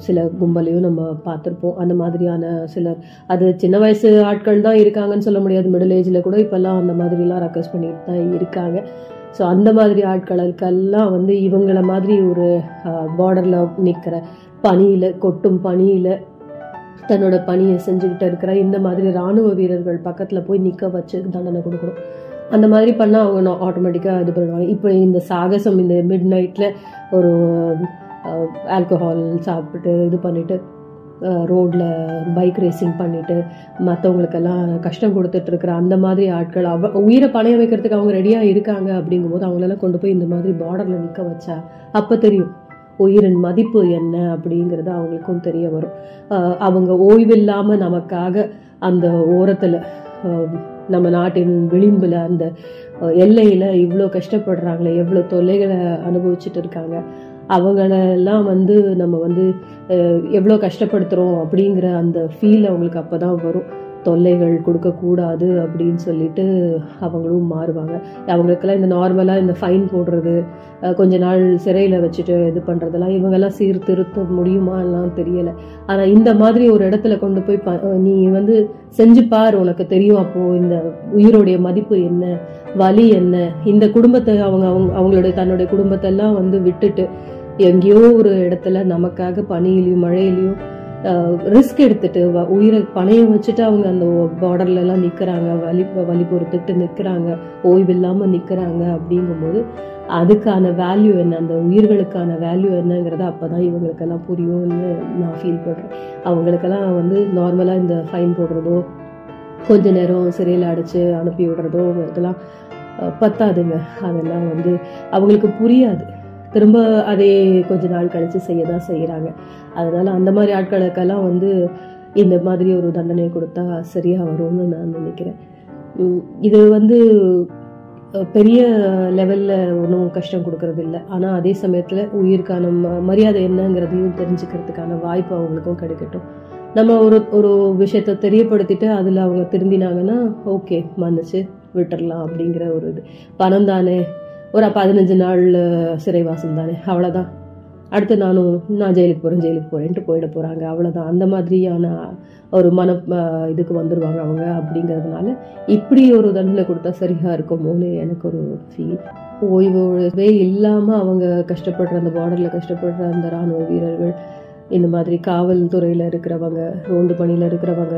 சில கும்பலையும் நம்ம பார்த்துருப்போம். அந்த மாதிரியான சிலர். அது சின்ன வயசு ஆட்கள் தான் இருக்காங்கன்னு சொல்ல முடியாது. மிடில் ஏஜில் கூட இப்போல்லாம் அந்த மாதிரிலாம் ரெக்வஸ்ட் பண்ணிட்டு தான் இருக்காங்க. ஸோ அந்த மாதிரி ஆட்களுக்கெல்லாம் வந்து இவங்கள மாதிரி ஒரு பார்டரில் நிற்கிற பனியில் கொட்டும் பனியில் தன்னோட பணியை செஞ்சுக்கிட்டு இருக்கிற இந்த மாதிரி ராணுவ வீரர்கள் பக்கத்தில் போய் நிற்க வச்சு தண்டனை கொடுக்கணும். அந்த மாதிரி பண்ணால் அவங்க ஆட்டோமேட்டிக்காக இது பண்ணுவாங்க. இப்போ இந்த சாகசம் இந்த மிட் நைட்டில் ஒரு ஆல்கஹால் சாப்பிட்டு இது பண்ணிவிட்டு ரோடில் பைக் ரேசிங் பண்ணிவிட்டு மற்றவங்களுக்கெல்லாம் கஷ்டம் கொடுத்துட்ருக்குற அந்த மாதிரி ஆட்கள் அவ உயிரை பணைய வைக்கிறதுக்கு அவங்க ரெடியாக இருக்காங்க அப்படிங்கும்போது அவங்களெல்லாம் கொண்டு போய் இந்த மாதிரி பார்டரில் நிற்க வச்சா அப்போ தெரியும். உயிரின் மதிப்பு என்ன அப்படிங்கிறது அவங்களுக்கும் தெரிய வரும். அவங்க ஓய்வில்லாமல் நமக்காக அந்த ஓரத்தில் நம்ம நாட்டின் விளிம்பில் அந்த எல்லையில் இவ்வளோ கஷ்டப்படுறாங்களே எவ்வளோ தொல்லைகளை அனுபவிச்சுட்டு இருக்காங்க. அவங்களெல்லாம் வந்து நம்ம வந்து எவ்வளோ கஷ்டப்படுத்துகிறோம் அப்படிங்கிற அந்த ஃபீல் அவங்களுக்கு அப்போ தான் வரும். தொல்லைகள் கொடுக்கக்கூடாது அப்படின்னு சொல்லிட்டு அவங்களும் மாறுவாங்க. அவங்களுக்கெல்லாம் இந்த நார்மலாக இந்த ஃபைன் போடுறது கொஞ்ச நாள் சிறையில் வச்சுட்டு இது பண்ணுறதெல்லாம் இவங்கெல்லாம் சீர்திருத்த முடியுமாலாம் தெரியலை. ஆனால் இந்த மாதிரி ஒரு இடத்துல கொண்டு போய் ப நீ வந்து செஞ்சு பார் உனக்கு தெரியும் அப்போது இந்த உயிரோடைய மதிப்பு என்ன வலி என்ன. இந்த குடும்பத்தை அவங்க அவங்க அவங்களுடைய தன்னுடைய குடும்பத்தை எல்லாம் வந்து விட்டுட்டு எங்கேயோ ஒரு இடத்துல நமக்காக பனியிலையும் மழையிலையும் ரிஸ்க் எடுத்துட்டு வ- உயிரை பணையம் வச்சுட்டு அவங்க அந்த பார்டர்லலாம் நிற்கிறாங்க வலி வலி பொறுத்துட்டு நிற்கிறாங்க ஓய்வில்லாமல் நிற்கிறாங்க அப்படிங்கும்போது அதுக்கான வேல்யூ என்ன? அந்த உயிர்களுக்கான வேல்யூ என்னங்கிறத அப்பதான் இவங்களுக்கெல்லாம் புரியும்னு நான் ஃபீல் பண்ணுறேன் அவங்களுக்கெல்லாம் வந்து நார்மலாக இந்த ஃபைன் போடுறதோ கொஞ்ச நேரம் சிறையில் அடித்து அனுப்பி விடுறதோ இதெல்லாம் பத்தாதுங்க. அதெல்லாம் வந்து அவங்களுக்கு புரியாது. திரும்ப அதே கொஞ்ச நாள் கழித்து செய்ய தான் செய்கிறாங்க அதனால் அந்த மாதிரி ஆட்களுக்கெல்லாம் வந்து இந்த மாதிரி ஒரு தண்டனை கொடுத்தா சரியாக வரும்னு நான் நினைக்கிறேன். இது வந்து பெரிய லெவலில் ஒன்றும் கஷ்டம் கொடுக்கறது இல்லை ஆனால் அதே சமயத்தில் உயிருக்கான ம- மரியாதை என்னங்கிறதையும் தெரிஞ்சுக்கிறதுக்கான வாய்ப்பு அவங்களுக்கும் கிடைக்கட்டும். நம்ம ஒரு ஒரு விஷயத்த தெரியப்படுத்திட்டு அதில் அவங்க திருந்தினாங்கன்னா ஓகே மன்னிச்சு விட்டுறலாம் அப்படிங்கிற ஒரு இது. பணம் தானே ஒரு பதினஞ்சு நாள் சிறைவாசம் தானே. அவ்வளோதான் அடுத்து நானும் நான் ஜெயிலுக்கு போகிறேன் ஜெயிலுக்கு போகிறேன்ட்டு போயிட போகிறாங்க அவ்வளோதான் அந்த மாதிரியான ஒரு மன இதுக்கு வந்துடுவாங்க அவங்க அப்படிங்கிறதுனால இப்படி ஒரு தண்டனை கொடுத்தா சரியாக இருக்குமோன்னு எனக்கு ஒரு ஃபீல் ஓய்வு இல்லாமல் அவங்க கஷ்டப்படுற அந்த பார்டரில் கஷ்டப்படுற அந்த ராணுவ வீரர்கள் இந்த மாதிரி காவல்துறையில் இருக்கிறவங்க ரோந்து பணியில் இருக்கிறவங்க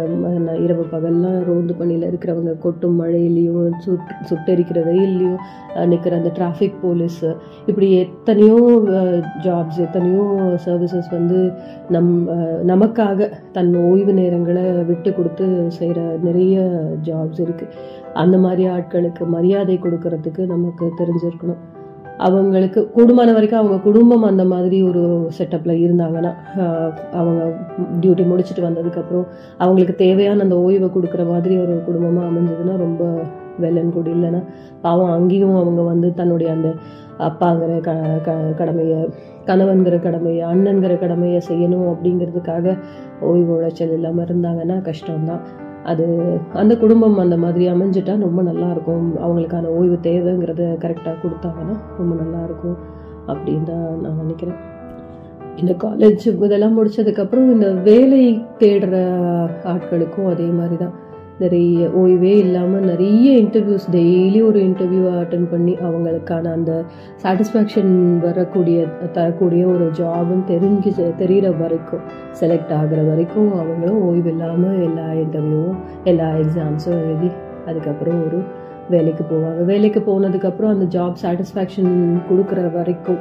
இரவு பகல்லாம் ரோந்து பணியில் இருக்கிறவங்க கொட்டும் மழையிலையும் சுட் சுட்டெரிக்கிற வெயில்லையும் நிற்கிற அந்த டிராஃபிக் போலீஸ் இப்படி எத்தனையோ ஜாப்ஸ் எத்தனையோ சர்வீசஸ் வந்து நம் நமக்காக தன் ஓய்வு நேரங்களை விட்டு கொடுத்து செய்கிற நிறைய ஜாப்ஸ் இருக்குது அந்த மாதிரி ஆட்களுக்கு மரியாதை கொடுக்கறதுக்கு நமக்கு தெரிஞ்சிருக்கணும். அவங்களுக்கு கூடுமான வரைக்கும் அவங்க குடும்பம் அந்த மாதிரி ஒரு செட்டப்பில் இருந்தாங்கன்னா அவங்க டியூட்டி முடிச்சுட்டு வந்ததுக்கப்புறம் அவங்களுக்கு தேவையான அந்த ஓய்வை கொடுக்குற மாதிரி ஒரு குடும்பமாக அமைஞ்சதுன்னா ரொம்ப வெள்ளன் கூட இல்லைன்னா பாவம் அங்கேயும் அவங்க வந்து தன்னுடைய அந்த அப்பாங்கிற க க கடமையை கணவன்கிற கடமையை அண்ணன்கிற கடமையை செய்யணும் அப்படிங்கிறதுக்காக ஓய்வு உழைச்சல் இல்லாமல் இருந்தாங்கன்னா கஷ்டம்தான். அது அந்த குடும்பம் அந்த மாதிரி அமைஞ்சிட்டா ரொம்ப நல்லா இருக்கும். அவங்களுக்கான ஓய்வு தேவைங்கிறத கரெக்டாக கொடுத்தாங்கன்னா ரொம்ப நல்லா இருக்கும் அப்படின்னு தான் நான் நினைக்கிறேன். இந்த காலேஜ் இதெல்லாம் முடிச்சதுக்கப்புறம் இந்த வேலை தேடுற ஆட்களுக்கும் அதே மாதிரி தான். நிறைய ஓய்வே இல்லாமல் நிறைய இன்டர்வியூஸ் டெய்லி ஒரு இன்டர்வியூவை அட்டன் பண்ணி அவங்களுக்கான அந்த சாட்டிஸ்ஃபேக்ஷன் வரக்கூடிய தரக்கூடிய ஒரு ஜாபும் தெரிஞ்சு தெரிகிற வரைக்கும் செலக்ட் ஆகிற வரைக்கும் அவங்களும் ஓய்வு இல்லாமல் எல்லா இன்டர்வியூவும் எல்லா எக்ஸாம்ஸும் எழுதி அதுக்கப்புறம் ஒரு வேலைக்கு போவாங்க. வேலைக்கு போனதுக்கப்புறம் அந்த ஜாப் சாட்டிஸ்ஃபேக்ஷன் கொடுக்குற வரைக்கும்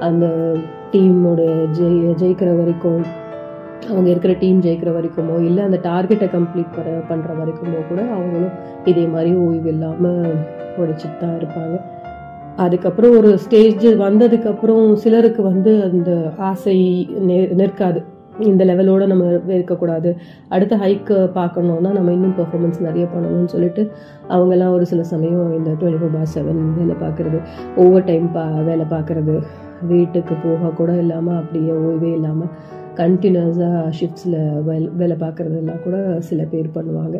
அந்த டீமோட ஜெய் ஜெயிக்கிற வரைக்கும் அவங்க இருக்கிற டீம் ஜெயிக்கிற வரைக்குமோ இல்லை அந்த டார்கெட்டை கம்ப்ளீட் பண்ண பண்ணுற வரைக்குமோ கூட அவங்களும் இதே மாதிரி ஓய்வு இல்லாமல் உழைச்சிட்டு தான் இருப்பாங்க. அதுக்கப்புறம் ஒரு ஸ்டேஜ் வந்ததுக்கப்புறம் சிலருக்கு வந்து அந்த ஆசை நெ- நிற்காது. இந்த லெவலோட நம்ம இருக்கக்கூடாது. அடுத்த ஹைக்கு பார்க்கணுன்னா நம்ம இன்னும் பெர்ஃபார்மன்ஸ் நிறைய பண்ணணும்னு சொல்லிட்டு அவங்கெல்லாம் ஒரு சில சமயம் இந்த டுவெண்ட்டி ஃபோர் பார் செவன் வேலை பார்க்குறது ஓவர் டைம் பா வேலை பார்க்குறது வீட்டுக்கு போக கூட இல்லாமல் அப்படியே ஓய்வே இல்லாமல் கண்டினியூஸாக ஷிஃப்ட்ஸில் வேலை வேலை பார்க்குறதெல்லாம் கூட சில பேர் பண்ணுவாங்க.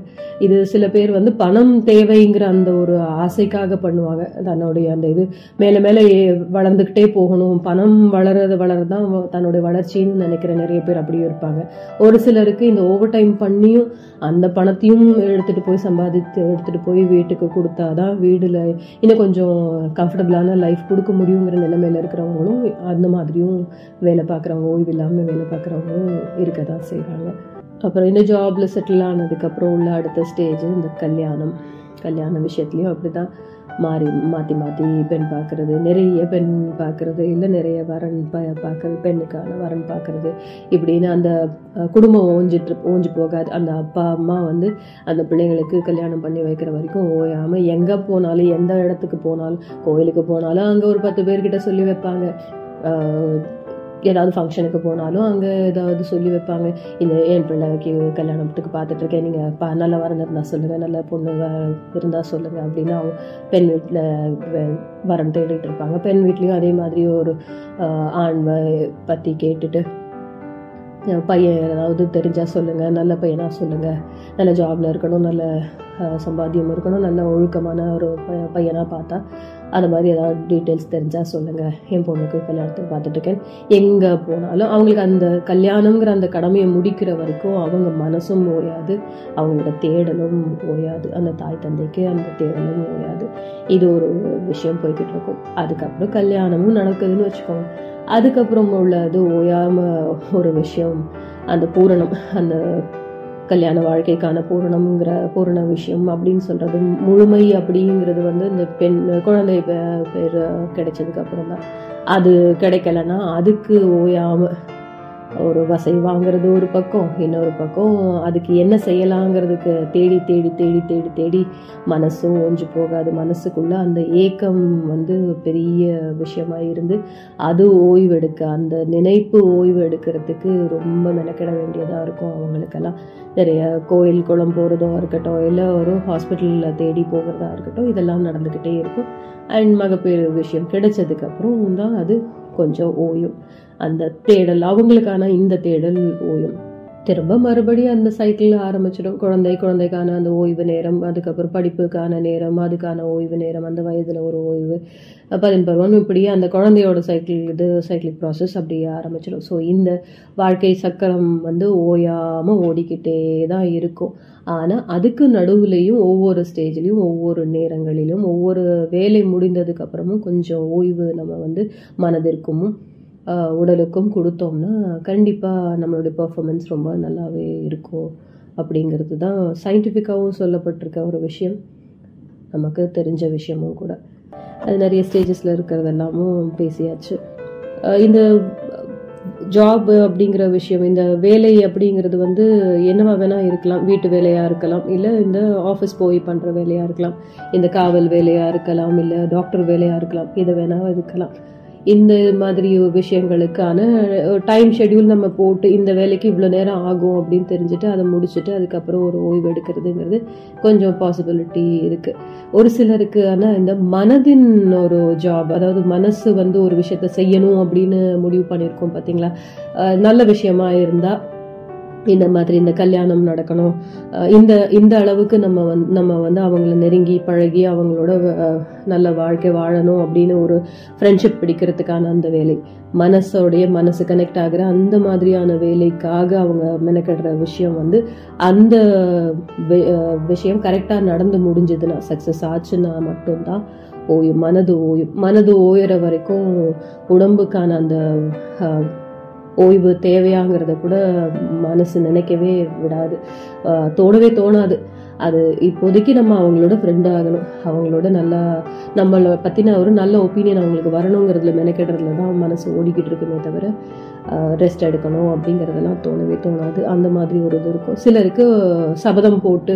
இது சில பேர் வந்து பணம் தேவைங்கிற அந்த ஒரு ஆசைக்காக பண்ணுவாங்க. தன்னுடைய அந்த இது மேலே மேலே வளர்ந்துக்கிட்டே போகணும். பணம் வளர்றதை வளர்றது தான் தன்னுடைய வளர்ச்சின்னு நினைக்கிற நிறைய பேர் அப்படியே இருப்பாங்க. ஒரு சிலருக்கு இந்த ஓவர் டைம் பண்ணியும் அந்த பணத்தையும் எடுத்துகிட்டு போய் சம்பாதித்து எடுத்துகிட்டு போய் வீட்டுக்கு கொடுத்தாதான் வீடில் இன்னும் கொஞ்சம் கம்ஃபர்டபுளான லைஃப் கொடுக்க முடியுங்கிற நிலைமையில் இருக்கிறவங்களும் அந்த மாதிரியும் வேலை பார்க்குறவங்க ஓய்வு இல்லாமல் வேலை இருக்கிறவங்களும் இருக்க தான் செய்கிறாங்க அப்புறம் இந்த ஜாப்பில் செட்டில் ஆனதுக்கப்புறம் உள்ள அடுத்த ஸ்டேஜ் இந்த கல்யாணம். கல்யாண விஷயத்துலையும் அப்படி தான் மாறி மாற்றி மாற்றி பெண் பார்க்குறது நிறைய பெண் பார்க்குறது இல்லை நிறைய வரன் ப பார்க்குறது பெண்ணுக்கான வரன் பார்க்குறது. இப்படின்னு அந்த குடும்பம் ஓஞ்சிட்டு ஓஞ்சி போகாது. அந்த அப்பா அம்மா வந்து அந்த பிள்ளைங்களுக்கு கல்யாணம் பண்ணி வைக்கிற வரைக்கும் ஓயாமல் எங்கே போனாலும் எந்த இடத்துக்கு போனாலும் கோயிலுக்கு போனாலும் அங்கே ஒரு பத்து பேர்கிட்ட சொல்லி வைப்பாங்க. ஏதாவது ஃபங்க்ஷனுக்கு போனாலும் அங்கே ஏதாவது சொல்லி வைப்பாங்க. இந்த என் பிள்ளைக்கு கல்யாணத்துக்கு பார்த்துட்ருக்கேன் நீங்கள் பா நல்ல வரன் இருந்தால் சொல்லுங்கள் நல்ல பொண்ணு இருந்தால் சொல்லுங்கள் அப்படின்னு அவங்க பெண் வீட்டில் வரன் தேடிட்டு இருப்பாங்க. பெண் வீட்லேயும் அதே மாதிரி ஒரு ஆஹ், ஆண் பற்றி கேட்டுட்டு பையன் ஏதாவது தெரிஞ்சால் சொல்லுங்கள் நல்ல பையனாக சொல்லுங்கள் நல்ல ஜாபில் இருக்கணும் நல்ல சம்பாத்தியம் இருக்கணும் நல்ல ஒழுக்கமான ஒரு பையனாக பார்த்தா அது மாதிரி ஏதாவது டீட்டெயில்ஸ் தெரிஞ்சால் சொல்லுங்கள் என் பொண்ணுக்கு கல்யாணத்துக்கு பார்த்துட்டு எங்கே போனாலும் அவங்களுக்கு அந்த கல்யாணங்கிற அந்த கடமையை முடிக்கிற வரைக்கும் அவங்க மனசும் ஓயாது அவங்களோட தேடலும் ஓயாது அந்த தாய் தந்தைக்கு அந்த தேடலும் ஓயாது. இது ஒரு விஷயம் போய்கிட்டு இருக்கும். அதுக்கப்புறம் கல்யாணமும் நடக்குதுன்னு வச்சுக்கோங்க. அதுக்கப்புறம் உள்ளது ஓயாம ஒரு விஷயம். அந்த பூரணம் அந்த கல்யாண வாழ்க்கைக்கான பூரணம்ங்கிற பூரண விஷயம் அப்படின்னு சொல்றது முழுமை அப்படிங்கிறது வந்து இந்த பெண் குழந்தை பே- பேர் கிடைச்சதுக்கு அப்புறம் தான் அது கிடைக்கலன்னா அதுக்கு ஓயாமல் ஒரு வசை வாங்குறது ஒரு பக்கம் இன்னொரு பக்கம் அதுக்கு என்ன செய்யலாங்கிறதுக்கு தேடி தேடி தேடி தேடி தேடி மனசும் ஓஞ்சு போகாது. மனசுக்குள்ளே அந்த ஏக்கம் வந்து பெரிய விஷயமா இருந்து அது ஓய்வெடுக்க அந்த நினைப்பு ஓய்வு எடுக்கிறதுக்கு ரொம்ப மெனக்கிட வேண்டியதாக இருக்கும் அவங்களுக்கெல்லாம். நிறைய கோயில் குளம் போகிறதா இருக்கட்டும் இல்லை ஒரு ஹாஸ்பிட்டலில் தேடி போகிறதா இருக்கட்டும் இதெல்லாம் நடந்துக்கிட்டே இருக்கும். அண்ட் மகப்பேறு விஷயம் கிடைச்சதுக்கப்புறம் தான் அது கொஞ்சம் ஓயும். அந்த தேடல் அவங்களுக்கான இந்த தேடல் ஓயும். திரும்ப மறுபடியும் அந்த சைக்கிள் ஆரம்பிச்சிடும். குழந்தை குழந்தைக்கான அந்த ஓய்வு நேரம் அதுக்கப்புறம் படிப்புக்கான நேரம் அதுக்கான ஓய்வு நேரம் அந்த வயதில் ஒரு ஓய்வு. பதின் பருவம் இப்படியே அந்த குழந்தையோட சைக்கிள் இது சைக்கிளிக் ப்ராசஸ் அப்படியே ஆரம்பிச்சிடும். ஸோ இந்த வாழ்க்கை சக்கரம் வந்து ஓயாமல் ஓடிக்கிட்டே தான் இருக்கும். ஆனால் அதுக்கு நடுவுலையும் ஒவ்வொரு ஸ்டேஜ்லேயும் ஒவ்வொரு நேரங்களிலும் ஒவ்வொரு வேலை முடிந்ததுக்கப்புறமும் கொஞ்சம் ஓய்வு நம்ம வந்து மனதிற்கும் உடலுக்கும் கொடுத்தோம்னா கண்டிப்பாக நம்மளுடைய பர்ஃபாமன்ஸ் ரொம்ப நல்லாவே இருக்கும் அப்படிங்கிறது தான் சயின்டிஃபிக்காகவும் சொல்லப்பட்டிருக்க ஒரு விஷயம். நமக்கு தெரிஞ்ச விஷயமும் கூட. அது நிறைய ஸ்டேஜஸில் இருக்கிறதெல்லாமும் பேசியாச்சு. இந்த ஜாப் அப்படிங்கிற விஷயம் இந்த வேலை அப்படிங்கிறது வந்து என்னவா வேணால் இருக்கலாம். வீட்டு வேலையாக இருக்கலாம். இல்லை இந்த ஆஃபீஸ் போய் பண்ணுற வேலையாக இருக்கலாம். இந்த காவல் வேலையாக இருக்கலாம். இல்லை டாக்டர் வேலையாக இருக்கலாம். இதை வேணால் இருக்கலாம். இந்த மாதிரி விஷயங்களுக்கான டைம் ஷெட்யூல் நம்ம போட்டு இந்த வேலைக்கு இவ்வளோ நேரம் ஆகும் அப்படின்னு தெரிஞ்சுட்டு அதை முடிச்சுட்டு அதுக்கப்புறம் ஒரு ஓய்வு எடுக்கிறதுங்கிறது கொஞ்சம் பாசிபிலிட்டி இருக்குது ஒரு சிலருக்கு ஆனால் இந்த மனதின் ஒரு ஜாப் அதாவது மனசு வந்து ஒரு விஷயத்த செய்யணும் அப்படின்னு முடிவு பண்ணியிருக்கோம் பார்த்தீங்களா நல்ல விஷயமா இருந்தால் இந்த மாதிரி இந்த கல்யாணம் நடக்கணும். இந்த இந்த அளவுக்கு நம்ம வந் நம்ம வந்து அவங்கள நெருங்கி பழகி அவங்களோட நல்ல வாழ்க்கை வாழணும் அப்படின்னு ஒரு ஃப்ரெண்ட்ஷிப் பிடிக்கிறதுக்கான அந்த வேலை. மனசோடைய மனசு கனெக்ட் ஆகிற அந்த மாதிரியான வேலைக்காக அவங்க மெனக்கடுற விஷயம் வந்து அந்த விஷயம் கரெக்டாக நடந்து முடிஞ்சதுன்னா சக்ஸஸ் ஆச்சுன்னா மட்டும்தான் ஓயும் மனது ஓயும். மனது ஓயிற வரைக்கும் உடம்புக்கான அந்த ஓய்வு தேவையாங்கிறத கூட மனசு நினைக்கவே விடாது. ஆஹ் தோணவே தோணாது. அது இப்போதைக்கு நம்ம அவங்களோட ஃப்ரெண்ட் ஆகணும். அவங்களோட நல்லா நம்மளை பற்றின ஒரு நல்ல ஒப்பீனியன் அவங்களுக்கு வரணுங்கிறதுல மெனக்கெடுறதுல தான் மனசு ஓடிக்கிட்டு இருக்குமே தவிர ரெஸ்ட் எடுக்கணும் அப்படிங்கிறதெல்லாம் தோணவே தோணாது. அந்த மாதிரி ஒரு இது இருக்கும். சிலருக்கு சபதம் போட்டு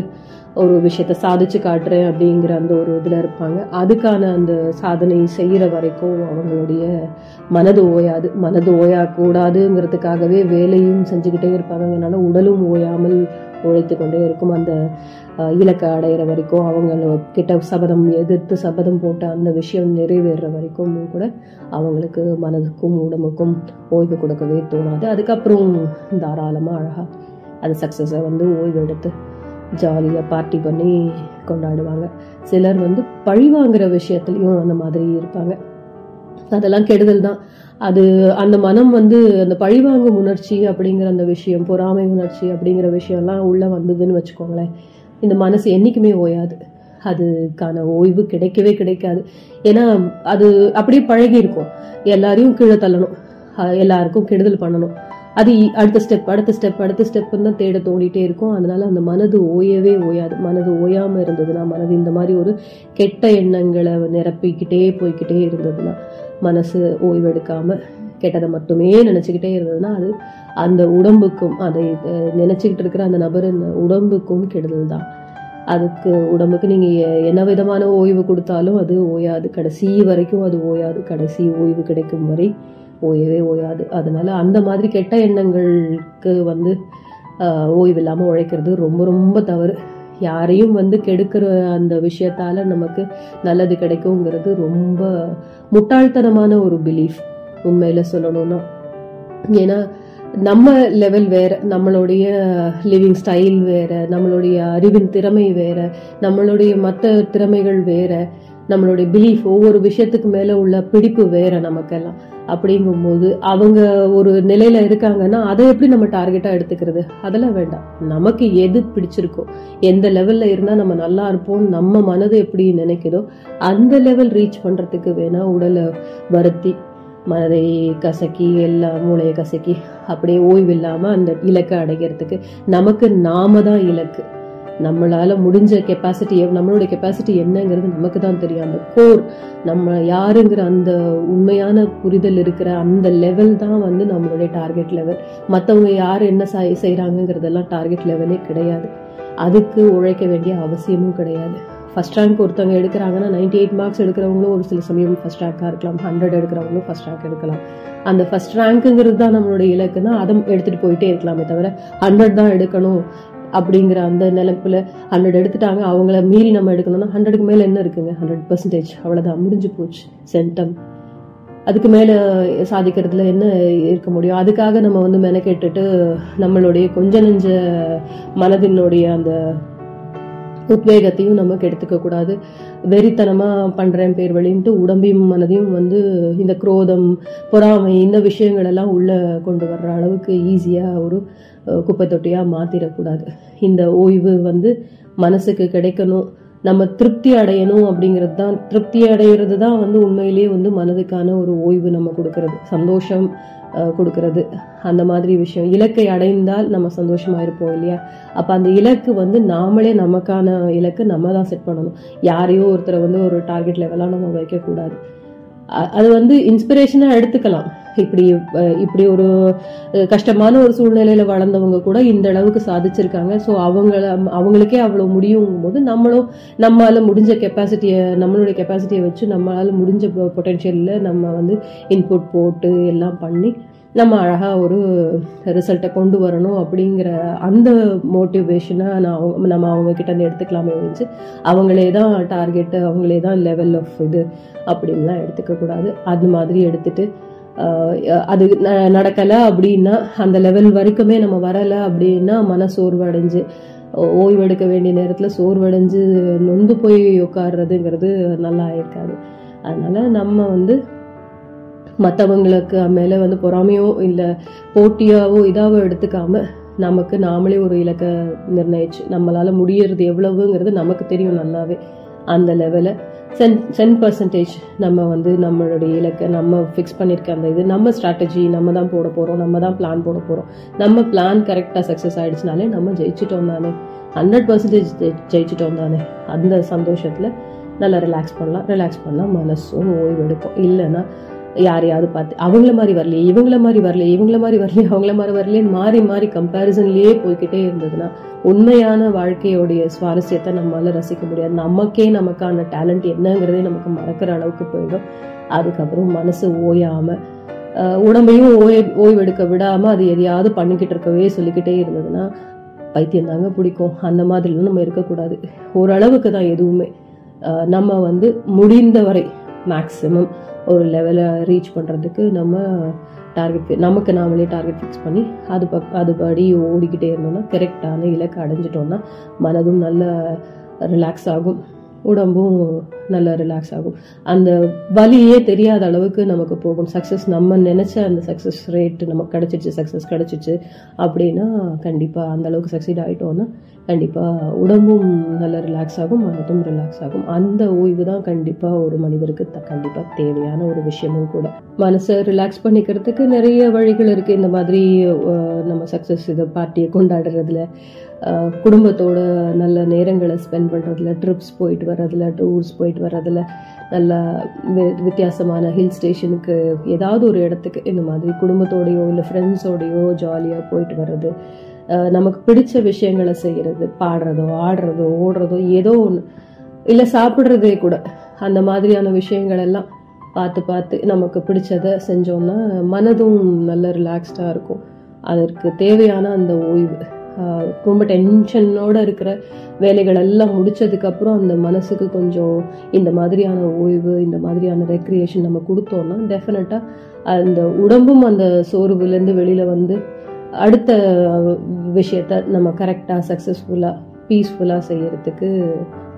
ஒரு விஷயத்த சாதிச்சு காட்டுறேன் அப்படிங்கிற அந்த ஒரு இதில் இருப்பாங்க. அதுக்கான அந்த சாதனை செய்கிற வரைக்கும் அவங்களுடைய மனது ஓயாது. மனது ஓயக்கூடாதுங்கிறதுக்காகவே வேலையும் செஞ்சுக்கிட்டே இருப்பாங்க. அதனால உடலும் ஓயாமல் உழைத்து கொண்டே இருக்கும் அந்த இலக்கை அடையிற வரைக்கும் அவங்க கிட்ட சபதம் எதிர்த்து சபதம் போட்ட அந்த விஷயம் நிறைவேற வரைக்கும் கூட அவங்களுக்கு மனதுக்கும் உடம்புக்கும் ஓய்வு கொடுக்கவே தோணாது. அதுக்கப்புறம் தாராளமாக அழகாக அது சக்ஸஸை வந்து ஓய்வு எடுத்து ஜாலியாக பார்ட்டி பண்ணி கொண்டாடுவாங்க. சிலர் வந்து பழி வாங்குற விஷயத்துலையும் அந்த மாதிரி இருப்பாங்க. அதெல்லாம் கெடுதல் தான். அது அந்த மனம் வந்து அந்த பழிவாங்கும் உணர்ச்சி அப்படிங்கிற அந்த விஷயம் பொறாமை உணர்ச்சி அப்படிங்கிற விஷயம்லாம் உள்ளே வந்ததுன்னு வச்சுக்கோங்களேன். இந்த மனசு என்றைக்குமே ஓயாது. அதுக்கான ஓய்வு கிடைக்கவே கிடைக்காது. ஏன்னா அது அப்படியே பழகி இருக்கும் எல்லாரையும் கீழே தள்ளணும். எல்லாருக்கும் கெடுதல் பண்ணணும். அது அடுத்த ஸ்டெப் அடுத்த ஸ்டெப் அடுத்த ஸ்டெப்புன்னு தான் தேட தோண்டிகிட்டே இருக்கும். அதனால் அந்த மனது ஓயவே ஓயாது. மனது ஓயாமல் இருந்ததுன்னா மனது இந்த மாதிரி ஒரு கெட்ட எண்ணங்களை நிரப்பிக்கிட்டே போய்கிட்டே இருந்ததுன்னா மனசு ஓய்வெடுக்காமல் கெட்டதை மட்டுமே நினச்சிக்கிட்டே இருந்ததுன்னா அது அந்த உடம்புக்கும் அதை நினச்சிக்கிட்டு இருக்கிற அந்த நபரின் உடம்புக்கும் கெடுதல் தான். அதுக்கு உடம்புக்கு நீங்கள் எ- என்ன விதமான ஓய்வு கொடுத்தாலும் அது ஓயாது. கடைசி வரைக்கும் அது ஓயாது. கடைசி ஓய்வு கிடைக்கும் வரை ஓயவே ஓயாது. அதனால அந்த மாதிரி கெட்ட எண்ணங்களுக்கு வந்து ஆஹ், ஓய்வு இல்லாமல் உழைக்கிறது ரொம்ப ரொம்ப தவறு. யாரையும் வந்து கெடுக்கிற அந்த விஷயத்தால நமக்கு நல்லது கிடைக்குங்கிறது ரொம்ப முட்டாள்தனமான ஒரு பிலீஃப் உண்மையில சொல்லணும்னா. ஏன்னா நம்ம லெவல் வேற நம்மளுடைய லிவிங் ஸ்டைல் வேற நம்மளுடைய அறிவின் திறமை வேற நம்மளுடைய மற்ற திறமைகள் வேற நம்மளுடைய பிலீஃப் ஒவ்வொரு விஷயத்துக்கு மேல உள்ள பிடிப்பு வேற நமக்கெல்லாம். அப்படிங்கும்போது அவங்க ஒரு நிலையில இருக்காங்கன்னா அதை எப்படி நம்ம டார்கெட்டா எடுத்துக்கிறது? அதெல்லாம் வேண்டாம். நமக்கு எது பிடிச்சிருக்கோ எந்த லெவல்ல இருந்தா நம்ம நல்லா இருப்போம் நம்ம மனது எப்படி நினைக்குதோ அந்த லெவல் ரீச் பண்றதுக்கு வேணா உடலை வருத்தி மனதை கசக்கி எல்லாம் மூளையை கசக்கி அப்படியே ஓய்வு இல்லாம அந்த இலக்கை அடைகிறதுக்கு நமக்கு நாம தான் இலக்கு. நம்மளால முடிஞ்ச கெப்பாசிட்டி நம்மளுடைய கெப்பாசிட்டி என்னங்கிறது நமக்கு தான் தெரியும். அந்த கோர் நம்ம யாருங்கிற அந்த உண்மையான புரிதல் இருக்கிற அந்த லெவல் தான் வந்து நம்மளுடைய டார்கெட் லெவல் மற்றவங்க யார் என்ன செய்கிறாங்கிறதெல்லாம் டார்கெட் லெவலே கிடையாது. அதுக்கு உழைக்க வேண்டிய அவசியமும் கிடையாது. ஃபஸ்ட் ரேங்க் ஒருத்தவங்க எடுக்கிறாங்கன்னா 98 எயிட் மார்க்ஸ் எடுக்கிறவங்களும் ஒரு சில சமயம் ஃபஸ்ட் ரேங்காக இருக்கலாம். ஹண்ட்ரட் எடுக்கிறவங்களும் ஃபஸ்ட் ரேங்க் எடுக்கலாம். அந்த ஃபர்ஸ்ட் ரேங்க்குங்கிறது தான் நம்மளுடைய இலக்குன்னா அதை எடுத்துட்டு போயிட்டே இருக்கலாமே தவிர ஹண்ட்ரட் தான் எடுக்கணும். அப்படிங்கிற அந்த நிலப்புல ஹண்ட்ரட் எடுத்துட்டாங்க. அவங்கள மீறி நம்ம எடுக்கணும்னா ஹண்ட்ரடுக்கு மேலே என்ன இருக்குங்க? ஹண்ட்ரட் பர்சன்டேஜ் அவ்வளவுதான். முடிஞ்சு போச்சு. சென்டம். அதுக்கு மேல சாதிக்கிறதுல என்ன இருக்க முடியும்? அதுக்காக நம்ம வந்து மெனக்கெட்டுட்டு நம்மளுடைய கொஞ்ச நெஞ்ச மனதினுடைய அந்த உத்வேகத்தையும் நம்ம கெடுத்துக்க கூடாது. வெறித்தனமா பண்றேன் பேர் வழின்ட்டு உடம்பையும் மனதையும் வந்து இந்த குரோதம் பொறாமை இந்த விஷயங்கள் எல்லாம் உள்ள கொண்டு வர்ற அளவுக்கு ஈஸியா ஒரு குப்பை தொட்டியாக மாற்றிடக்கூடாது இந்த ஓய்வு வந்து மனசுக்கு கிடைக்கணும். நம்ம திருப்தி அடையணும் அப்படிங்கிறது தான். திருப்தி அடைகிறது தான் வந்து உண்மையிலேயே வந்து மனதுக்கான ஒரு ஓய்வு நம்ம கொடுக்கறது. சந்தோஷம் கொடுக்கறது. அந்த மாதிரி விஷயம். இலக்கை அடைந்தால் நம்ம சந்தோஷமா இருப்போம் இல்லையா? அப்போ அந்த இலக்கு வந்து நாமளே நமக்கான இலக்கு நம்ம தான் செட் பண்ணணும். யாரையோ ஒருத்தரை வந்து ஒரு டார்கெட் லெவலாக நம்ம வைக்கக்கூடாது. அது வந்து இன்ஸ்பிரேஷனாக எடுத்துக்கலாம். இப்படி இப்படி ஒரு கஷ்டமான ஒரு சூழ்நிலையில வளர்ந்தவங்க கூட இந்த அளவுக்கு சாதிச்சிருக்காங்க. ஸோ அவங்கள அவங்களுக்கே அவ்வளோ முடியுங்கும் போது நம்மளும் நம்மளால முடிஞ்ச கெப்பாசிட்டியை நம்மளுடைய கெப்பாசிட்டியை வச்சு நம்மளால முடிஞ்ச பொட்டென்ஷியலில் நம்ம வந்து இன்புட் போட்டு எல்லாம் பண்ணி நம்ம அழகாக ஒரு ரிசல்ட்டை கொண்டு வரணும் அப்படிங்கிற அந்த மோட்டிவேஷனை நான் அவங்க- நம்ம அவங்க கிட்ட இருந்து எடுத்துக்கலாமே வச்சு அவங்களே தான் டார்கெட்டு அவங்களே தான் லெவல் ஆஃப் இது அப்படின்லாம் எடுத்துக்கக்கூடாது. அது மாதிரி எடுத்துகிட்டு அது ந- அப்படின்னா அந்த லெவல் வரைக்குமே நம்ம வரலை அப்படின்னா மன சோர்வடைஞ்சு ஓய்வெடுக்க வேண்டிய நேரத்தில் சோர்வடைஞ்சு நொந்து போய் உட்கார்றதுங்கிறது நல்லா இருக்காது அதனால் நம்ம வந்து மற்றவங்களுக்கு மேலே வந்து பொறாமையோ இல்லை போட்டியாவோ இதாவோ எடுத்துக்காம நமக்கு நாமளே ஒரு இலக்கை நிர்ணயிச்சு நம்மளால் முடியறது எவ்வளவுங்கிறது நமக்கு தெரியும் நல்லாவே. அந்த லெவலை சென் சென் பர்சன்டேஜ் நம்ம வந்து நம்மளுடைய இலக்கை நம்ம ஃபிக்ஸ் பண்ணியிருக்க அந்த இது நம்ம ஸ்ட்ராட்டஜி நம்ம தான் போட போகிறோம் நம்ம தான் பிளான் போட போகிறோம் நம்ம பிளான் கரெக்டாக சக்ஸஸ் ஆகிடுச்சினாலே நம்ம ஜெயிச்சிட்டோம் தானே. ஹண்ட்ரட் பர்சன்டேஜ் ஜெயிச்சிட்டோம் தானே. அந்த சந்தோஷத்தில் நல்லா ரிலாக்ஸ் பண்ணலாம். ரிலாக்ஸ் பண்ணால் மனசும் ஓய்வெடுக்கும் இல்லைன்னா யாரையாவது பார்த்து அவங்கள மாதிரி வரலையே இவங்கள மாதிரி வரலையே இவங்கள மாதிரி வரலையே அவங்கள மாதிரி வரலையே மாறி மாறி கம்பேரிசன்லயே போய்க்கிட்டே இருந்ததுன்னா உண்மையான வாழ்க்கையோடைய சுவாரஸ்யத்தை நம்மளால ரசிக்க முடியாது. நமக்கே நமக்கான டேலண்ட் என்னங்கிறதே நமக்கு மறக்கிற அளவுக்கு போயிடும். அதுக்கப்புறம் மனசு ஓயாம உடம்பையும் ஓய் ஓய்வெடுக்க விடாம அது எதையாவது பண்ணிக்கிட்டு இருக்கவே சொல்லிக்கிட்டே இருந்ததுன்னா பைத்தியம் தாங்க பிடிக்கும். அந்த மாதிரிலாம் நம்ம இருக்கக்கூடாது. ஓரளவுக்கு தான் எதுவுமே. நம்ம வந்து முடிந்தவரை மேக்ஸிமம் ஒரு லெவலை ரீச் பண்ணுறதுக்கு நம்ம டார்கெட் நமக்கு நாமளே டார்கெட் ஃபிக்ஸ் பண்ணி அது பக் அதுபடி ஓடிக்கிட்டே இருந்தோம்னா கரெக்டான இலக்கை அடைஞ்சிட்டோம்னா மனதும் நல்ல ரிலாக்ஸ் ஆகும். உடம்பும் நல்ல ரிலாக்ஸ் ஆகும். அந்த வலியே தெரியாத அளவுக்கு நமக்கு போகும். சக்ஸஸ் நம்ம நினச்ச அந்த சக்ஸஸ் ரேட் நமக்கு கிடைச்சிச்சு சக்ஸஸ் கிடச்சிச்சு அப்படின்னா கண்டிப்பாக அந்த அளவுக்கு சக்சீட் ஆகிட்டோன்னா கண்டிப்பாக உடம்பும் நல்லா ரிலாக்ஸ் ஆகும் மனதும் ரிலாக்ஸ் ஆகும். அந்த ஓய்வு தான் கண்டிப்பாக ஒரு மனிதருக்கு த கண்டிப்பாக தேவையான ஒரு விஷயமும் கூட. மனசை ரிலாக்ஸ் பண்ணிக்கிறதுக்கு நிறைய வழிகள் இருக்குது இந்த மாதிரி நம்ம சக்ஸஸ் இதை பார்ட்டியை கொண்டாடுறதுல குடும்பத்தோட நல்ல நேரங்களை ஸ்பெண்ட் பண்ணுறதுல ட்ரிப்ஸ் போயிட்டு வர்றதுல டூர்ஸ் போயிட்டு வர்றதுல நல்ல வி- வித்தியாசமான ஹில் ஸ்டேஷனுக்கு ஏதாவது ஒரு இடத்துக்கு இந்த மாதிரி குடும்பத்தோடையோ இல்லை ஃப்ரெண்ட்ஸோடையோ ஜாலியாக போயிட்டு வர்றது நமக்கு பிடிச்ச விஷயங்களை செய்யறது பாடுறதோ ஆடுறதோ ஓடுறதோ ஏதோ ஒன்று இல்லை சாப்பிட்றதே கூட. அந்த மாதிரியான விஷயங்கள் எல்லாம் பார்த்து பார்த்து நமக்கு பிடிச்சதை செஞ்சோம்னா மனதும் நல்ல ரிலாக்ஸ்டாக இருக்கும். அதற்கு தேவையான அந்த ஓய்வு. ரொம்ப டென்ஷனோட இருக்கிற வேலைகள் எல்லாம் முடிச்சதுக்கப்புறம் அந்த மனசுக்கு கொஞ்சம் இந்த மாதிரியான ஓய்வு இந்த மாதிரியான ரெக்ரியேஷன் நம்ம கொடுத்தோம்னா டெஃபினட்டாக அந்த உடம்பும் அந்த சோர்வுலேருந்து வெளியில் வந்து அடுத்த விஷயத்த நம்ம கரெக்டாக சக்ஸஸ்ஃபுல்லாக பீஸ்ஃபுல்லாக செய்கிறதுக்கு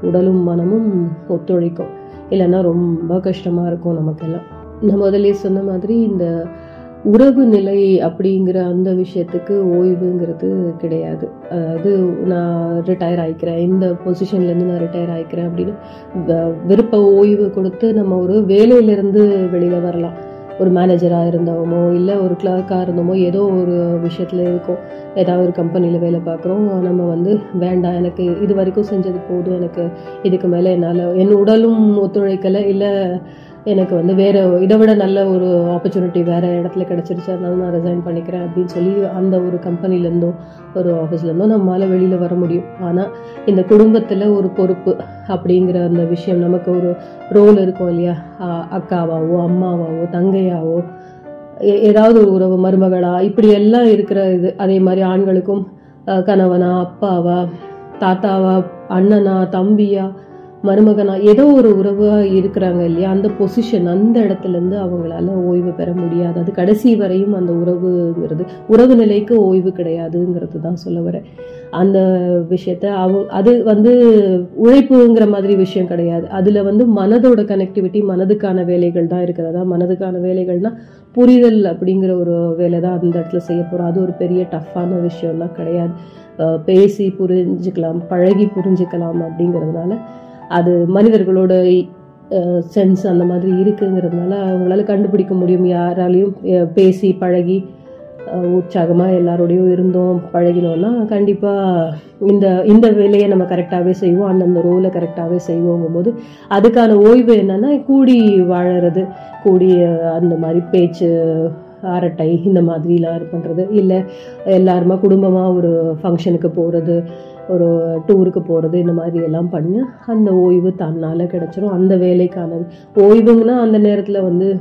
உடலும் மனமும் ஒத்துழைக்கும். இல்லைன்னா ரொம்ப கஷ்டமாக இருக்கும் நமக்கெல்லாம். நான் முதல்ல சொன்ன மாதிரி இந்த உறவு நிலை அப்படிங்கிற அந்த விஷயத்துக்கு ஓய்வுங்கிறது கிடையாது. அதாவது நான் ரிட்டையர் ஆயிக்கிறேன். இந்த பொசிஷன்லேருந்து நான் ரிட்டையர் ஆயிக்கிறேன் அப்படின்னு விருப்ப ஓய்வு கொடுத்து நம்ம ஒரு வேலையிலேருந்து வெளியில் வரலாம். ஒரு மேனேஜராக இருந்தோமோ இல்லை ஒரு கிளர்க்காக இருந்தோமோ ஏதோ ஒரு விஷயத்தில் இருக்கோம். ஏதாவது ஒரு கம்பெனியில் வேலை பார்க்குறோம். நம்ம வந்து வேண்டாம் எனக்கு இது வரைக்கும் செஞ்சது போதும். எனக்கு இதுக்கு மேலே என்னால் என் உடலும் ஒத்துழைக்கலை. இல்லை எனக்கு வந்து வேறு இதை விட நல்ல ஒரு ஆப்பர்ச்சுனிட்டி வேறு இடத்துல கிடச்சிருச்சு அதனால நான் ரிசைன் பண்ணிக்கிறேன் அப்படின்னு சொல்லி அந்த ஒரு கம்பெனிலேருந்தோ ஒரு ஆஃபீஸ்லேருந்தோ நம்மளால் வெளியில் வர முடியும். ஆனால் இந்த குடும்பத்தில் ஒரு பொறுப்பு அப்படிங்கிற அந்த விஷயம் நமக்கு ஒரு ரோல் இருக்கும் இல்லையா? அக்காவாவோ அம்மாவாவோ தங்கையாவோ ஏ- ஏதாவது ஒரு உறவு மருமகளா இப்படி எல்லாம் இருக்கிற இது அதே மாதிரி ஆண்களுக்கும் கணவனா அப்பாவா தாத்தாவா அண்ணனா தம்பியா மருமகனா ஏதோ ஒரு உறவாக இருக்கிறாங்க இல்லையா? அந்த பொசிஷன் அந்த இடத்துல இருந்து அவங்களால ஓய்வு பெற முடியாது. அது கடைசி வரையும் அந்த உறவுங்கிறது உறவு நிலைக்கு ஓய்வு கிடையாதுங்கிறது தான் சொல்ல வரேன் அந்த விஷயத்த அவ அது வந்து உழைப்புங்கிற மாதிரி விஷயம் கிடையாது. அதில் வந்து மனதோட கனெக்டிவிட்டி மனதுக்கான வேலைகள் தான் இருக்குது அதான் மனதுக்கான வேலைகள்னா புரிதல் அப்படிங்கிற ஒரு வேலை தான் அந்த இடத்துல செய்ய போகிறோம் அது ஒரு பெரிய டஃப்பான விஷயம்லாம் கிடையாது. பேசி புரிஞ்சுக்கலாம் பழகி புரிஞ்சுக்கலாம் அப்படிங்கிறதுனால அது மனிதர்களோட சென்ஸ் அந்த மாதிரி இருக்குங்கிறதுனால அவங்களால கண்டுபிடிக்க முடியும். யாராலையும் பேசி பழகி உற்சாகமாக எல்லாரோடையும் இருந்தோம் பழகினோம்னா கண்டிப்பாக இந்த இந்த வேலையை நம்ம கரெக்டாகவே செய்வோம் அந்தந்த ரோலை கரெக்டாகவே செய்வோங்கும் போது அதுக்கான ஓய்வு என்னன்னா கூடி வாழறது கூடி அந்த மாதிரி பேச்சு அரட்டை இந்த மாதிரிலாம் பண்ணுறது இல்லை எல்லாருமா குடும்பமாக ஒரு ஃபங்க்ஷனுக்கு போகிறது ஒரு டூருக்கு போகிறது இந்த மாதிரி எல்லாம் பண்ணி அந்த ஓய்வு தன்னால் கிடச்சிரும். அந்த வேலைக்கானது ஓய்வுங்கன்னா அந்த நேரத்தில் வந்து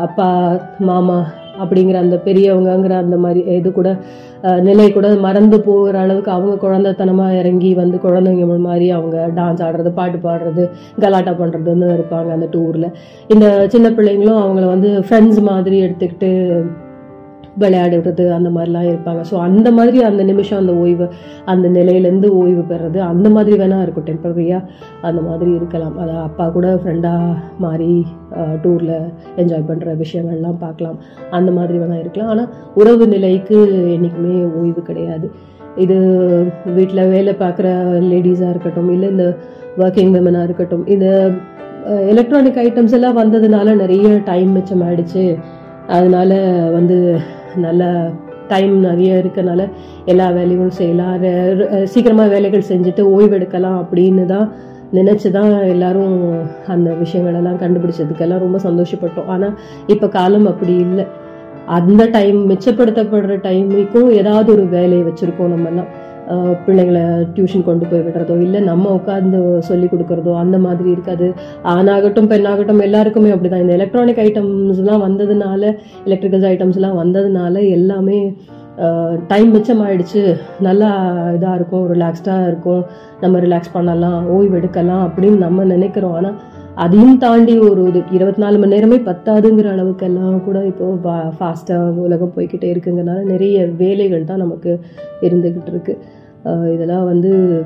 அப்பா மாமா அப்படிங்கிற அந்த பெரியவங்கங்கிற அந்த மாதிரி இது கூட நிலை கூட மறந்து போகிற அளவுக்கு அவங்க குழந்தைத்தனமாக இறங்கி வந்து குழந்தைங்க மாதிரி அவங்க டான்ஸ் ஆடுறது பாட்டு பாடுறது கலாட்டா பண்ணுறதுன்னு இருப்பாங்க அந்த டூரில் இந்த சின்ன பிள்ளைங்களும் அவங்கள வந்து ஃப்ரெண்ட்ஸ் மாதிரி எடுத்துக்கிட்டு விளையாடுறது அந்த மாதிரிலாம் இருப்பாங்க. ஸோ அந்த மாதிரி அந்த நிமிஷம் அந்த ஓய்வு அந்த நிலையிலேருந்து ஓய்வு பெறது அந்த மாதிரி வேணா இருக்கும். டெம்பரரியாக அந்த மாதிரி இருக்கலாம். அது அப்பா கூட ஃப்ரெண்டாக மாறி டூரில் என்ஜாய் பண்ணுற விஷயங்கள்லாம் பார்க்கலாம். அந்த மாதிரி வேணால் இருக்கலாம். ஆனால் உறவு நிலைக்கு என்றைக்குமே ஓய்வு கிடையாது. இது வீட்டில் வேலை பார்க்குற லேடிஸாக இருக்கட்டும் இல்லை இந்த ஒர்க்கிங் விமனாக இருக்கட்டும் இந்த எலக்ட்ரானிக் ஐட்டம்ஸ் எல்லாம் வந்ததுனால நிறைய டைம் மிச்சம் ஆயிடுச்சு அதனால வந்து நல்ல டைம் நிறைய இருக்கனால எல்லா வேலையும் செய்யலாம். சீக்கிரமாக வேலைகள் செஞ்சுட்டு ஓய்வெடுக்கலாம் அப்படின்னு தான் நினச்சி தான் எல்லாரும் அந்த விஷயங்களெல்லாம் கண்டுபிடிச்சதுக்கெல்லாம் ரொம்ப சந்தோஷப்பட்டோம். ஆனால் இப்போ காலம் அப்படி இல்லை. அந்த டைம் மிச்சப்படுத்தப்படுற டைமுக்கும் ஏதாவது ஒரு வேலையை வச்சுருக்கோம் நம்மலாம் பிள்ளைங்களை டியூஷன் கொண்டு போய் விடுறதோ இல்லை நம்ம உட்காந்து சொல்லி கொடுக்குறதோ அந்த மாதிரி இருக்காது. ஆணாகட்டும் பெண்ணாகட்டும் எல்லாருக்குமே அப்படிதான். இந்த எலக்ட்ரானிக் ஐட்டம்ஸ்லாம் வந்ததுனால எலக்ட்ரிக்கல்ஸ் ஐட்டம்ஸ்லாம் வந்ததுனால எல்லாமே டைம் மிச்சமாயிடுச்சு. நல்லா இதாக இருக்கும் ரிலாக்ஸ்டாக இருக்கும். நம்ம ரிலாக்ஸ் பண்ணலாம் ஓய்வு எடுக்கலாம் அப்படின்னு நம்ம நினைக்கிறோம். ஆனால் அதையும் தாண்டி ஒரு இது இருபத்தி நாலு மணி நேரமே பத்தாதுங்கிற அளவுக்கெல்லாம் கூட இப்போ ஃபாஸ்ட்டாக உலகம் போய்க்கிட்டே இருக்குங்கிறனால நிறைய வேலைகள் தான் நமக்கு இருந்துக்கிட்டு இருக்குது இதெல்லாம் வந்து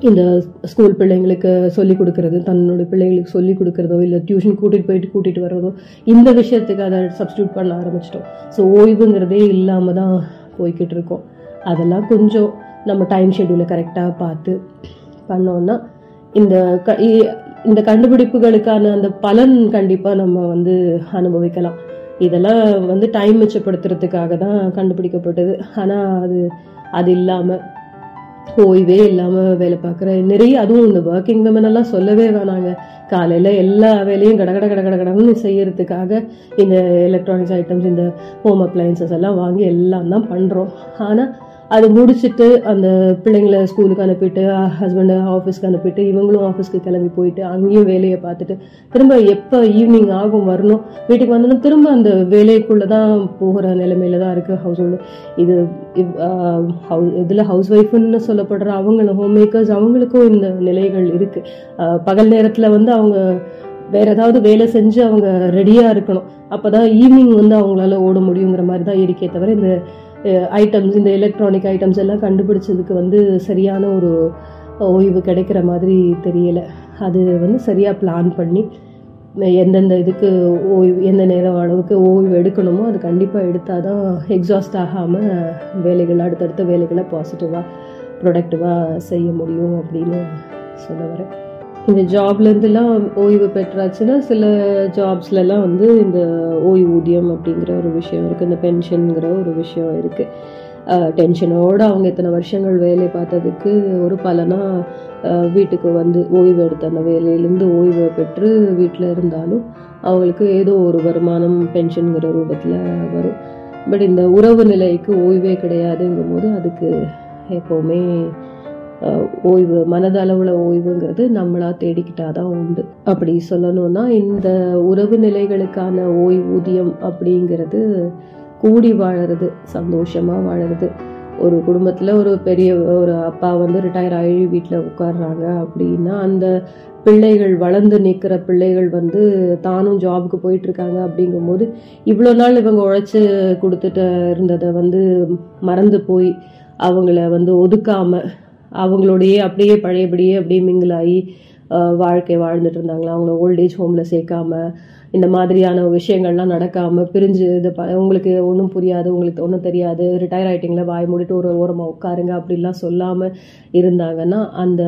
இந்த ஸ்கூல் பிள்ளைங்களுக்கு சொல்லி கொடுக்கறது தன்னுடைய பிள்ளைங்களுக்கு சொல்லி கொடுக்கறதோ இல்லை டியூஷன் கூட்டிகிட்டு போயிட்டு கூட்டிகிட்டு வர்றதோ இந்த விஷயத்துக்கு அதை சப்ஸ்டியூட் பண்ண ஆரம்பிச்சிட்டோம். ஸோ ஓய்வுங்கிறதே இல்லாமல் தான் போய்கிட்டு இருக்கோம். அதெல்லாம் கொஞ்சம் நம்ம டைம் ஷெட்யூலை கரெக்டாக பார்த்து பண்ணோம்னா இந்த க இ- இந்த கண்டுபிடிப்புகளுக்கான அந்த பலன் கண்டிப்பாக நம்ம வந்து அனுபவிக்கலாம். இதெல்லாம் வந்து டைம் மிச்சப்படுத்துறதுக்காக தான் கண்டுபிடிக்கப்பட்டது. ஆனால் அது அது இல்லாமல் ஓய்வே இல்லாமல் வேலை பார்க்குற. நிறைய அதுவும் இந்த ஒர்க்கிங் விமன் எல்லாம் சொல்லவே வேணாங்க. காலையில் எல்லா வேலையும் கட கட கட கட கடன்னு செய்யறதுக்காக இந்த எலக்ட்ரானிக்ஸ் ஐட்டம்ஸ் இந்த ஹோம் அப்ளையன்சஸ் எல்லாம் வாங்கி எல்லாம் தான் பண்ணுறோம் ஆனால் அது முடிச்சிட்டு அந்த பிள்ளைங்களை ஸ்கூலுக்கு அனுப்பிட்டு ஹஸ்பண்டை ஆஃபீஸ்க்கு அனுப்பிட்டு இவங்களும் ஆஃபீஸ்க்கு கிளம்பி போயிட்டு அங்கேயும் வேலையை பார்த்துட்டு திரும்ப எப்போ ஈவினிங் ஆகும் வரணும் வீட்டுக்கு வந்தோன்னா திரும்ப அந்த வேலைக்குள்ளே தான் போகிற நிலைமையில தான் இருக்குது ஹவுஸ் ஹோல்டு இது இதில் ஹவுஸ் ஒய்ஃப்னு சொல்லப்படுற அவங்களும் ஹோம் மேக்கர்ஸ் அவங்களுக்கும் இந்த நிலைகள் இருக்குது பகல் நேரத்தில் வந்து அவங்க வேற ஏதாவது வேலை செஞ்சு அவங்க ரெடியாக இருக்கணும். அப்போ தான் ஈவினிங் வந்து அவங்களால ஓட முடியுங்கிற மாதிரி தான் இருக்கே தவிர இந்த ஐட்டம்ஸ் இந்த எலக்ட்ரானிக் ஐட்டம்ஸ் எல்லாம் கண்டுபிடிச்சதுக்கு வந்து சரியான ஒரு ஓய்வு கிடைக்கிற மாதிரி தெரியலை. அது வந்து சரியாக பிளான் பண்ணி எந்தெந்த இதுக்கு ஓய்வு எந்த நேரம் அளவுக்கு ஓய்வு எடுக்கணுமோ அது கண்டிப்பாக எடுத்தால் தான் எக்ஸாஸ்ட் ஆகாமல் வேலைகள் அடுத்தடுத்த வேலைகளை பாசிட்டிவாக ப்ரொடக்டிவாக செய்ய முடியும் அப்படின்னு சொல்ல வரேன். இந்த ஜாப்லேருந்துலாம் ஓய்வு பெற்றாச்சுன்னா சில ஜாப்ஸ்லலாம் வந்து இந்த ஓய்வூதியம் அப்படிங்கிற ஒரு விஷயம் இருக்குது இந்த பென்ஷனுங்கிற ஒரு விஷயம் இருக்குது டென்ஷனோடு அவங்க இத்தனை வருஷங்கள் வேலை பார்த்ததுக்கு ஒரு பலனாக வீட்டுக்கு வந்து ஓய்வு எடுத்த அந்த வேலையிலேருந்து ஓய்வு பெற்று வீட்டில் இருந்தாலும் அவங்களுக்கு ஏதோ ஒரு வருமானம் பென்ஷனுங்கிற ரூபத்தில் வரும். பட் இந்த உறவு நிலைக்கு ஓய்வே கிடையாதுங்கும் போது அதுக்கு எப்போவுமே ஓய்வு மனதளவில் ஓய்வுங்கிறது நம்மளா தேடிக்கிட்டாதான் உண்டு. அப்படி சொல்லணும்னா இந்த உறவு நிலைகளுக்கான ஓய்வூதியம் அப்படிங்கிறது கூடி வாழறது சந்தோஷமா வாழறது. ஒரு குடும்பத்தில் ஒரு பெரிய ஒரு அப்பா வந்து ரிட்டையர் ஆகி வீட்டில் உட்காடுறாங்க அப்படின்னா அந்த பிள்ளைகள் வளர்ந்து நிற்கிற பிள்ளைகள் வந்து தானும் ஜாபுக்கு போயிட்டு இருக்காங்க அப்படிங்கும்போது இவ்வளோ நாள் இவங்க உழைச்சி கொடுத்துட்டு இருந்ததை வந்து மறந்து போய் அவங்கள வந்து ஒதுக்காமல் அவங்களோடையே அப்படியே பழையபடியே அப்படியே மிங்கிளாகி வாழ்க்கை வாழ்ந்துட்டு இருந்தாங்களா? அவங்கள ஓல்டேஜ் ஹோமில் சேர்க்காம இந்த மாதிரியான விஷயங்கள்லாம் நடக்காமல் பிரிஞ்சு இது ப உங்களுக்கு ஒன்றும் புரியாது உங்களுக்கு ஒன்றும் தெரியாது ரிட்டையர் ஆகிட்டிங்களா வாய் மூடிட்டு ஒரு ஓரமாக உட்காருங்க அப்படிலாம் சொல்லாமல் இருந்தாங்கன்னா அந்த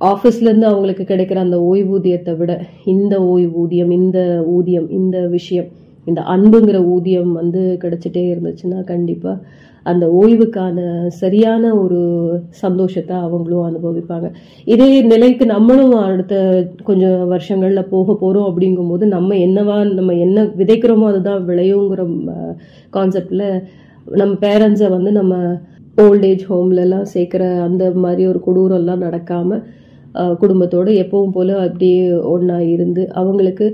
ஆஃபீஸ்லேருந்து அவங்களுக்கு கிடைக்கிற அந்த ஓய்வூதியத்தை விட இந்த ஓய்வூதியம் இந்த ஊதியம் இந்த விஷயம் இந்த அன்புங்கிற ஊதியம் வந்து கிடைச்சிட்டே இருந்துச்சுன்னா கண்டிப்பாக ஓய்வுக்கான சரியான ஒரு சந்தோஷத்தை அவங்களும் அனுபவிப்பாங்க. இதே நிலைக்கு நம்மளும் அடுத்த கொஞ்சம் வருஷங்களில் போக போகிறோம் அப்படிங்கும்போது நம்ம என்னவா நம்ம என்ன விதைக்கிறோமோ அதுதான் விளையுங்கிற கான்செப்டில் நம்ம பேரண்ட்ஸை வந்து நம்ம ஓல்டேஜ் ஹோம்லலாம் சேர்க்குற அந்த மாதிரி ஒரு கொடூரம்லாம் நடக்காமல் குடும்பத்தோடு எப்பவும் போல் அப்படியே ஒன்றா இருந்து அவங்களுக்கு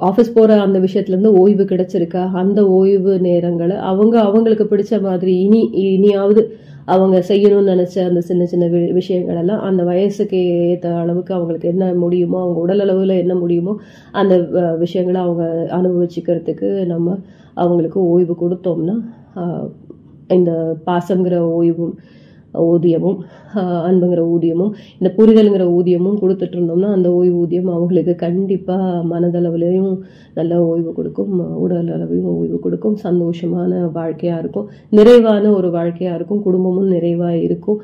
ஆஃபீஸ் போகிற அந்த விஷயத்துலேருந்து ஓய்வு கிடைச்சிருக்கா? அந்த ஓய்வு நேரங்களை அவங்க அவங்களுக்கு பிடிச்ச மாதிரி இனி இனியாவது அவங்க செய்யணும்னு நினச்ச அந்த சின்ன சின்ன விஷயங்கள் எல்லாம் அந்த வயசுக்கு ஏற்ற அளவுக்கு அவங்களுக்கு என்ன முடியுமோ அவங்க உடல் அளவில் என்ன முடியுமோ அந்த விஷயங்களை அவங்க அனுபவிச்சுக்கிறதுக்கு நம்ம அவங்களுக்கு ஓய்வு கொடுத்தோம்னா இந்த பாசங்கிற ஓய்வும் ஊதியமும் அன்புங்கிற ஊதியமும் இந்த புரிதலுங்கிற ஊதியமும் கொடுத்துட்டு இருந்தோம்னா அந்த ஓய்வூதியம் அவங்களுக்கு கண்டிப்பாக மனதளவுலையும் நல்ல ஓய்வு கொடுக்கும் உடல் அளவையும் ஓய்வு கொடுக்கும் சந்தோஷமான வாழ்க்கையாக இருக்கும் நிறைவான ஒரு வாழ்க்கையாக இருக்கும் குடும்பமும் நிறைவாக இருக்கும்.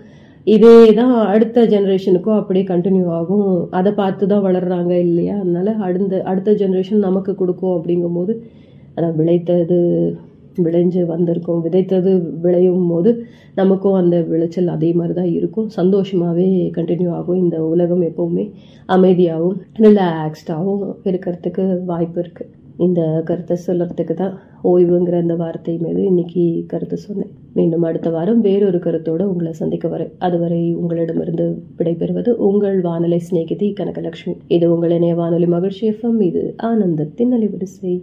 இதே தான் அடுத்த ஜென்ரேஷனுக்கும் அப்படியே கண்டினியூ ஆகும். அதை பார்த்து தான் வளர்றாங்க இல்லையா? அதனால அடுத்த அடுத்த ஜென்ரேஷன் நமக்கு கொடுக்கும் அப்படிங்கும்போது அதை விளைத்தது விளைஞ்சு வந்திருக்கும். விதைத்தது விளையும் போது நமக்கும் அந்த விளைச்சல் அதே மாதிரி தான் இருக்கும். சந்தோஷமாகவே கண்டினியூ ஆகும். இந்த உலகம் எப்போவுமே அமைதியாகவும் ரிலாக்ஸ்டாகவும் இருக்கிறதுக்கு வாய்ப்பு இருக்குது இந்த கருத்தை சொல்கிறதுக்கு தான் ஓய்வுங்கிற அந்த வார்த்தை மீது இன்னைக்கு கருத்து சொன்னேன். மீண்டும் அடுத்த வாரம் வேறொரு கருத்தோடு உங்களை சந்திக்க வரேன். அதுவரை உங்களிடமிருந்து விடைபெறுவது உங்கள் வானொலி சிநேகிதி கனகலட்சுமி. இது உங்கள் இணைய வானொலி மகிழ்ச்சி எஃப்எம். இது ஆனந்தத்தின் அலைவரிசை.